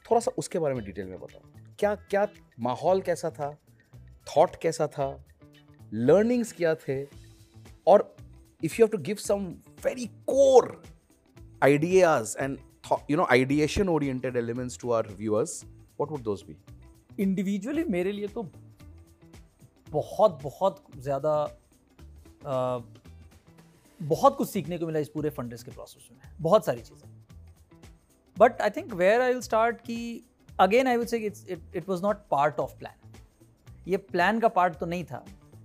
थोड़ा सा उसके बारे में detail में बताओ क्या क्या माहौल कैसा था थॉट कैसा था लर्निंग्स क्या थे और if you have to give some very core ideas and thought, you know ideation oriented elements to our viewers what would those be Individually मेरे लिए तो बहुत बहुत ज़्यादा बहुत कुछ सीखने को मिला इस पूरे फंड्रेस के प्रोसेस में। बहुत सारी चीज़ें। But I think where I will start कि again I will say it was not part of plan ये प्लान का पार्ट तो नहीं था।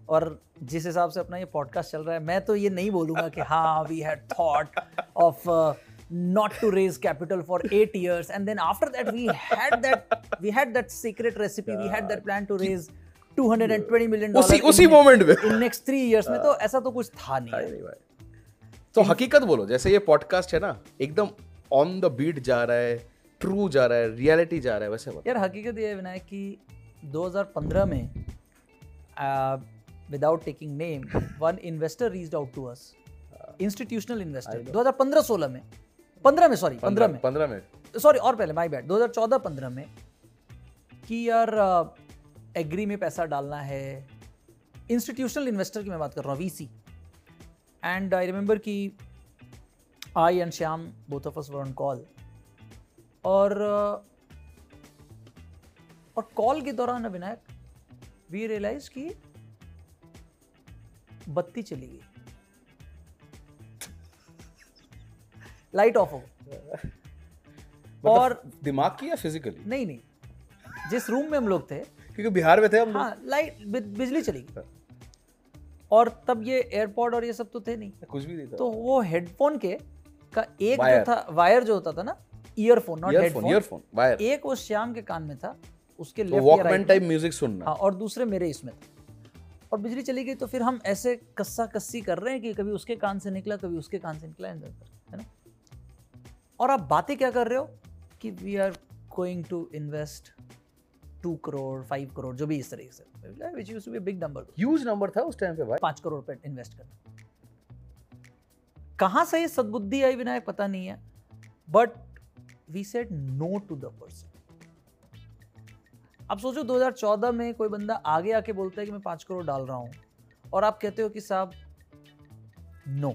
और जिस हिसाब से अपना ये पॉडकास्ट चल रहा है, मैं तो ये नहीं बोलूँगा कि हाँ we had thought of not to raise capital for eight years. And then after that we had that we had that secret recipe. We had that plan to raise 220 million उसी उसी मोमेंट में। इन next three years में तो ऐसा तो कुछ था नहीं है तो हकीकत बोलो जैसे ये पॉडकास्ट है ना एकदम ऑन द बीट जा रहा है ट्रू जा रहा है रियलिटी जा रहा है वैसे यार हकीकत ये है विनायक कि 2015 में without taking name one investor reached out to us institutional investor 2015-16 में। 15 में सॉरी 15 में। पंद्रह में। सॉरी और पहले माय बैड 2014-15 में कि यार एग्री में पैसा डालना है। इंस्टीट्यूशनल इन्वेस्टर की मैं बात कर रहा हूँ वीसी एंड आई रिमेंबर कि I and Shyam both of us were on call और और कॉल के दौरान विनायक वी रियलाइज़ कि बत्ती चली गई। लाइट ऑफ़ हो। गई। और मतलब दिमाग की या फिजिकली नहीं नहीं। जिस रूम में हम लोग थे। क्योंकि बिहार में थे हम हाँ लाइट बिजली चली गई। और तब ये एयरपॉड और ये सब तो थे नहीं। कुछ भी नहीं था। तो वो हेडफोन के का एक जो था वायर जो होता था ना earphone not headphone earphone wire एक वो श्याम के कान में था उसके तो वॉकमैन टाइप म्यूज़िक सुनना। हाँ और दूसरे मेरे इसमें था। और बिजली चली गई तो फिर हम ऐसे कस्सा कस्सी कर रहे हैं कि कभी उसके कान से निकला कभी उसके कान से निकला है ना? और आप बातें क्या कर रहे हो? कि we are going to invest two crore five crore जो भी इस तरीके से। Which use to be big number huge number था उस टाइम पे भाई। पाँच करोड़ रुपए इन्वेस्ट करना। कहाँ से ये सद्बुद्धि आई विनायक पता नहीं है। But we said no to the person अब सोचो 2014 में कोई बंदा आगे आके बोलता है कि मैं पाँच करोड़ डाल रहा हूँ। और आप कहते हो कि साहब नो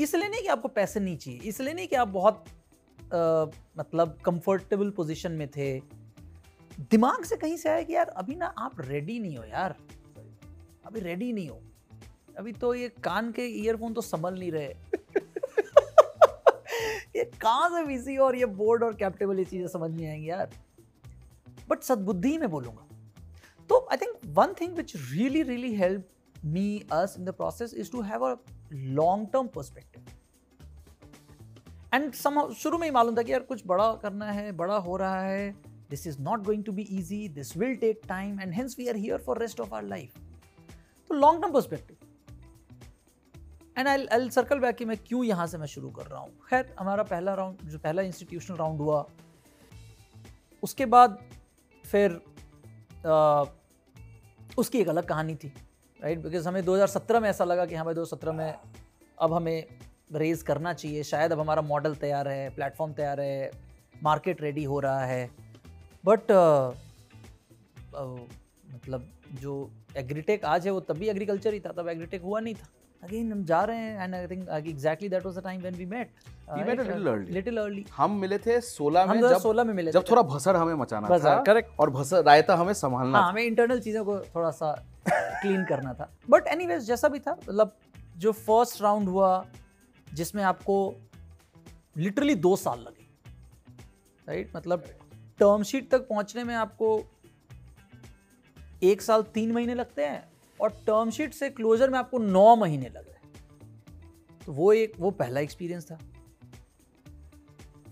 इसलिए नहीं कि आपको पैसे नहीं चाहिए इसलिए नहीं कि आप बहुत अ, मतलब कंफर्टेबल पोजीशन में थे। दिमाग से कहीं से आया कि यार अभी ना आप रेडी नहीं हो यार। अभी रेडी नहीं हो। अभी तो ये कान के ईयरफोन तो संभल नहीं रहे। ये कहाँ से वीसी और ये बोर्ड और कैप्टेबल ये चीज़ें समझ नहीं आएँगी यार। बट सद्बुद्धि में बोलूँगा। तो I think one thing which really really help me us in the process is to have a long term perspective and शुरू में ही मालूम था कि यार कुछ बड़ा करना है बड़ा हो रहा है this is not going to be easy this will take time and hence we are here for rest of our life तो long term perspective and I I circle back कि मैं क्यों यहाँ से मैं शुरू कर रहा हूँ। खैर हमारा पहला राउंड जो पहला इंस्टीट्यूशनल राउंड हुआ उसके बाद फिर अ, उसकी एक अलग कहानी थी। राइट बिकॉज़ हमें 2017 में ऐसा लगा कि हाँ भाई 2017 में अब हमें रेज करना चाहिए। शायद अब हमारा मॉडल तैयार है प्लेटफॉर्म तैयार है मार्केट रेडी हो रहा है। बट मतलब जो एग्रीटेक आज है वो तभी एग्रीकल्चर ही था तब एग्रीटेक हुआ नहीं था। अगेन हम जा रहे हैं and I think exactly that was the time when we met met. A little early. Little early हम मिले थे 16 में 2016 जब में मिले जब थोड़ा भसर हमें मचाना भसर, था correct. और भसर रायता हमें संभालना हाँ हमें इंटरनल चीज़ों को थोड़ा सा क्लीन करना था। बट एनीवेज जैसा भी था मतलब जो फ़र्स्ट राउंड हुआ, जिसमें आपको लिटरली दो साल लगे। राइट मतलब टर्म शीट तक पहुँचने में आपको एक साल तीन महीने लगते हैं और टर्म शीट से क्लोजर में आपको नौ महीने लग रहे तो वो एक, वो पहला एक्सपीरियंस था।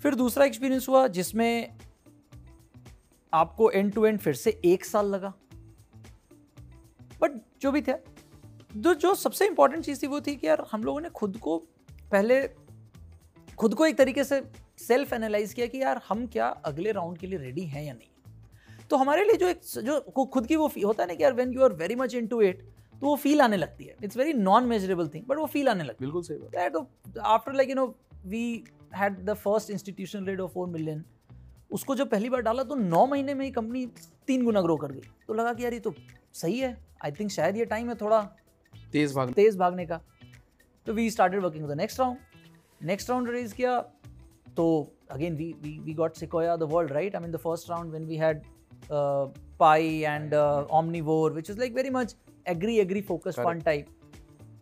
फिर दूसरा एक्सपीरियंस हुआ, जिसमें आपको एंड टू एंड फिर से एक साल लगा। बट जो भी था जो जो सबसे इंपॉर्टेंट चीज़ थी वो थी कि यार हम लोगों ने खुद को पहले खुद को एक तरीके से सेल्फ एनालाइज किया कि यार हम क्या अगले राउंड के लिए रेडी हैं या नहीं। तो हमारे लिए जो एक जो खुद की वो होता है ना कि यार when you are very much into it तो वो फील आने लगती है। It's very non measurable thing but वो फील आने लगती है। बिल्कुल सही बात। तो after like you know we had the first institution rate of four million उसको जब पहली बार डाला तो नौ महीने में ही कंपनी तीन गुना ग्रो कर गई तो लगा कि यार ये तो सही है। आई थिंक शायद ये टाइम है थोड़ा तेज भाग तेज भागने का। तो we started working the next round next round raise किया तो again we we we got Sequoia the world right I mean the first round when we had Pi and omnivore which is like very much agri agri focused fun type.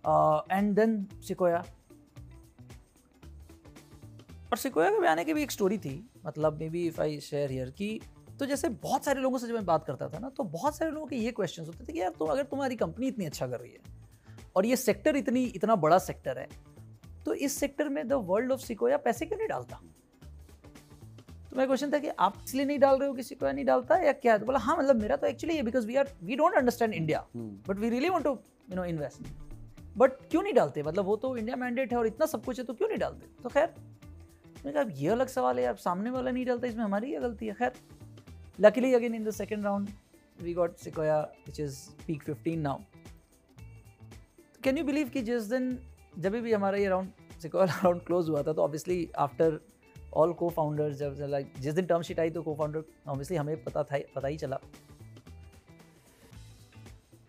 Uh, and then Sequoia और Sequoia के आने की भी एक story थी। मतलब maybe if I share here कि तो जैसे बहुत सारे लोगों से जब मैं बात करता था ना तो बहुत सारे लोगों के ये क्वेश्चन होते थे कि यार तुम अगर तुम्हारी कंपनी इतनी अच्छा कर रही है और ये सेक्टर इतनी इतना बड़ा सेक्टर है तो इस सेक्टर में द वर्ल्ड ऑफ़ सिकोया पैसे क्यों नहीं डालता? तो मेरा क्वेश्चन था कि आप इसलिए नहीं डाल रहे हो कि सिकोया नहीं डालता या क्या? तो बोला हाँ मतलब मेरा तो एक्चुअली ये because we are we don't understand India but we really want to you know invest but क्यों नहीं डालते? मतलब वो तो इंडिया मैंडेट है और इतना सब कुछ है तो क्यों नहीं डालते? तो खैर मैंने कहा ये अलग सवाल है यार सामने वाला नहीं डालता इसमें हमारी क्या गलती है। खैर luckily again in the second round we got Sequoia which is peak 15 now can you believe कि जिस दिन भी हमारा ये राउंड सिकोया राउंड क्लोज हुआ था तो ऑब्वियसली आफ्टर ऑल को फाउंडर्स जब लाइक जिस दिन टर्म शीट आई तो को फाउंडर ऑब्वियसली हमें पता था पता ही चला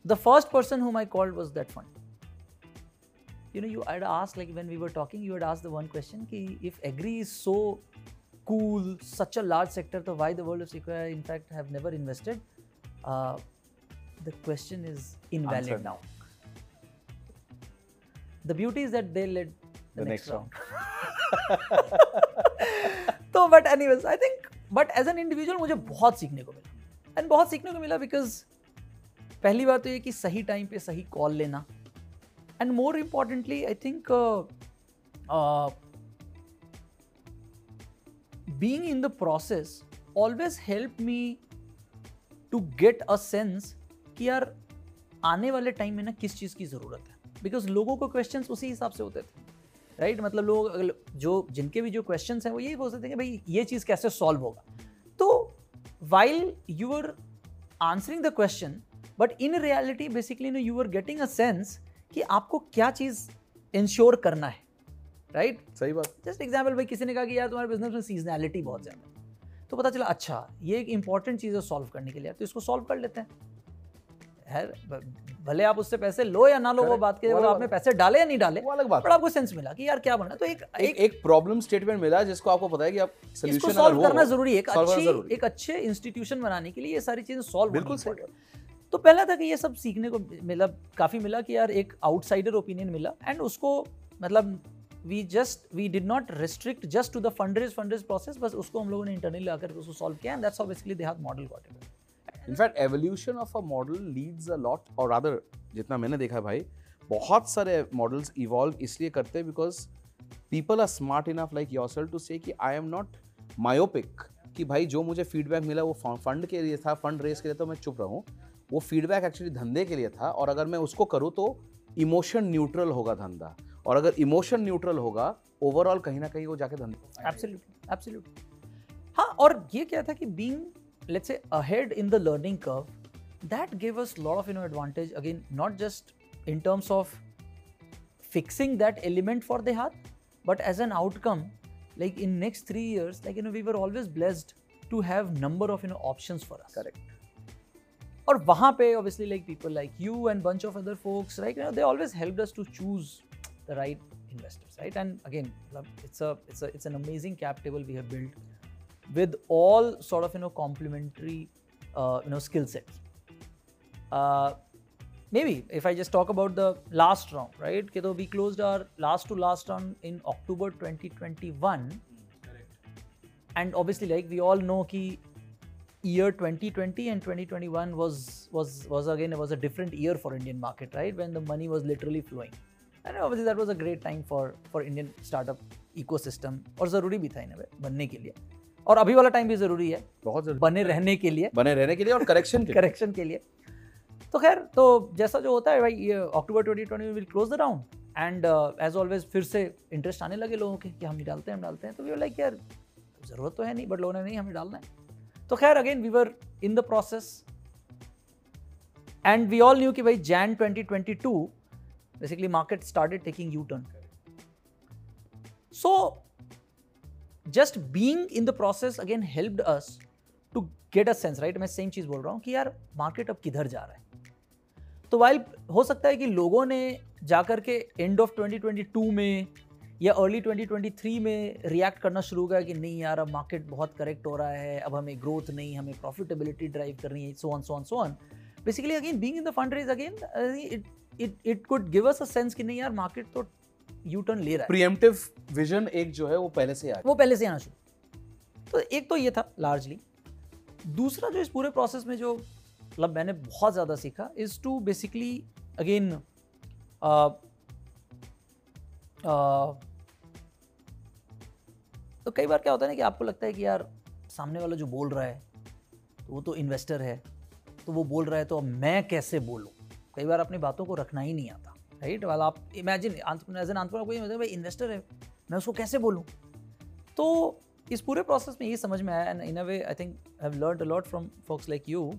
the first person whom I called was that fund. You know, you I'd asked like when we were talking, you had asked the one question ki if agri is so cool, such a large sector, so why the world of Sequoia in fact have never invested? Uh, the question is invalid Answered. now. The beauty is that they led the, The next, next round. तो but anyways I think but as an individual मुझे बहुत सीखने को मिला and बहुत सीखने को मिला बिकॉज़ पहली बात तो ये कि सही टाइम पे सही कॉल लेना and more importantly I think being in the process always help me to get a sense कि यार, आने वाले टाइम में ना किस चीज़ की ज़रूरत है। बिकॉज़ लोगों को क्वेश्चंस उसी हिसाब से होते थे। Right right? मतलब लोग जो, जिनके भी जो क्वेश्चंस हैं, वो यही बोलते थे कि भाई, ये चीज़ कैसे सॉल्व होगा? तो while you are answering the question but in reality basically no you are getting a sense कि आपको क्या चीज़ इंश्योर करना है। Right right? सही बात। जस्ट एग्ज़ाम्पल भाई किसी ने कहा कि यार तुम्हारे बिज़नेस में सीजनैलिटी बहुत ज़्यादा है। तो पता चला अच्छा ये एक इंपॉर्टेंट चीज़ है सॉल्व करने के लिए तो इसको सॉल्व कर लेते हैं। है भले आप उससे पैसे लो या ना लो वो बात के वो आपने पैसे डाले या नहीं डाले वो अलग बात। पर आपको सेंस मिला कि यार क्या बनना तो एक एक एक प्रॉब्लम स्टेटमेंट मिला जिसको आपको पता है कि आप सोल्यूशन सॉल्व करना ज़रूरी है। एक अच्छी एक अच्छे इंस्टीट्यूशन बनाने के लिए ये सारी चीज़ें सॉल्व बिल्कुल तो पहला था कि ये सब सीखने को मिला काफ़ी मिला कि यार एक आउटसाइडर ओपिनियन मिला एंड उसको मतलब we just we did not restrict just to the fundraise fundraise process बस उसको हम लोगों ने इंटरनली आकर के उसको सॉल्व किया and that's basically they have model got it fact, evolution of a model leads a lot, or rather, जितना मैंने देखा है भाई बहुत सारे मॉडल्स इवॉल्व इसलिए करते हैं because people are smart enough like yourself to say कि आई एम नॉट मायोपिक कि भाई जो मुझे फीडबैक मिला वो फंड के लिए था फंड रेस के लिए तो मैं चुप रहूँ। वो फीडबैक एक्चुअली धंधे के लिए था और अगर मैं उसको करूँ तो इमोशन न्यूट्रल होगा धंधा। और अगर इमोशन न्यूट्रल होगा ओवरऑल कहीं ना कहीं वो जाके धन हाँ। और ये क्या था कि being let's say ahead in the learning curve that give us lot of in advantage again not just in terms of fixing that element for the हाथ but as an outcome like in next three years like you know we were always blessed to have number of you know option for us correct और वहाँ पे obviously like people like you and bunch of other folks like they always help us to choose the right investors, right? And again, it's a it's a it's an amazing cap table we have built with all sort of you know complementary uh, you know skill sets. Uh, maybe if I just talk about the last round, right? Because we closed our last to last round in October 2021. Correct. And obviously, like we all know, key year 2020 and 2021 was was was again it was a different year for Indian market, right? When the money was literally flowing. And obviously that was a great time for for Indian startup ecosystem और ज़रूरी भी था इन बनने के लिए। और अभी वाला टाइम भी ज़रूरी है बहुत ज़रूरी। बने रहने के लिए। बने रहने के लिए और करेक्शन करेक्शन के लिए। तो खैर तो जैसा जो होता है भाई October 2020 will close the round and as always फिर से इंटरेस्ट आने लगे लोगों के कि हम डालते हैं हम डालते हैं। तो वी लाइक यार ज़रूरत तो है नहीं बट लोगों ने नहीं हमें डालना है। तो खैर again we were in the process and we all knew कि भाई Jan 2022 market started taking U turn so just being in the process again helped us to get a sense right मैं सेम चीज़ बोल रहा हूँ कि यार market अब किधर जा रहा है? तो वाइल हो सकता है कि लोगों ने जाकर के एंड ऑफ़ 2022 में या अर्ली 2023 में रिएक्ट करना शुरू किया कि नहीं यार, अब मार्केट बहुत करेक्ट हो रहा है, अब हमें ग्रोथ नहीं, हमें प्रॉफिटेबिलिटी ड्राइव करनी है so on so on so on basically again being in the fund raise again it it it could give us a sense कि नहीं यार मार्केट तो यू टर्न ले रहा है। प्रिएम्प्टिव विजन एक जो है वो पहले से आ वो पहले से आना शुरू। तो एक तो ये था लार्जली दूसरा जो इस पूरे प्रोसेस में जो मतलब मैंने बहुत ज़्यादा सीखा इज़ टू बेसिकली अगेन तो कई बार क्या होता है ना कि आपको लगता है कि यार सामने वाला जो बोल रहा है तो वो तो इन्वेस्टर है। तो वो बोल रहा है तो अब मैं कैसे बोलूँ? कई बार अपनी बातों को रखना ही नहीं आता राइट वाला आप इमेजिन एज एन आंसर कोई भाई इन्वेस्टर है, मैं उसको कैसे बोलूँ तो इस पूरे प्रोसेस में ये समझ में आया and in a way I think have learn a lot from folks like you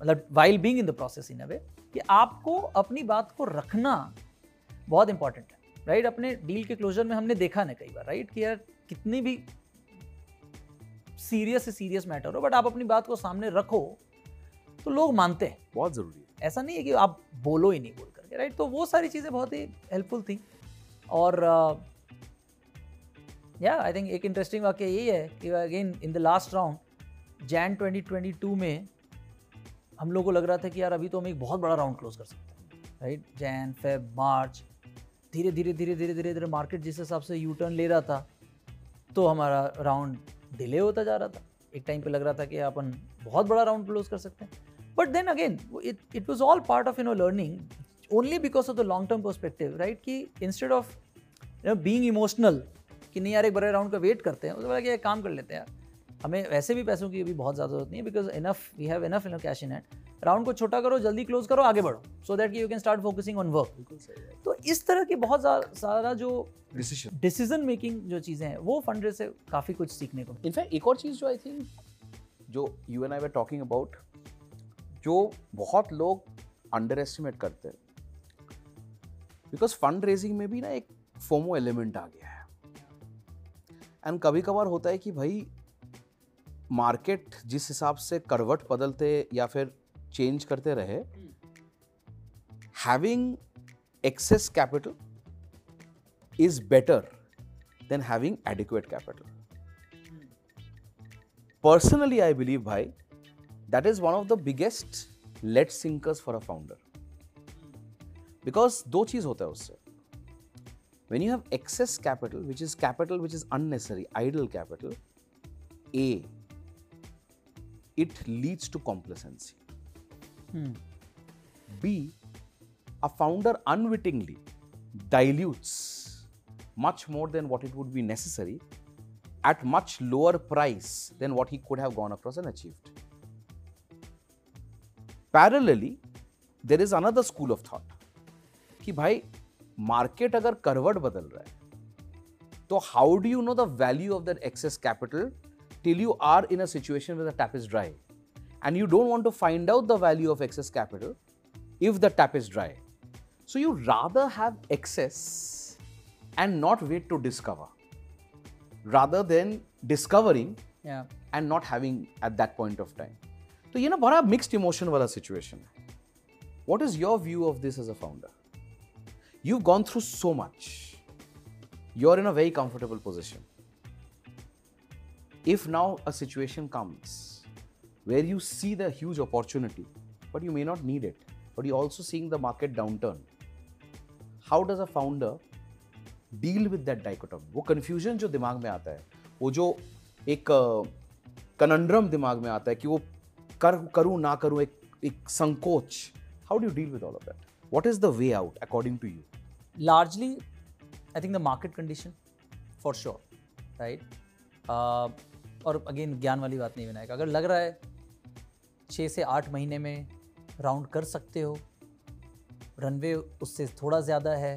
मतलब while being in the process in a way कि आपको अपनी बात को रखना बहुत इंपॉर्टेंट है राइट right? अपने डील के क्लोजर में हमने देखा ना कई बार राइट right? कि यार कितनी भी सीरियस से सीरियस मैटर हो बट आप अपनी बात को सामने रखो तो लोग मानते हैं बहुत ज़रूरी है ऐसा नहीं है कि आप बोलो ही नहीं बोल करके राइट तो वो सारी चीज़ें बहुत ही हेल्पफुल थी। और या आई थिंक एक इंटरेस्टिंग वाक्य यही है कि again in the last round Jan 2022 में हम लोग को लग रहा था कि यार अभी तो हम एक बहुत बड़ा राउंड क्लोज कर सकते हैं राइट जैन फेब मार्च धीरे धीरे धीरे धीरे धीरे धीरे मार्केट जिस हिसाब से यू टर्न ले रहा था तो हमारा राउंड डिले होता जा रहा था। एक टाइम पे लग रहा था कि अपन बहुत बड़ा राउंड क्लोज कर सकते हैं। But then again it it was all part of you know learning only because of the long term perspective right कि instead of you know being emotional कि नहीं यार एक बड़े राउंड का वेट करते हैं उसके बाद कि काम कर लेते हैं यार। हमें वैसे भी पैसों की अभी बहुत ज़्यादा ज़रूरत नहीं है because enough we have enough in cash in hand round को छोटा करो जल्दी क्लोज करो आगे बढ़ो। So that you can start focusing on work तो इस तरह की बहुत सारा जो डिसीज़न मेकिंग जो चीज़ें हैं वो फंड से काफ़ी कुछ सीखने को इनफैक्ट एक और चीज़ जो आई थिंक जो you and I were talking about जो बहुत लोग अंडर एस्टिमेट करते हैं। बिकॉज़ फंड रेजिंग में भी ना एक फोमो एलिमेंट आ गया है। एंड कभी कभार होता है कि भाई मार्केट जिस हिसाब से करवट बदलते या फिर चेंज करते रहे having access capital is better than having adequate capital personally I believe भाई that is one of the biggest late sinkers for a founder because दो चीज़ होता है उससे when you have excess capital which is capital which is unnecessary idle capital a it leads to complacency Hmm. b a founder unwittingly dilutes much more than what it would be necessary at much lower price than what he could have gone across and achieved parallelly there is another school of thought कि भाई market अगर करवट बदल रहा है तो how do you know the value of that excess capital till you are in a situation with the tap is dry and you don't want to find out the value of excess capital if the tap is dry. So you rather have excess and not wait to discover rather than discovering Yeah. and not having at that point of time. तो ये ना बड़ा mixed emotion वाला situation है। What is your view of this as a founder you gone through so much you are in a very comfortable position if now a situation comes where you see the huge opportunity but you may not need it but you also seeing the market down turn how does a founder deal with that dichotomy वो confusion जो दिमाग में आता है, वो जो एक conundrum दिमाग में आता है कि वो कर करूँ ना करूँ एक एक संकोच। How do deal with all of that what is the way out according to you i think the market condition for sure right? Uh, और अगेन ज्ञान वाली बात नहीं बनाएगा अगर लग रहा है छः से आठ महीने में राउंड कर सकते हो रनवे उससे थोड़ा ज़्यादा है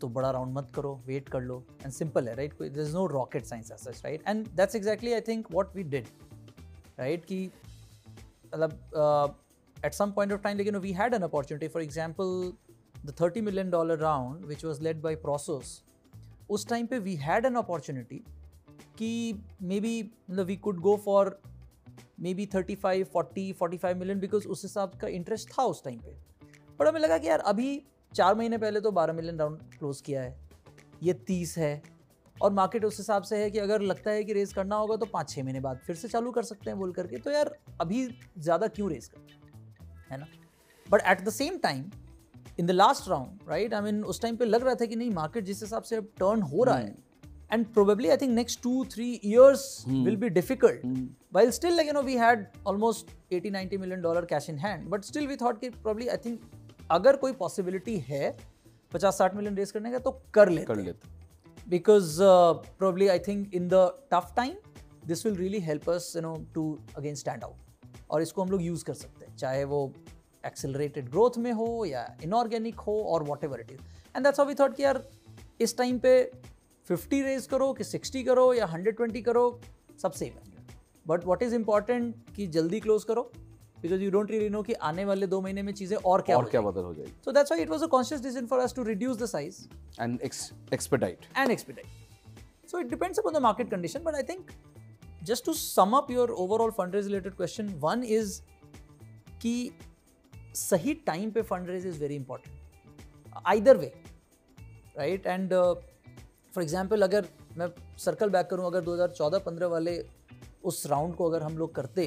तो बड़ा राउंड मत करो वेट कर लो। एंड सिंपल है right there is no rocket science as such right and that's exactly I think what we did right कि मतलब at some point of time लेकिन we had an opportunity for example the thirty million dollar round which was led by Prosus उस time पे we had an opportunity कि maybe मतलब we could go for maybe thirty five forty forty five million because उस हिसाब का interest था उस time पे। बट हमें लगा कि यार, अभी चार महीने पहले तो बारह मिलियन राउंड क्लोज किया है। ये तीस है। और मार्केट उस हिसाब से है कि अगर लगता है कि रेस करना होगा तो पाँच छः महीने बाद फिर से चालू कर सकते हैं बोल करके तो यार अभी ज़्यादा क्यों रेस कर है? ना? But at the same time in the last round right I mean उस टाइम पे लग रहा था कि नहीं मार्केट जिस हिसाब से अब टर्न हो रहा है and probably I think next two three years will be difficult while still like you we had almost eighty ninety million dollar cash in hand but still we thought कि probably I think अगर कोई possibility है पचास साठ million race करने का तो कर ले कर लेते because uh, probably I think in the tough time this will really help us you know to again stand out. और इसको हम लोग यूज़ कर सकते हैं चाहे वो एक्सेलरेटेड ग्रोथ में हो या इनऑर्गेनिक हो और whatever it is and that's we thought कि यार इस टाइम पे 50 रेज करो कि 60 करो या 120 करो सब सेम है। बट वॉट इज़ इंपॉर्टेंट कि जल्दी क्लोज करो because you don't really know कि आने वाले दो महीने में चीज़ें और क्या और क्या बदल हो जाएगी। So that's why it was a conscious decision for us to reduce the size and expedite and expedite. So it depends upon the market condition, but I think just to sum up your overall fundraise related question, one is कि सही time पे fund raise is very important either way right and for example अगर मैं circle back करूँ अगर 2014-15 वाले उस round को अगर हम लोग करते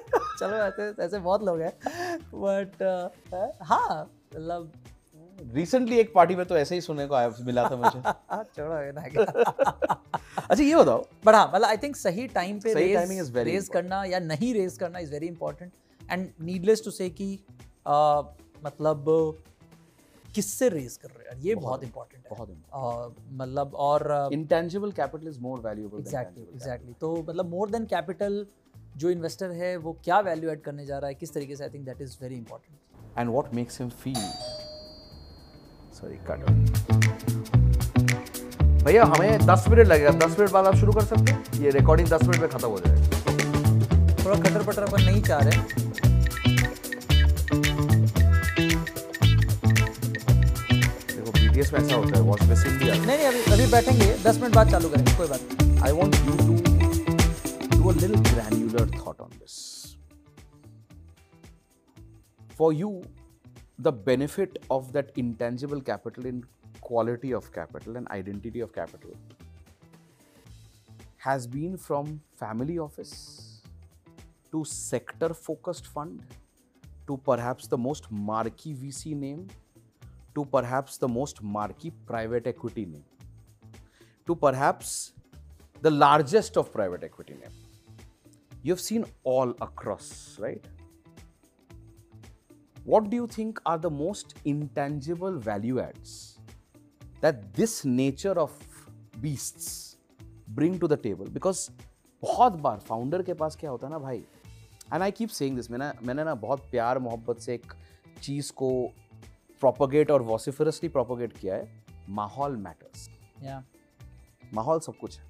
चलो ऐसे ऐसे बहुत लोग हैं। बट हाँ? मतलब रिसेंटली एक पार्टी में तो ऐसे ही सुनने को आया मिला था मुझे। छोड़ो ना अच्छा ये बताओ। बट हाँ मतलब आई थिंक सही टाइम पे सही रेज रेज करना या नहीं रेज करना is very important and needless to say कि uh, मतलब किससे रेज कर रहे हैं? ये बहुत इंपॉर्टेंट है। बहुत Uh, मतलब और intangible capital is more valuable exactly exactly तो मतलब मोर देन कैपिटल जो इन्वेस्टर है वो क्या वैल्यू ऐड करने जा रहा है किस तरीके से I think that is very important and what makes him feel? Sorry cut भैया हमें 10 मिनट लगेगा। 10 मिनट बाद आप शुरू कर सकते हैं? ये रिकॉर्डिंग 10 मिनट में खत्म हो जाएगा। थोड़ा खटर पटर अपन नहीं चाह रहे। देखो बीटीएस में ऐसा होता है वॉच भी नहीं नहीं अभी अभी बैठेंगे। दस मिनट बाद चालू करेंगे कोई बात नहीं। Want you to do a little granular thought on this. For you, the benefit of that intangible capital in quality of capital and identity of capital has been from family office to sector focused fund to perhaps the most marquee VC name to perhaps the most marquee private equity name to perhaps the largest of private equity name. You've seen all across, right? What do you think are the most intangible value adds that this nature of beasts bring to the table? Because बहुत बार founder के पास क्या होता है ना भाई and I keep saying this मैंने मैंने ना बहुत प्यार मोहब्बत से एक चीज़ को प्रोपोगेट और वॉसिफरसली प्रोपोगेट किया है माहौल मैटर्स या माहौल सब कुछ है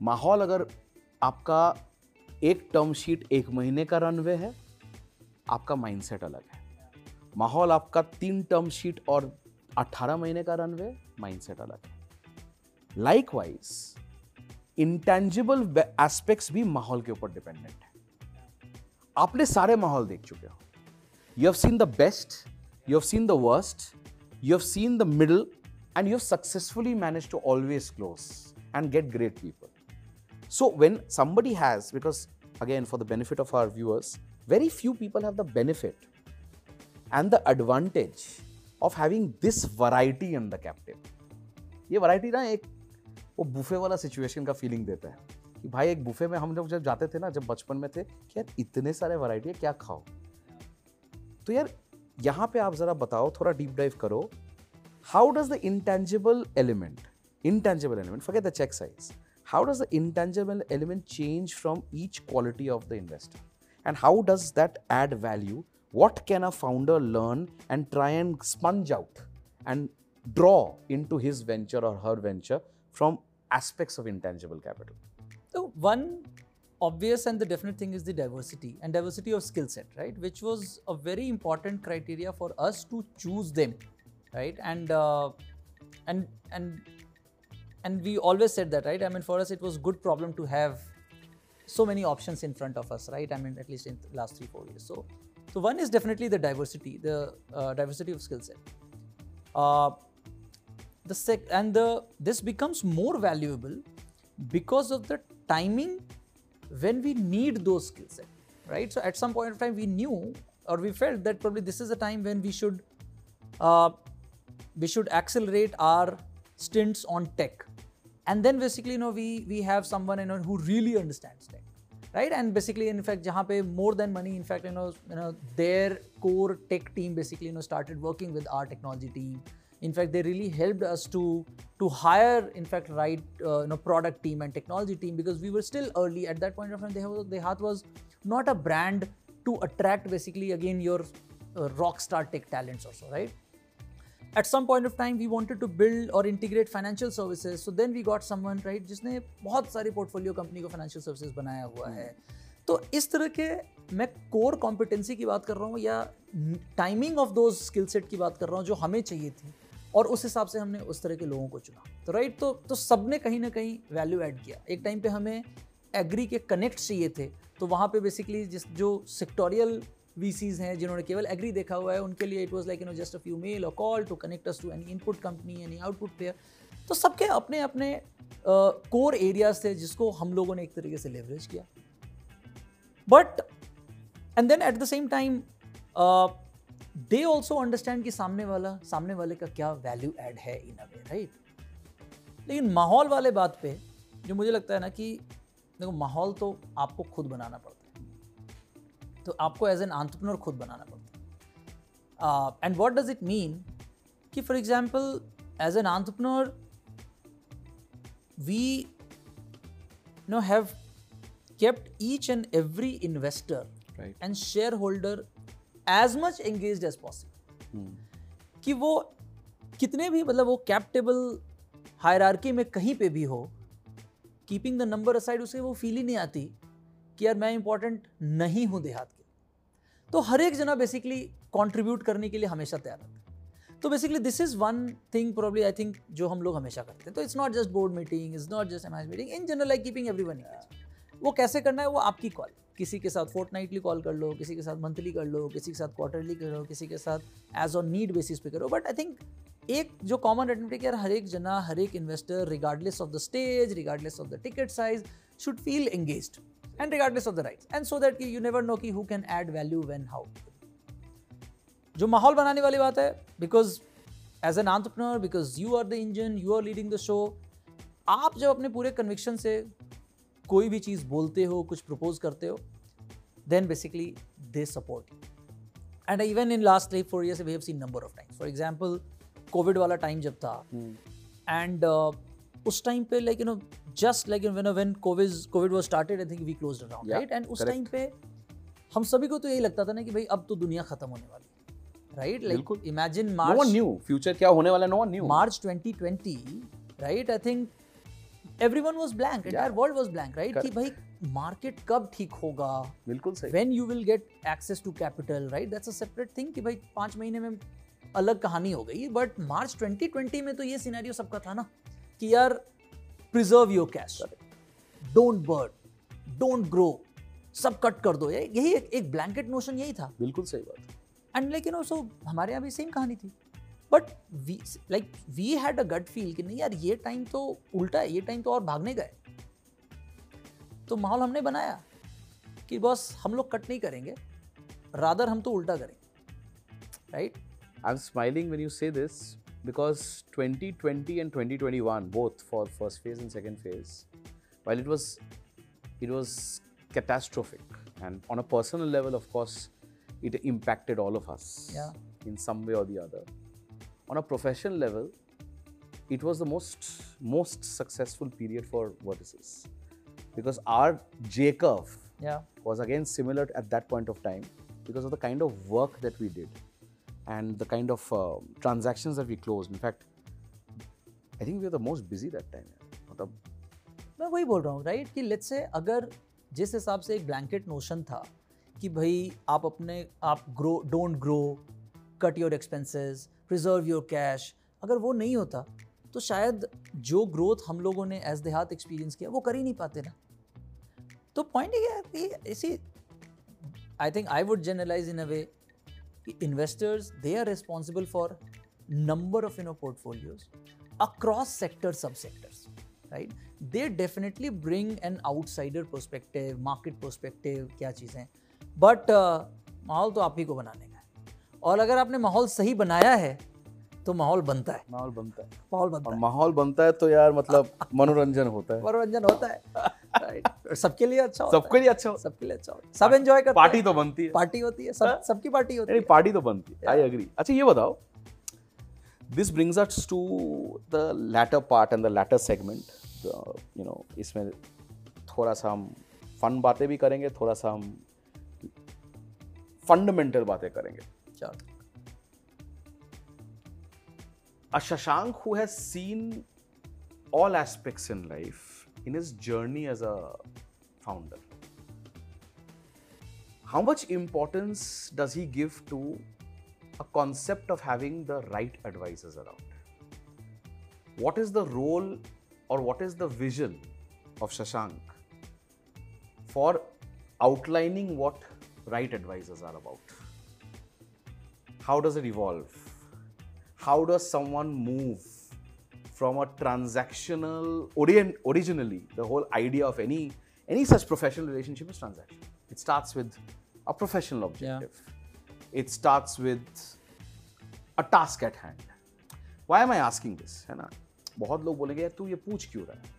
माहौल अगर आपका एक टर्म शीट एक महीने का रनवे है, आपका माइंडसेट अलग है। माहौल आपका तीन टर्म शीट और 18 महीने का रनवे माइंडसेट अलग है। लाइक वाइज इंटेंजिबल एस्पेक्ट्स भी माहौल के ऊपर डिपेंडेंट है। आपने सारे माहौल देख चुके हो। You have seen the best you have seen the worst you have seen the middle, and you have successfully managed to always close and get great people. So, when somebody has, because again, for the benefit of our viewers, very few people have the benefit and the advantage of having this variety in the captive. ये variety ना एक वो buffet वाला situation का feeling देता है कि भाई एक बुफे में हम लोग जब जाते थे ना जब बचपन में थे कि यार इतने सारे वैरायटी है क्या खाओ तो यार यहाँ पे आप जरा बताओ थोड़ा डीप डाइव करो how does the intangible element intangible element forget the cheque size how does the intangible element change from each quality of the investor? And how does that add value? What can a founder learn and try and sponge out and draw into his venture or her venture from aspects of intangible capital? So, one obvious and the definite thing is the diversity and diversity of skill set, right? Which was a very important criteria for us to choose them, right? And uh, and and and we always said that, right? I mean, for us, it was good problem to have so many options in front of us, right? I mean, at least in the last three four years. So so one is definitely the diversity, the uh, diversity of skill set. Uh, the sec and the this becomes more valuable because of the timing when we need those skill set right so at some point of time we knew or we felt that probably this is a time when we should uh, we should accelerate our stints on tech and then basically you know we we have someone you know who really understands tech right? And basically in fact jahan pe more than money in fact you know you know their core tech team basically you know started working with our technology team. In fact they really helped us to to hire in fact right uh, you know product team and technology team because we were still early. At that point of time they Dehat was not a brand to attract basically again your uh, rock star tech talents also right at some point of time we wanted to build or integrate financial services. So then we got someone right जिसने बहुत सारी portfolio company को financial services बनाया हुआ है। तो इस तरह के मैं कोर कॉम्पिटेंसी की बात कर रहा हूँ या टाइमिंग ऑफ़ दो स्किल सेट की बात कर रहा हूँ जो हमें चाहिए थी। और उस हिसाब से हमने उस तरह के लोगों को चुना। तो राइट तो तो सबने कहीं ना कहीं वैल्यू ऐड किया। एक टाइम पे हमें एग्री के कनेक्ट चाहिए थे। तो वहाँ पे बेसिकली जिस जो सेक्टोरियल VCs हैं जिन्होंने केवल एग्री देखा हुआ है उनके लिए it was like you know just a few mail और call to connect us to any input company any output player तो सबके अपने अपने कोर uh, एरियाज़ थे जिसको हम लोगों ने एक तरीके से लेवरेज किया। But and then at the same time they also understand कि सामने वाला सामने वाले का क्या वैल्यू एड है इन अ वे राइट लेकिन माहौल वाले बात पे जो मुझे लगता है ना कि देखो माहौल तो आपको खुद बनाना पड़ता है। तो आपको एज एन आंट्रप्रनर खुद बनाना पड़ता है। And what does it mean कि for example as an entrepreneur we know have kept each and every investor Right. and shareholder as much engaged as possible. कि वो कितने भी मतलब वो कैप्टेबल हायरार्की में कहीं पे भी हो कीपिंग द नंबर असाइड उसे वो फील ही नहीं आती कि यार मैं इंपॉर्टेंट नहीं हूँ देहात तो हर एक जना बेसिकली कॉन्ट्रीब्यूट करने के लिए हमेशा तैयार रहता है। तो basically this is one thing probably I think जो हम लोग हमेशा करते हैं। तो it's not just board meeting is not just M meeting in general like keeping everyone वो कैसे करना है वो आपकी कॉल किसी के साथ फोर्ट नाइटली कॉल कर लो किसी के साथ मंथली कर लो किसी के साथ क्वार्टरली कर लो किसी के साथ एज ऑन नीड बेसिस पे करो। बट आई थिंक एक जो कॉमन एडमिट यार हर एक जना हर एक investor regardless of the stage regardless of the ticket size should feel engaged and regardless of the rights and so that you never know कि who can add value when how जो माहौल बनाने वाली बात है because as an entrepreneur because you are the engine you are leading the show आप जब अपने पूरे कन्विक्शन से कोई भी चीज़ बोलते हो कुछ प्रपोज करते हो then basically they support and even in last three four years we have seen number of times for example Covid वाला टाइम जब था एंड उस टाइम पे like you know just like when when Covid Covid was started I think we closed around right and उस time पे हम सभी को तो यही लगता था ना कि भाई अब तो दुनिया खत्म होने वाली right like. Imagine no one knew future क्या होने वाला no one knew March 2020, right? I think everyone was blank. Entire world was blank, right? कि भाई market कब ठीक होगा? बिल्कुल सही When you will get access to capital, right? That's a separate thing कि भाई पाँच महीने में अलग कहानी हो गई बट मार्च 2020 में तो ये सिनेरियो सबका था ना कि यार preserve your cash don't burn don't grow सब कट कर दो। यही एक, एक ब्लैंकेट नोशन यही था। बिल्कुल सही बात and like you know so हमारे यहाँ भी सेम कहानी थी। But we like we had a gut feel कि नहीं यार ये टाइम तो उल्टा है ये टाइम तो और भागने का है तो माहौल हमने बनाया कि बस हम लोग कट नहीं करेंगे रादर हम तो उल्टा करेंगे। Right I'm smiling when you say this because 2020 and 2021, both for first phase and second phase, while it was it was catastrophic, and on a personal level, of course, it impacted all of us Yeah. in some way or the other. On a professional level, it was the most most successful period for vertices because our J curve या was again similar at that point of time because of the kind of work that we did and the kind of uh, transactions that we closed. In fact, I think we were the most busy that time. मतलब मैं वही बोल रहा हूँ right कि let's से अगर जिस हिसाब से एक ब्लैंकेट नोशन था कि भाई आप अपने आप grow don't grow cut your expenses preserve your cash अगर वो नहीं होता तो शायद जो ग्रोथ हम लोगों ने एज देहात एक्सपीरियंस किया वो कर ही नहीं पाते ना तो पॉइंट ये है कि इसी I think I would generalize in a way कि investors they are responsible for number of Eno portfolios across sector सब sectors right they definitely bring an outsider perspective market perspective क्या चीज़ें? बट uh, माहौल तो आप ही को बनाने का है। और अगर आपने माहौल सही बनाया है तो माहौल बनता है। माहौल बनता है। माहौल बनता है। माहौल बनता है तो यार मतलब मनोरंजन होता है। मनोरंजन होता है। सबके लिए अच्छा होता सबके लिए अच्छा है सबके लिए अच्छा सब एंजॉय करते पार्टी तो बनती है। पार्टी होती है सब सबकी पार्टी होती नहीं है। पार्टी तो बनती है। आई एग्री अच्छा ये बताओ। This brings us to the latter part and the latter segment you know इसमें थोड़ा सा हम फन बातें भी करेंगे थोड़ा सा हम फंडामेंटल बातें करेंगे। चलो a Shashank who has seen all aspects in life in his journey as a founder. How much importance does he give to a concept of having the right advisors around? What is the role or what is the vision of Shashank for outlining what right advisors are about? How does it evolve? how does someone move from a transactional orient, originally the whole idea of any any such professional relationship is transaction it starts with a professional objective it starts with a task at hand why am i asking this है ना बहुत लोग बोलेंगे यार तू ये पूछ क्यों रहा है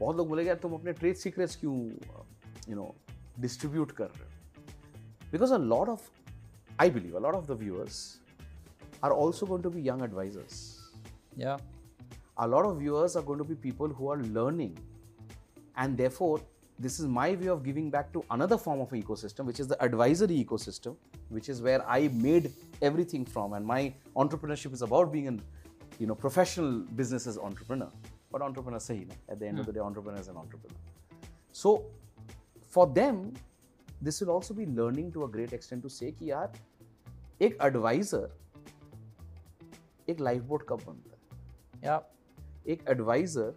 बहुत लोग बोलेंगे यार तुम अपने ट्रेड सीक्रेट्स क्यों यू नो डिस्ट्रीब्यूट कर रहे हो because a lot of I believe a lot of the viewers are also going to be young advisors. या A lot of viewers are going to be people who are learning, and therefore, this is my way of giving back to another form of ecosystem, which is the advisory ecosystem, which is where I made everything from. And my entrepreneurship is about being an, you know, professional businesses entrepreneur, but entrepreneur sahi na. At the end of the day, entrepreneur is an entrepreneur. So, for them, this will also be learning to a great extent to say कि यार एक advisor एक life boat कब बनता है या एक advisor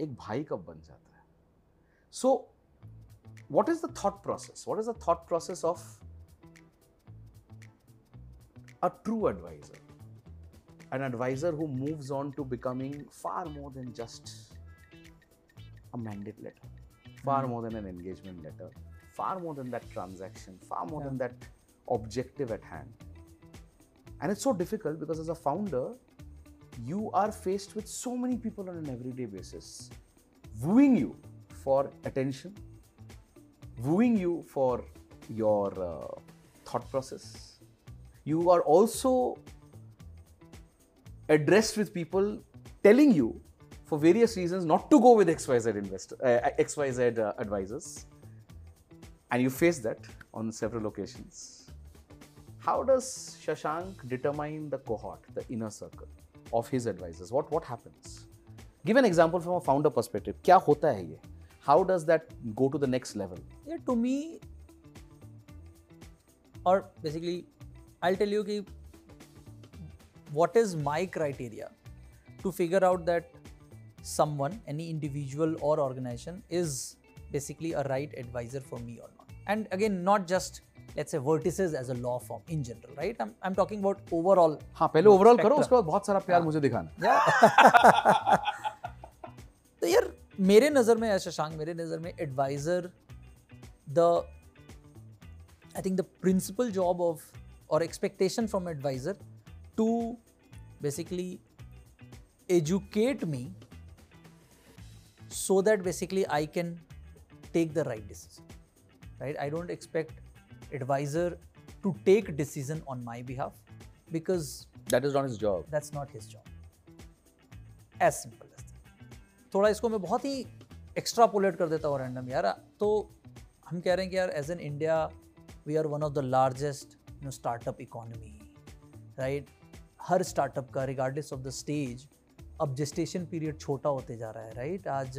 एक भाई कब बन जाता है। So what is the thought process what is the thought process of a true advisor an advisor who move on to becoming far more than just a mandate letter far more than an engagement letter far more than that transaction far more than that objective at hand and it's so difficult because as a founder you are faced with so many people on an everyday basis wooing you for attention, wooing you for your uh, thought process. You are also addressed with people telling you for various reasons not to go with XYZ investor, uh, XYZ uh, advisors. and you face that on several occasions. How does Shashank determine the cohort, the inner circle of his advisors? What what happens? Give an example from a founder perspective. क्या होता है ये? How does that go to the next level? Yeah, to me, or basically, I'll tell you कि what is my criteria to figure out that someone, any individual or organization is basically a right advisor for me or not. And again, not just let's say vertices as a law firm in general, right? I'm, I'm talking about overall. हाँ पहले overall करो spectrum. उसके बाद बहुत सारा प्यार मुझे दिखाना Yeah. तो यार मेरे नज़र में ऐसा शशांक मेरे नज़र में advisor the I think the principal job of और expectation from advisor to basically educate me so that basically I can take the right decision. Right? I don't expect advisor to take decision on my behalf because That is not his job. that's not his job. As simple as that. थोड़ा इसको मैं बहुत ही extrapolate कर देता हूँ random यार तो हम कह रहे हैं कि यार as an India we are one of the largest you know startup economy right हर स्टार्टअप का रिगार्डलेस ऑफ़ द स्टेज अब जेस्टेशन पीरियड छोटा होते जा रहा है राइट आज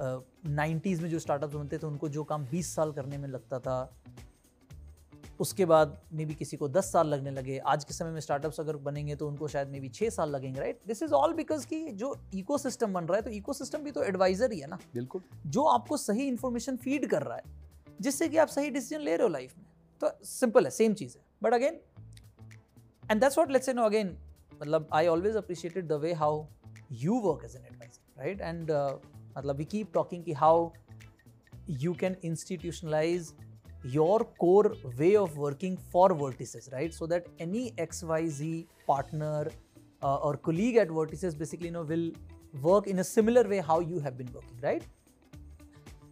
नाइन्टीज़ में जो स्टार्टअप्स बनते थे उनको जो काम 20 साल करने में लगता था उसके बाद मे बी किसी को 10 साल लगने लगे। आज के समय में स्टार्टअप्स अगर बनेंगे तो उनको शायद मे बी छः साल लगेंगे right this is all because कि जो इकोसिस्टम बन रहा है तो इकोसिस्टम भी तो एडवाइजर ही है ना। बिल्कुल। जो आपको सही इन्फॉर्मेशन फ़ीड कर रहा है जिससे कि आप सही डिसीज़न ले रहे हो लाइफ में। तो सिंपल है सेम चीज़ है। But again and that's what let's know again मतलब I always appreciated the way how you work as an advisor right and मतलब वी कीप टॉकिंग कि how you can institutionalize your core way of working for vertices right so that any xyz partner uh, or colleague at vertices basically you know will work in a similar way how you have been working right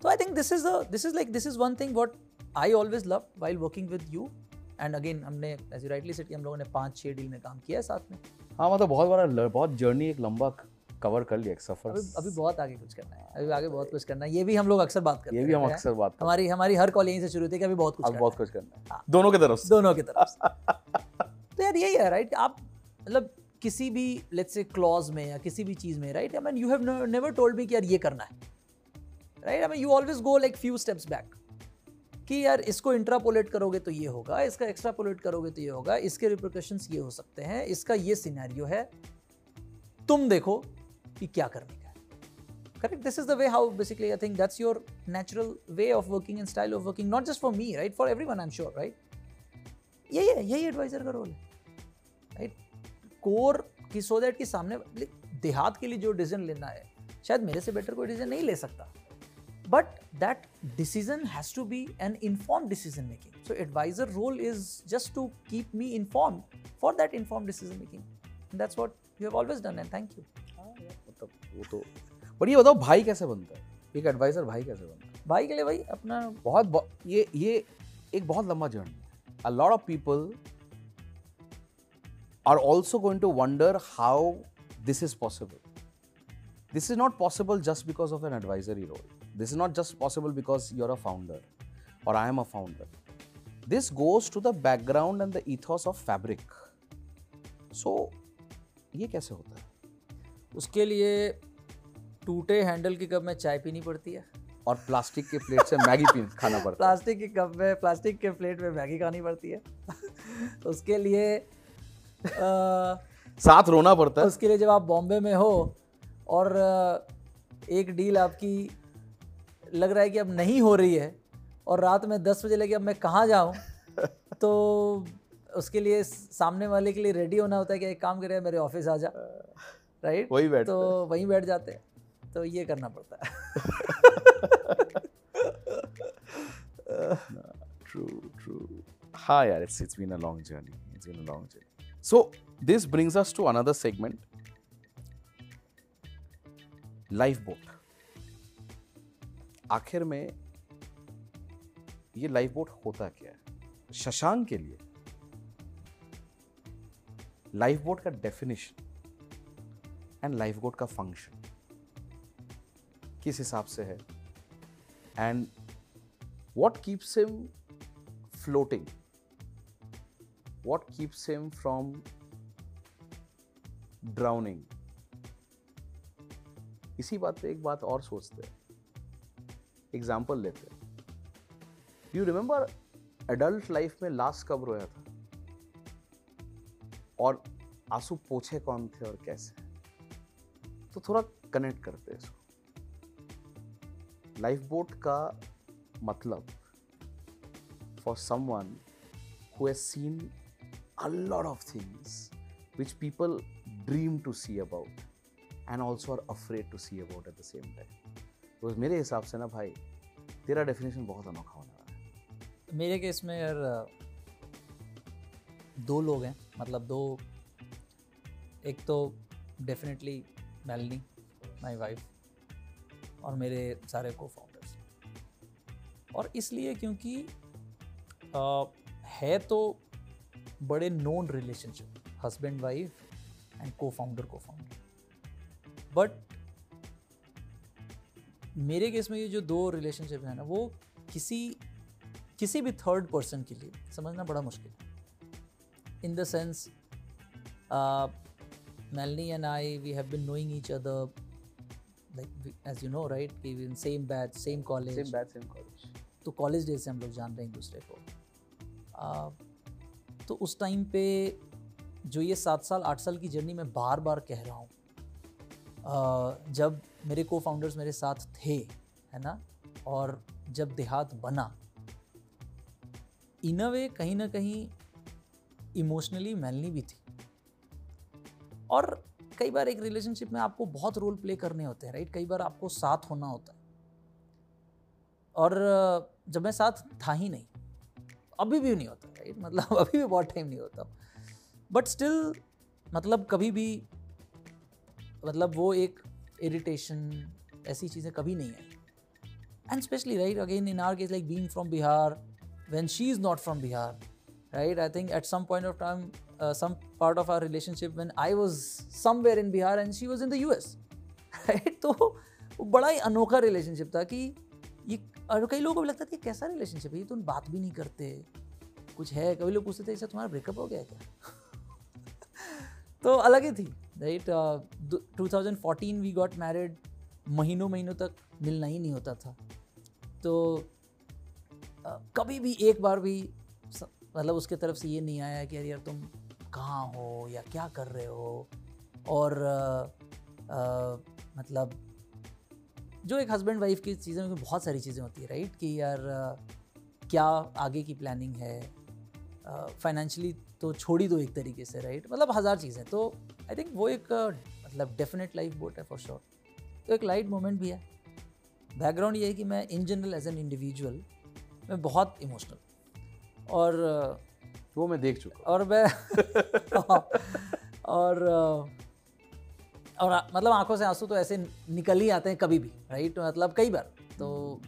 so i think this is a this is like this is one thing what i always love while working with you and again हमने as you rightly said कि हम लोगों ने पाँच छह deal में काम किया है साथ में हाँ मतलब बहुत बड़ा बहुत जर्नी एक लंबा कवर कर लिया एक सफ़र अभी अभी बहुत आगे कुछ करना है अभी आगे बहुत कुछ करना है ये भी हम लोग अक्सर बात करते हैं ये भी हम अक्सर बात हमारी हमारी हर कॉल यहीं से शुरू होती है कि अभी बहुत कुछ अब बहुत कुछ करना है। हाँ। दोनों की तरफ़ दोनों की तरफ़ तो यार यही है राइट आप मतलब किसी भी लेट्स से क्लॉज में या किसी भी चीज़ में right I mean you have never told me कि यार ये करना है। Right I mean you always go like few steps back कि यार इसको इंट्रापोलेट करोगे तो ये होगा इसका एक्स्ट्रापोलेट करोगे तो ये होगा इसके रिप्रिकॉशंस ये हो सकते हैं इसका ये सिनेरियो है। तुम देखो कि क्या करने का है। Correct? This is the way how basically i think that's your natural way of working and style of working, not just for me, right? For everyone, i'm sure right यही है, यही एडवाइजर का रोल है right core की so that कि सामने देहात के लिए जो डिसीज़न लेना है, शायद मेरे से बेटर कोई डिसीज़न नहीं ले सकता। But that decision has to be an inform decision making so advisor role is just to keep me inform for that inform decision making that's what you have always done and thank you मतलब वो तो पर ये बताओ भाई कैसे बनता है? एक एडवाइजर भाई कैसे बनता है? भाई के लिए भाई अपना बहुत ये ये एक बहुत लंबा journey a lot of people are also going to wonder how this is possible this is not possible just because of an advisory role this is not just possible because you are a founder or I am a founder this goes to the background and the ethos of fabric so ये कैसे होता है? उसके लिए टूटे handle की cup में चाय पीनी पड़ती है। और प्लास्टिक के प्लेट से मैगी पी खाना पड़ता है। प्लास्टिक की कप में प्लास्टिक के प्लेट में मैगी खानी पड़ती है। उसके लिए अ, साथ रोना पड़ता है। उसके लिए जब आप बॉम्बे में हो और एक डील आपकी लग रहा है कि अब नहीं हो रही है और रात में दस बजे लगे अब मैं कहाँ जाऊँ? तो उसके लिए सामने वाले के लिए रेडी होना होता है कि एक काम करे मेरे ऑफ़िस आ जा। राइट? वही बैठ तो वही बैठ जाते हैं। तो ये करना पड़ता है। हाँ यार it's it's been a long journey it's been a long journey so this brings us to another segment life boat आखिर में ये लाइफ बोट होता क्या है? शशांक के लिए लाइफ बोट का डेफिनेशन एंड लाइफ बोट का फ़ंक्शन किस हिसाब से है? And what keeps him floating what keeps him from drowning इसी बात पे एक बात और सोचते हैं। एग्ज़ाम्पल लेते हैं। यू रिमेंबर एडल्ट लाइफ में लास्ट कब रोया था? और आँसू पोछे कौन थे और कैसे? तो थोड़ा कनेक्ट करते हैं इसको। लाइफ बोट का मतलब for someone who's seen a lot of things which people dream to see about and also are afraid to see about at the same time तो मेरे हिसाब से ना भाई, तेरा डेफिनेशन बहुत अनोखा होने वाला है। तो मेरे केस में यार, दो लोग हैं मतलब दो, एक तो डेफिनेटली मेलनी माई वाइफ और मेरे सारे को फाउंडर्स और इसलिए क्योंकि आ, है तो बड़े known relationship husband wife and co founder co founder but मेरे केस में ये जो दो रिलेशनशिप है ना वो किसी किसी भी थर्ड पर्सन के लिए समझना बड़ा मुश्किल है. In the sense Melanie and I we have been knowing each other like as you know right कि in same batch same college same batch same college तो कॉलेज डेज़ से हम लोग जान रहे हैं एक दूसरे को। आ, तो उस टाइम पे जो ये सात साल आठ साल की जर्नी मैं बार बार कह रहा हूँ जब मेरे को फाउंडर्स मेरे साथ थे है ना? और जब देहात बना इन अ वे कहीं ना कहीं इमोशनली मैलनी भी थी। और कई बार एक रिलेशनशिप में आपको बहुत रोल प्ले करने होते हैं राइट कई बार आपको साथ होना होता है। और जब मैं साथ था ही नहीं अभी भी नहीं होता राइट मतलब अभी भी बहुत टाइम नहीं होता। बट स्टिल मतलब कभी भी मतलब वो एक इरिटेशन ऐसी चीज़ें कभी नहीं आई and especially right again in our case like being from Bihar when she is not from Bihar, right? I think at some point of time, uh, some part of our relationship when I was somewhere in Bihar and she was in the US, right? तो बड़ा ही अनोखा relationship था कि ये और कई लोगों को भी लगता था कैसा रिलेशनशिप है? ये तो बात भी नहीं करते। कुछ है? कभी लोग पूछते थे ऐसा तुम्हारा ब्रेकअप हो गया क्या? तो अलग ही थी right two thousand fourteen we got married महीनों महीनों तक मिलना ही नहीं होता था। तो कभी भी एक बार भी मतलब उसके तरफ़ से ये नहीं आया कि यार यार तुम कहाँ हो या क्या कर रहे हो? और आ, आ, मतलब जो एक हस्बैंड वाइफ की चीज़ें में बहुत सारी चीज़ें होती है राइट कि यार आ, क्या आगे की प्लानिंग है? फाइनेंशियली तो छोड़ ही दो एक तरीके से राइट मतलब हज़ार चीज़ें तो आई थिंक वो एक मतलब डेफिनेट लाइफ बोट है फॉर श्योर तो एक लाइट मोमेंट भी है। बैकग्राउंड ये है कि मैं in general as an individual मैं बहुत इमोशनल और वो मैं देख चुका और मैं और और मतलब आँखों से आँसू तो ऐसे निकल ही आते हैं कभी भी राइट मतलब कई बार। तो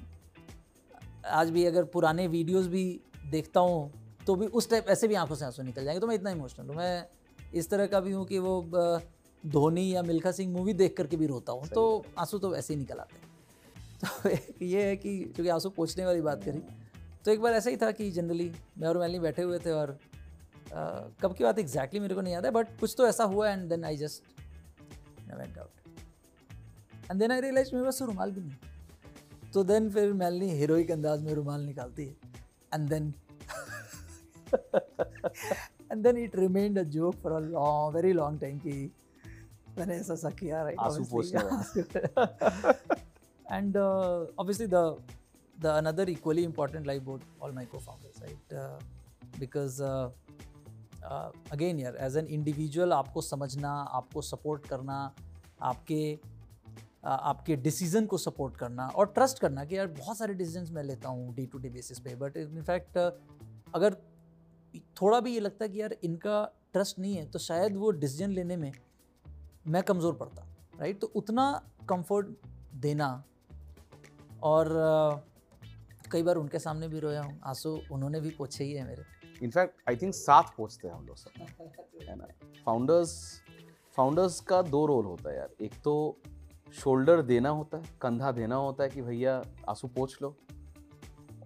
आज भी अगर पुराने वीडियोस भी देखता हूँ तो भी उस टाइप ऐसे भी आँखों से आँसू निकल जाएँगे। तो मैं इतना इमोशनल हूँ। मैं इस तरह का भी हूँ कि वो धोनी या मिल्खा सिंह मूवी देख करके भी रोता हूँ। तो आँसू तो ऐसे ही निकल आते हैं। तो ये है कि चूँकि आँसू पोछने वाली बात करी। तो एक बार ऐसा ही था कि जनरली मैं और मैलनी बैठे हुए थे और आ, कब की बात एग्जैक्टली exactly मेरे को नहीं याद है बट कुछ तो ऐसा हुआ and then I just went out and then I realise मेरे पास रुमाल भी नहीं। तो देन फिर मैलनी हीरोइक अंदाज में रुमाल निकालती है। And then and then it remained a joke for a long very long time की मैंने ऐसा सा किया right and uh, obviously the the another equally important life boat all my co-founders right? Uh, because uh, uh, again यार as an individual आपको समझना आपको support करना आपके uh, आपके डिसीज़न को सपोर्ट करना और ट्रस्ट करना कि यार बहुत सारे डिसीजंस मैं लेता हूँ डे टू डे बेसिस पे बट इनफैक्ट अगर थोड़ा भी ये लगता है कि यार इनका ट्रस्ट नहीं है तो शायद वो डिसीज़न लेने में मैं कमज़ोर पड़ता राइट तो उतना कंफर्ट देना और कई बार उनके सामने भी रोया हूँ। आँसू उन्होंने भी पूछे ही है मेरे। इनफैक्ट आई थिंक साथ पोछते हैं हम लोग सब। है ना? फाउंडर्स फाउंडर्स का दो रोल होता है यार। एक तो शोल्डर देना होता है कंधा देना होता है कि भैया आँसू पोछ लो।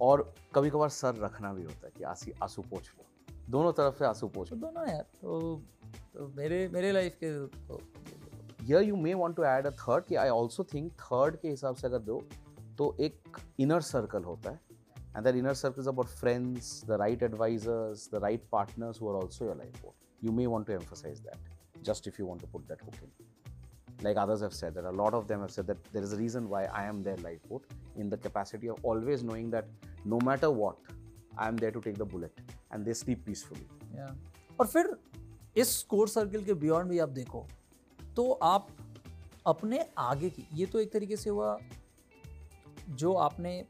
और कभी कभार सर रखना भी होता है कि आंसी आँसू पोछ लो। दोनों तरफ़ से आँसू पोछ तो दोनों यार। तो, तो मेरे मेरे लाइफ के तो you may want to add a third कि आई आल्सो थिंक थर्ड के हिसाब से अगर दो तो एक इनर सर्कल होता है। And that inner circle is about friends the right advisors the right partners who also your life board you may want to emphasise that just if you want to put that hook in like others have said a lot of them have said there is reason why I am their life board in the capacity of always knowing that no matter what I am there to take the bullet and they sleep peacefully और फिर इस core circle के beyond भी आप देखो तो आप अपने आगे की, ये तो एक तरीके से हुआ जो आपने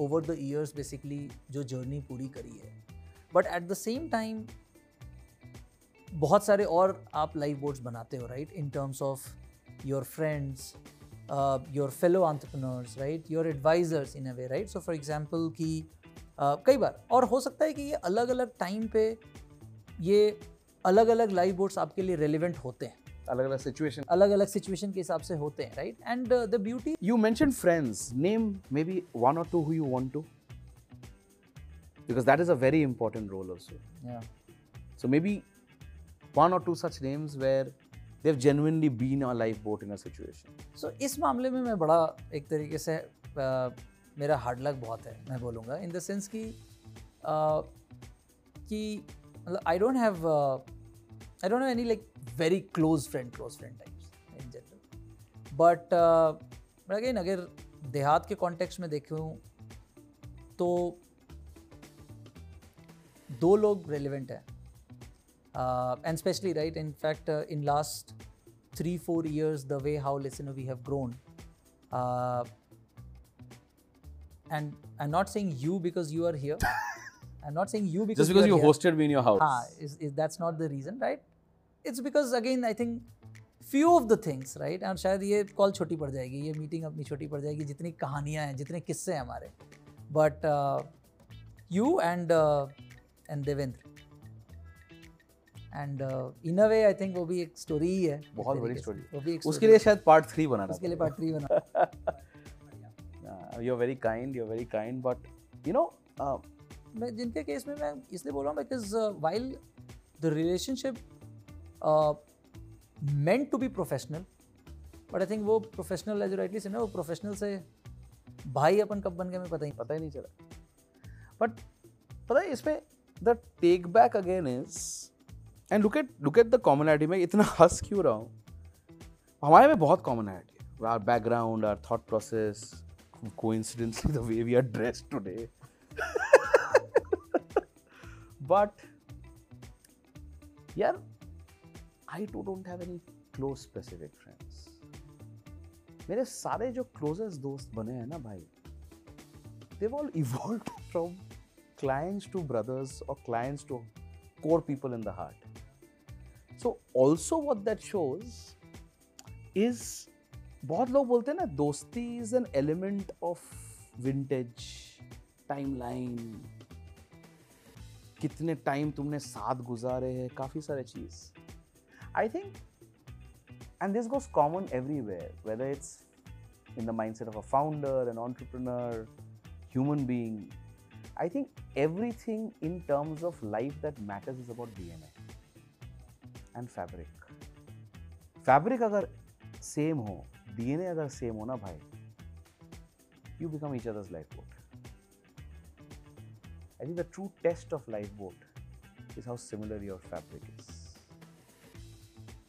ओवर द ईयर्स बेसिकली जो जर्नी पूरी करी है. But at the same time बहुत सारे और आप लाइफ बोर्ड्स बनाते हो right in terms of your friends your fellow entrepreneurs right your advisors in a way right so for example कि uh, कई बार और हो सकता है कि ये अलग अलग टाइम पे ये अलग अलग लाइफ बोर्ड्स आपके लिए रेलिवेंट होते हैं. अलग अलग सिचुएशन अलग अलग सिचुएशन के हिसाब से होते हैं right and the beauty you mention friends name maybe one or two who you want to because that is a very important role also so maybe one or two such names where they have genuinely been a life boat in a situation so इस मामले में मैं बड़ा एक तरीके से uh, मेरा hard luck बहुत है मैं बोलूँगा। इन द सेंस कि uh, कि मतलब I don't have I don't have any like Very close friend close friend types in general but but again अगर देहात के कॉन्टेक्स्ट में देखूँ तो दो लोग रेलिवेंट हैं and specially right in fact in last three four years the way how listener we have grown uh, and i'm not saying you because you are here i'm not saying you because Just because are you here. hosted me in your house. हाँ, is, is that's not the reason right It's because again I think few of the things right and शायद ये call छोटी पड़ जाएगी ये meeting अपनी छोटी पड़ जाएगी जितनी कहानियाँ हैं जितने किस्से हैं हमारे। But you and and Devendra and in a way I think वो भी एक स्टोरी ही है बहुत बड़ी तरीके से। story। वो भी एक उसके लिए शायद पार्ट थ्री बनाना उसके लिए पार्ट थ्री बना। You're very kind you're very kind but you know uh, मैं जिनके केस में मैं इसलिए बोल रहा हूँ because while the relationship meant to be professional but I think वो प्रोफेशनल एज राइटली से ना वो प्रोफेशनल से भाई अपन कब बन गए मैं पता ही पता ही नहीं चला। बट पता है इसमें the take back again is and look at look at the commonality में इतना हंस क्यों रहा हूँ? हमारे में बहुत कॉमनैलिटी है। Our background our thought process coincidentally the way we are dressed today but yeah i too don't have any close specific friends मेरे सारे जो क्लोजेस्ट दोस्त बने हैं ना भाई they've all evolved from clients to brothers or clients to core people in the heart. So also what that shows is बहुत लोग बोलते हैं ना दोस्ती is an element of vintage timeline कितने टाइम तुमने साथ गुजारे हैं काफ़ी सारे चीज़ I think and this goes common everywhere whether it's in the mindset of a founder an entrepreneur human being i think everything in terms of life that matters is about dna and fabric fabric अगर same हो DNA अगर same हो ना भाई you become each other's lifeboat i think the true test of lifeboat is how similar your fabric is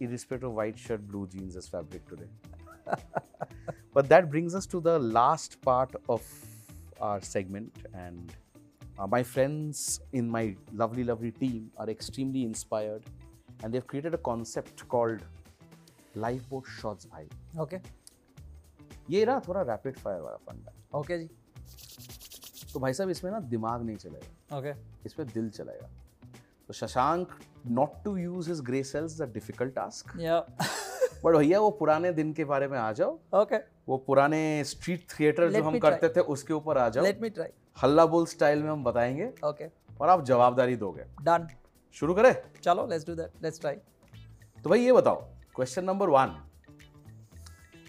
irrespective of white shirt, blue jeans as fabric today. but that brings us to the last part of our segment, and uh, my friends in my lovely, lovely team are extremely inspired, and they've created a concept called lifeboat shots. Bhai, okay ये ना थोड़ा rapid fire वाला fund है okay जी तो भाई साहब इसमें ना दिमाग नहीं चलेगा ओके इसमें दिल चलेगा तो Shashank not to use his grey cells a difficult task या बट भैया वो पुराने दिन के बारे में आ जाओ। ओके वो पुराने स्ट्रीट थिएटर जो हम करते थे उसके ऊपर आ जाओ। Let me try Halla Bol style में हम बताएँगे। ओके और आप जवाबदारी दोगे। डन शुरू करें? चलो let's do that let's try तो भाई ये बताओ। Question number one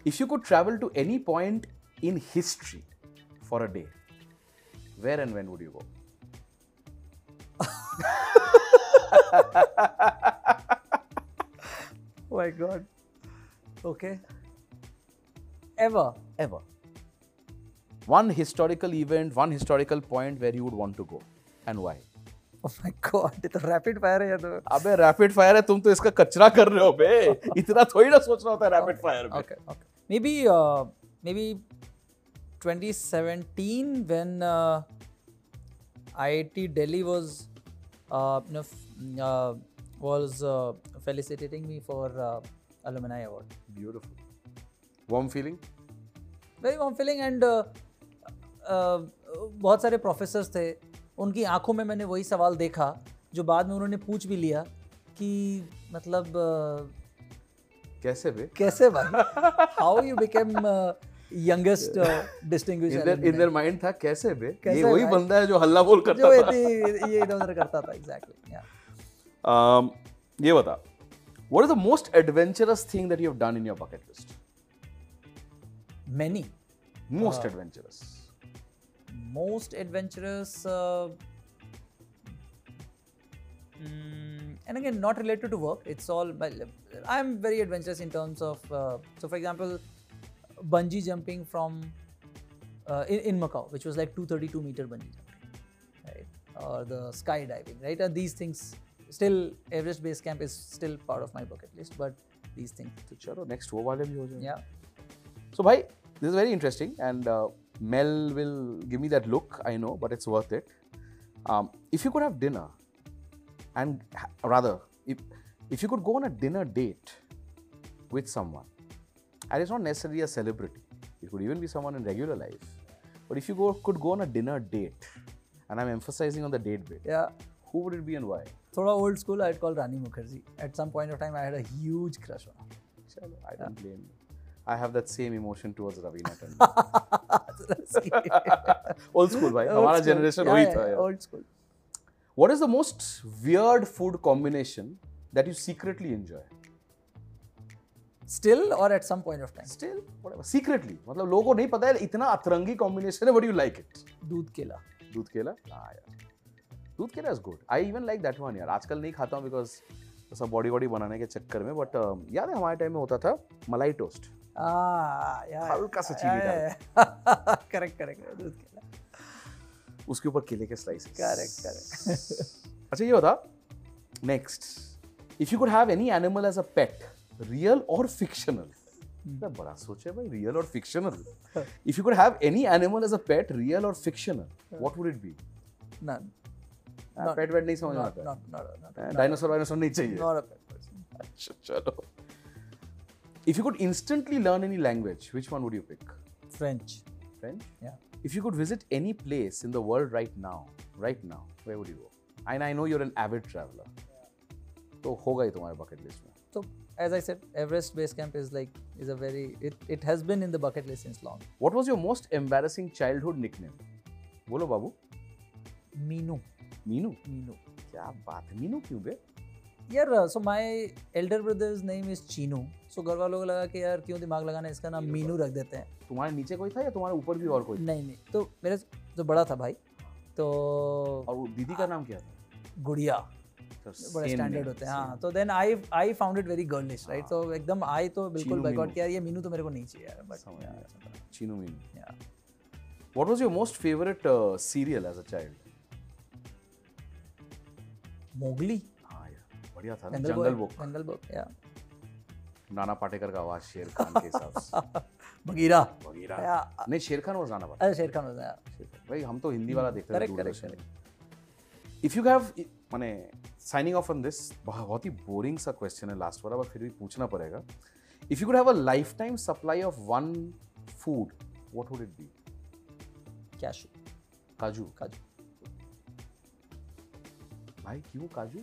if you could travel to any point in history for a day where and when would you go? Oh my god. Okay. Ever. Ever. One historical event, one historical point where you would want to go, and why? Oh my god. ये तो rapid fire है ये तो. अबे rapid fire है तुम तो इसका कचरा कर रहे हो बे इतना थोड़ी ना सोचना होता है रैपिड फायर में Okay. Okay. Maybe uh, maybe 2017 when uh, IIT Delhi was uh, you know, f- uh, was uh, felicitating me for uh, alumni award. Beautiful warm feeling very warm feeling and बहुत सारे professors थे। उनकी आँखों में मैंने वही सवाल देखा जो बाद में उन्होंने पूछ भी लिया कि मतलब uh, कैसे बे कैसे भाई? How you became youngest distinguished in their mind था कैसे बे कैसे ये वही बंदा है जो हल्ला बोल जो करता था। ये इधर उधर करता था एग्जैक्टली या um, ये बता what is the most adventurous thing that you have done in your bucket list many most Uh, adventurous most adventurous uh, mm, and again not related to work it's all well, i'm very adventurous in terms of uh, so for example bungee jumping from uh, in, in macau which was like 232 meter bungee jumping right or the skydiving right and these things still everest base camp is still part of my bucket list but these things तो चलो next वो वाले भी हो जाए yeah So, bhai, this is very interesting, and uh, Mel will give me that look. I know, but it's worth it. Um, if you could have dinner, and ha- rather, if if you could go on a dinner date with someone, and it's not necessarily a celebrity, it could even be someone in regular life. But if you go, could go on a dinner date, and I'm emphasizing on the date bit, yeah who would it be and why? थोड़ा old school I call Rani Mukherjee at some point of time I had a huge crush on चलो I don't blame I have that same emotion towards Raveena Tandon old school भाई हमारा generation वही था old school what is the most weird food combination that you secretly enjoy still or at some point of time still secretly मतलब लोगों को नहीं पता है इतना अतरंगी कॉम्बिनेशन है व्हाट यू लाइक इट दूध केला। दूध केला? हाँ यार। दूध केला is good. I even like that one यार. आजकल नहीं खाता हूँ because सब बॉडी बॉडी बनाने के चक्कर में बट याद है हमारे टाइम में होता था मलाई टोस्ट ah हल्का सा चीनी करेक्ट करेक्ट दूध केला उसके ऊपर केले के स्लाइसेस Correct, correct. अच्छा ये बता। Next if you could have any animal as a pet real or fictional बड़ा सोचे भाई real or fictional if you could have any animal as a pet real or fictional what would it be none. Pet wait नहीं समझ आता dinosaur वायनासोर नहीं चाहिए। अच्छा चलो। If you could instantly learn any language which one would you pick French French या if you could visit any place in the world right now right now where would you go I I know you are an avid traveller तो होगा ही तुम्हारे bucket list में। तो as i said everest base camp is like is a very it it has been in the bucket list since long. What was your most embarrassing childhood nickname? bolo babu meenu Meenu. Minu क्या बात है? मीनू क्यों बे? यार so my elder brother's name is Chinu so घर वालों को लगा कि यार क्यों दिमाग लगाना इसका नाम मीनू रख देते हैं तुम्हारे नीचे कोई था या तुम्हारे ऊपर भी और कोई? नहीं नहीं तो मेरे जो बड़ा था भाई तो और दीदी का नाम क्या था? गुड़िया Sir, बड़े स्टैंडर्ड होते हैं हाँ तो then I I found it very girlish right हाँ। तो एकदम आई तो बिल्कुल मीनू। किया ये मीनू तो मेरे को नहीं चाहिए यार but. Chinu Meenu. was your most favorite uh, cereal as a child? Mowgli. हाँ यार, बढ़िया था जंगल जंगल बुक. जंगल बुक या। नाना पाटेकर का आवाज़ शेर खान के हिसाब. बगीरा वगैरह. नहीं शेर खान was नाना पाटेकर. अरे शेर खान है भाई हम तो हिंदी वाला देखते correct correct if you have माने साइनिंग ऑफ़ ऑन दिस बहुत ही बोरिंग सा क्वेश्चन है लास्ट वाला बट फिर भी पूछना पड़ेगा। If you could have a lifetime supply of one food what would it be cashew काजू। काजू। भाई क्यों काजू?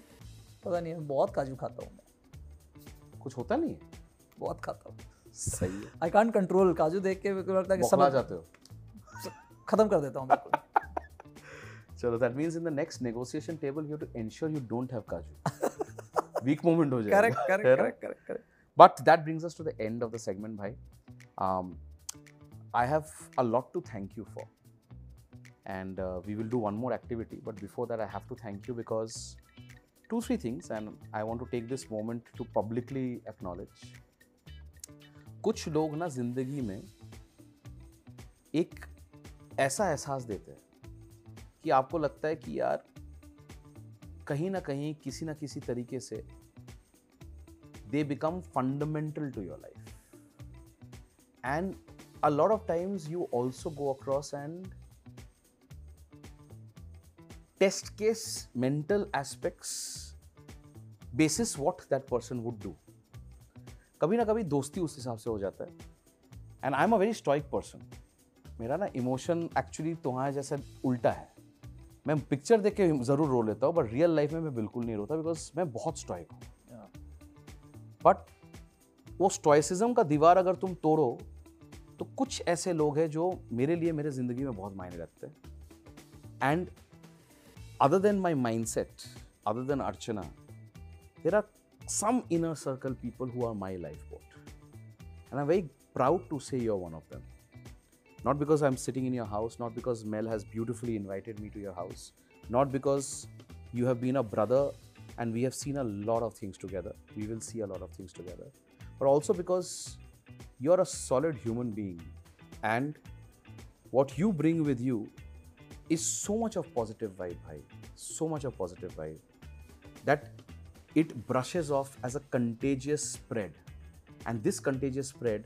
पता नहीं बहुत काजू खाता हूँ मैं। कुछ होता नहीं है? बहुत खाता हूँ। सही है। आई कांट कंट्रोल काजू देख के मेरे को लगता है कि बौखला जाते हो? खत्म कर देता हूँ बिल्कुल चलो that means in the next negotiation table you to ensure you don't have काजू। वीक मोमेंट हो जाएगा। Correct correct correct correct that brings us to the end of the segment, bhai. Um, I have a lot to thank you for. And uh, we will do one more activity. But before that, I have to thank you because two, three things, and I want to take this moment to publicly acknowledge. कुछ लोग ना ज़िंदगी में एक ऐसा एहसास देते हैं कि आपको लगता है कि यार कहीं ना कहीं किसी ना किसी तरीके से they become fundamental to your life and a lot of times you also go across and test case mental aspects basis what that person would do. कभी ना कभी दोस्ती उस हिसाब से हो जाता है। And I am a very stoic person मेरा ना इमोशन एक्चुअली तुम्हारे जैसा उल्टा है। मैं पिक्चर देख के ज़रूर रो लेता हूँ बट रियल लाइफ में मैं बिल्कुल नहीं रोता बिकॉज़ मैं बहुत स्टॉइक हूँ। बट वो स्टॉइसिज्म का दीवार अगर तुम तोड़ो तो कुछ ऐसे लोग हैं जो मेरे लिए मेरे ज़िंदगी में बहुत मायने रखते हैं। And other than my mindset, other than Archana, there are some inner circle people who are my lifeboat. And I'm very proud to say you're one of them. Not because I'm sitting in your house, not because Mel has beautifully invited me to your house, not because you have been a brother and we have seen a lot of things together. We will see a lot of things together. But also because you're a solid human being and what you bring with you is so much of positive vibe, bhai. So much of positive vibe that it brushes off as a contagious spread. And this contagious spread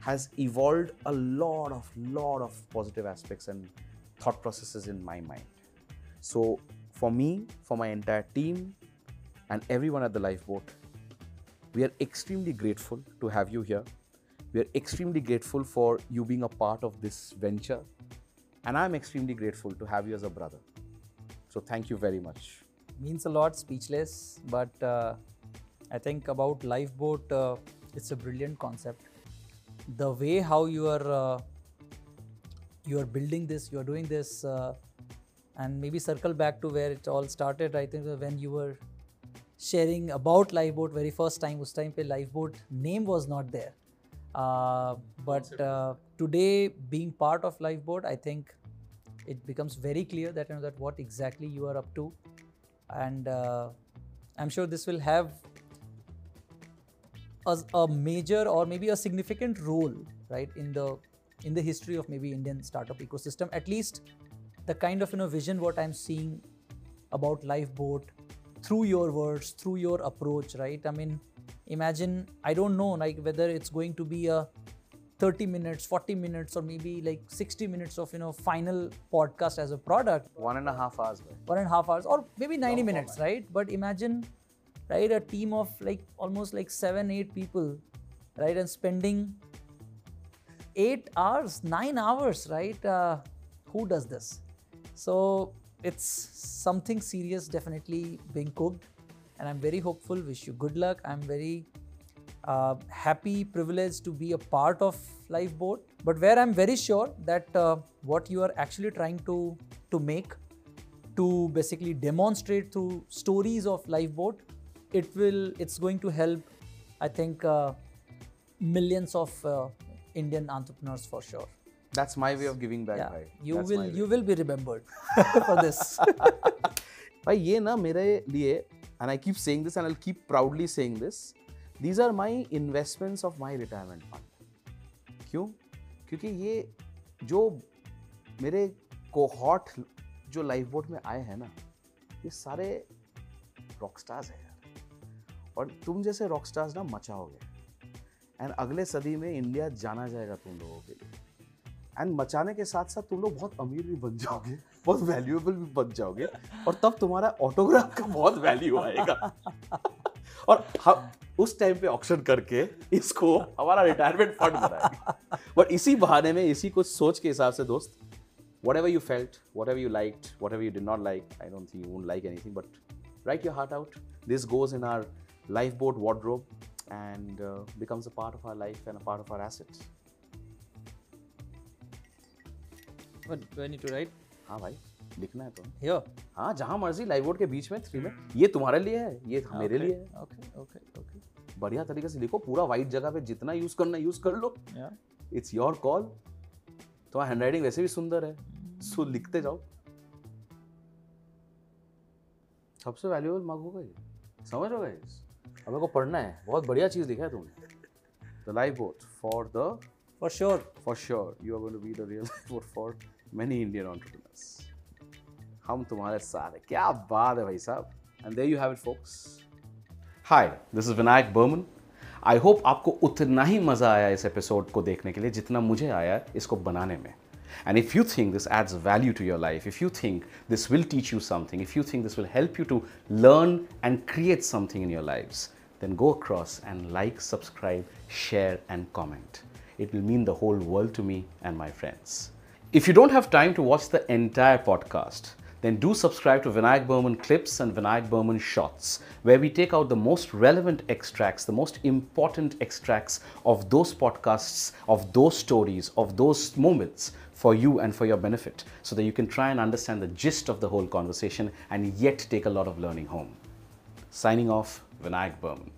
has evolved a lot of lot of positive aspects and thought processes in my mind. So for me for my entire team and everyone at the lifeboat we are extremely grateful to have you here. We are extremely grateful for you being a part of this venture and i'm extremely grateful to have you as a brother. So thank you very much. Means a lot speechless but uh, i think about lifeboat uh, it's a brilliant concept. The way how you are uh, you are building this you are doing this uh, and maybe circle back to where it all started. I think when you were sharing about lifeboat very first time us time pe lifeboat name was not there. Uh, but uh, today being part of lifeboat i think it becomes very clear that you know that what exactly you are up to and uh, I'm sure this will have a, a, major or maybe a significant role, right, in the in the history of maybe Indian startup ecosystem. At least the kind of you know vision what I'm seeing about Lifeboat through your words, through your approach, right? I mean, imagine I don't know like whether it's going to be a 30 minutes 40 minutes or maybe like 60 minutes of you know final podcast as a product. One and a half hours one and a half hours or maybe 90 minutes right? But imagine right a team of like almost like seven eight people right and spending eight hours nine hours right? Uh, who does this? So it's something serious definitely being cooked. And i'm very hopeful. Wish you good luck. I'm very uh, happy, privileged to be a part of Lifeboat. But where I'm very sure that uh, what you are actually trying to to make, to basically demonstrate through stories of Lifeboat, it will it's going to help. I think uh, millions of uh, Indian entrepreneurs for sure. That's my way of giving back, Yeah, bhai. you That's will my way. you will be remembered for this. भाई ये ना मेरे लिए and I keep saying this and I keep proudly saying this these are my investments of my retirement fund क्यों? क्योंकि ये जो मेरे कोहॉट जो लाइफ बोट में आए हैं ना, ये सारे रॉक स्टार्स हैं यार। और तुम जैसे रॉक स्टार्स ना मचाओगे एंड अगले सदी में इंडिया जाना जाएगा तुम लोगों के लिए। एंड मचाने के साथ साथ तुम लोग बहुत अमीर भी बन जाओगे, बहुत वैल्यूएबल भी बन जाओगे, और तब तुम्हारा ऑटोग्राफ का बहुत वैल्यू आएगा। और हम उस टाइम पे ऑक्शन करके इसको हमारा रिटायरमेंट फंड बट इसी बहाने में इसी कुछ सोच के हिसाब से दोस्त whatever you felt whatever you like whatever you did not like I don't think you like anything but right you heart out this goes in our life boat what drop and becomes a part of our life and a part of our asset हाँ भाई। लिखना है तो। here? हाँ जहाँ मर्ज़ी live board के बीच में थ्री में। ये तुम्हारे लिए है ये मेरे लिए है। Okay, okay, okay. बढ़िया तरीके से लिखो पूरा वाइट जगह पे जितना यूज़ करना यूज़ कर लो। इट्स योर कॉल तुम्हारा हैंड राइटिंग वैसे भी सुंदर है। सो लिखते जाओ। सबसे वैल्यूएबल मग होगा ये समझ रहे हो गाइस हमें को पढ़ना है। बहुत बढ़िया चीज़ लिखा है तुमने। The life boat for the for sure for sure you are going to be the real vote for many Indian entrepreneurs. हम तुम्हारे साथ हैं क्या बात है भाई साहब and there you have it folks. Hi this is Vinayak Barman I hope आपको उतना ही मज़ा आया इस एपिसोड को देखने के लिए जितना मुझे आया इसको बनाने में And if you think this adds value to your life, if you think this will teach you something, if you think this will help you to learn and create something in your lives, then go across and like, subscribe, share, and comment. It will mean the whole world to me and my friends. If you don't have time to watch the entire podcast, then do subscribe to Vinayak Burman Clips and Vinayak Burman Shots, where we take out the most relevant extracts, the most important extracts of those podcasts, of those stories, of those moments for you and for your benefit, so that you can try and understand the gist of the whole conversation and yet take a lot of learning home. Signing off, Vinayak Burman.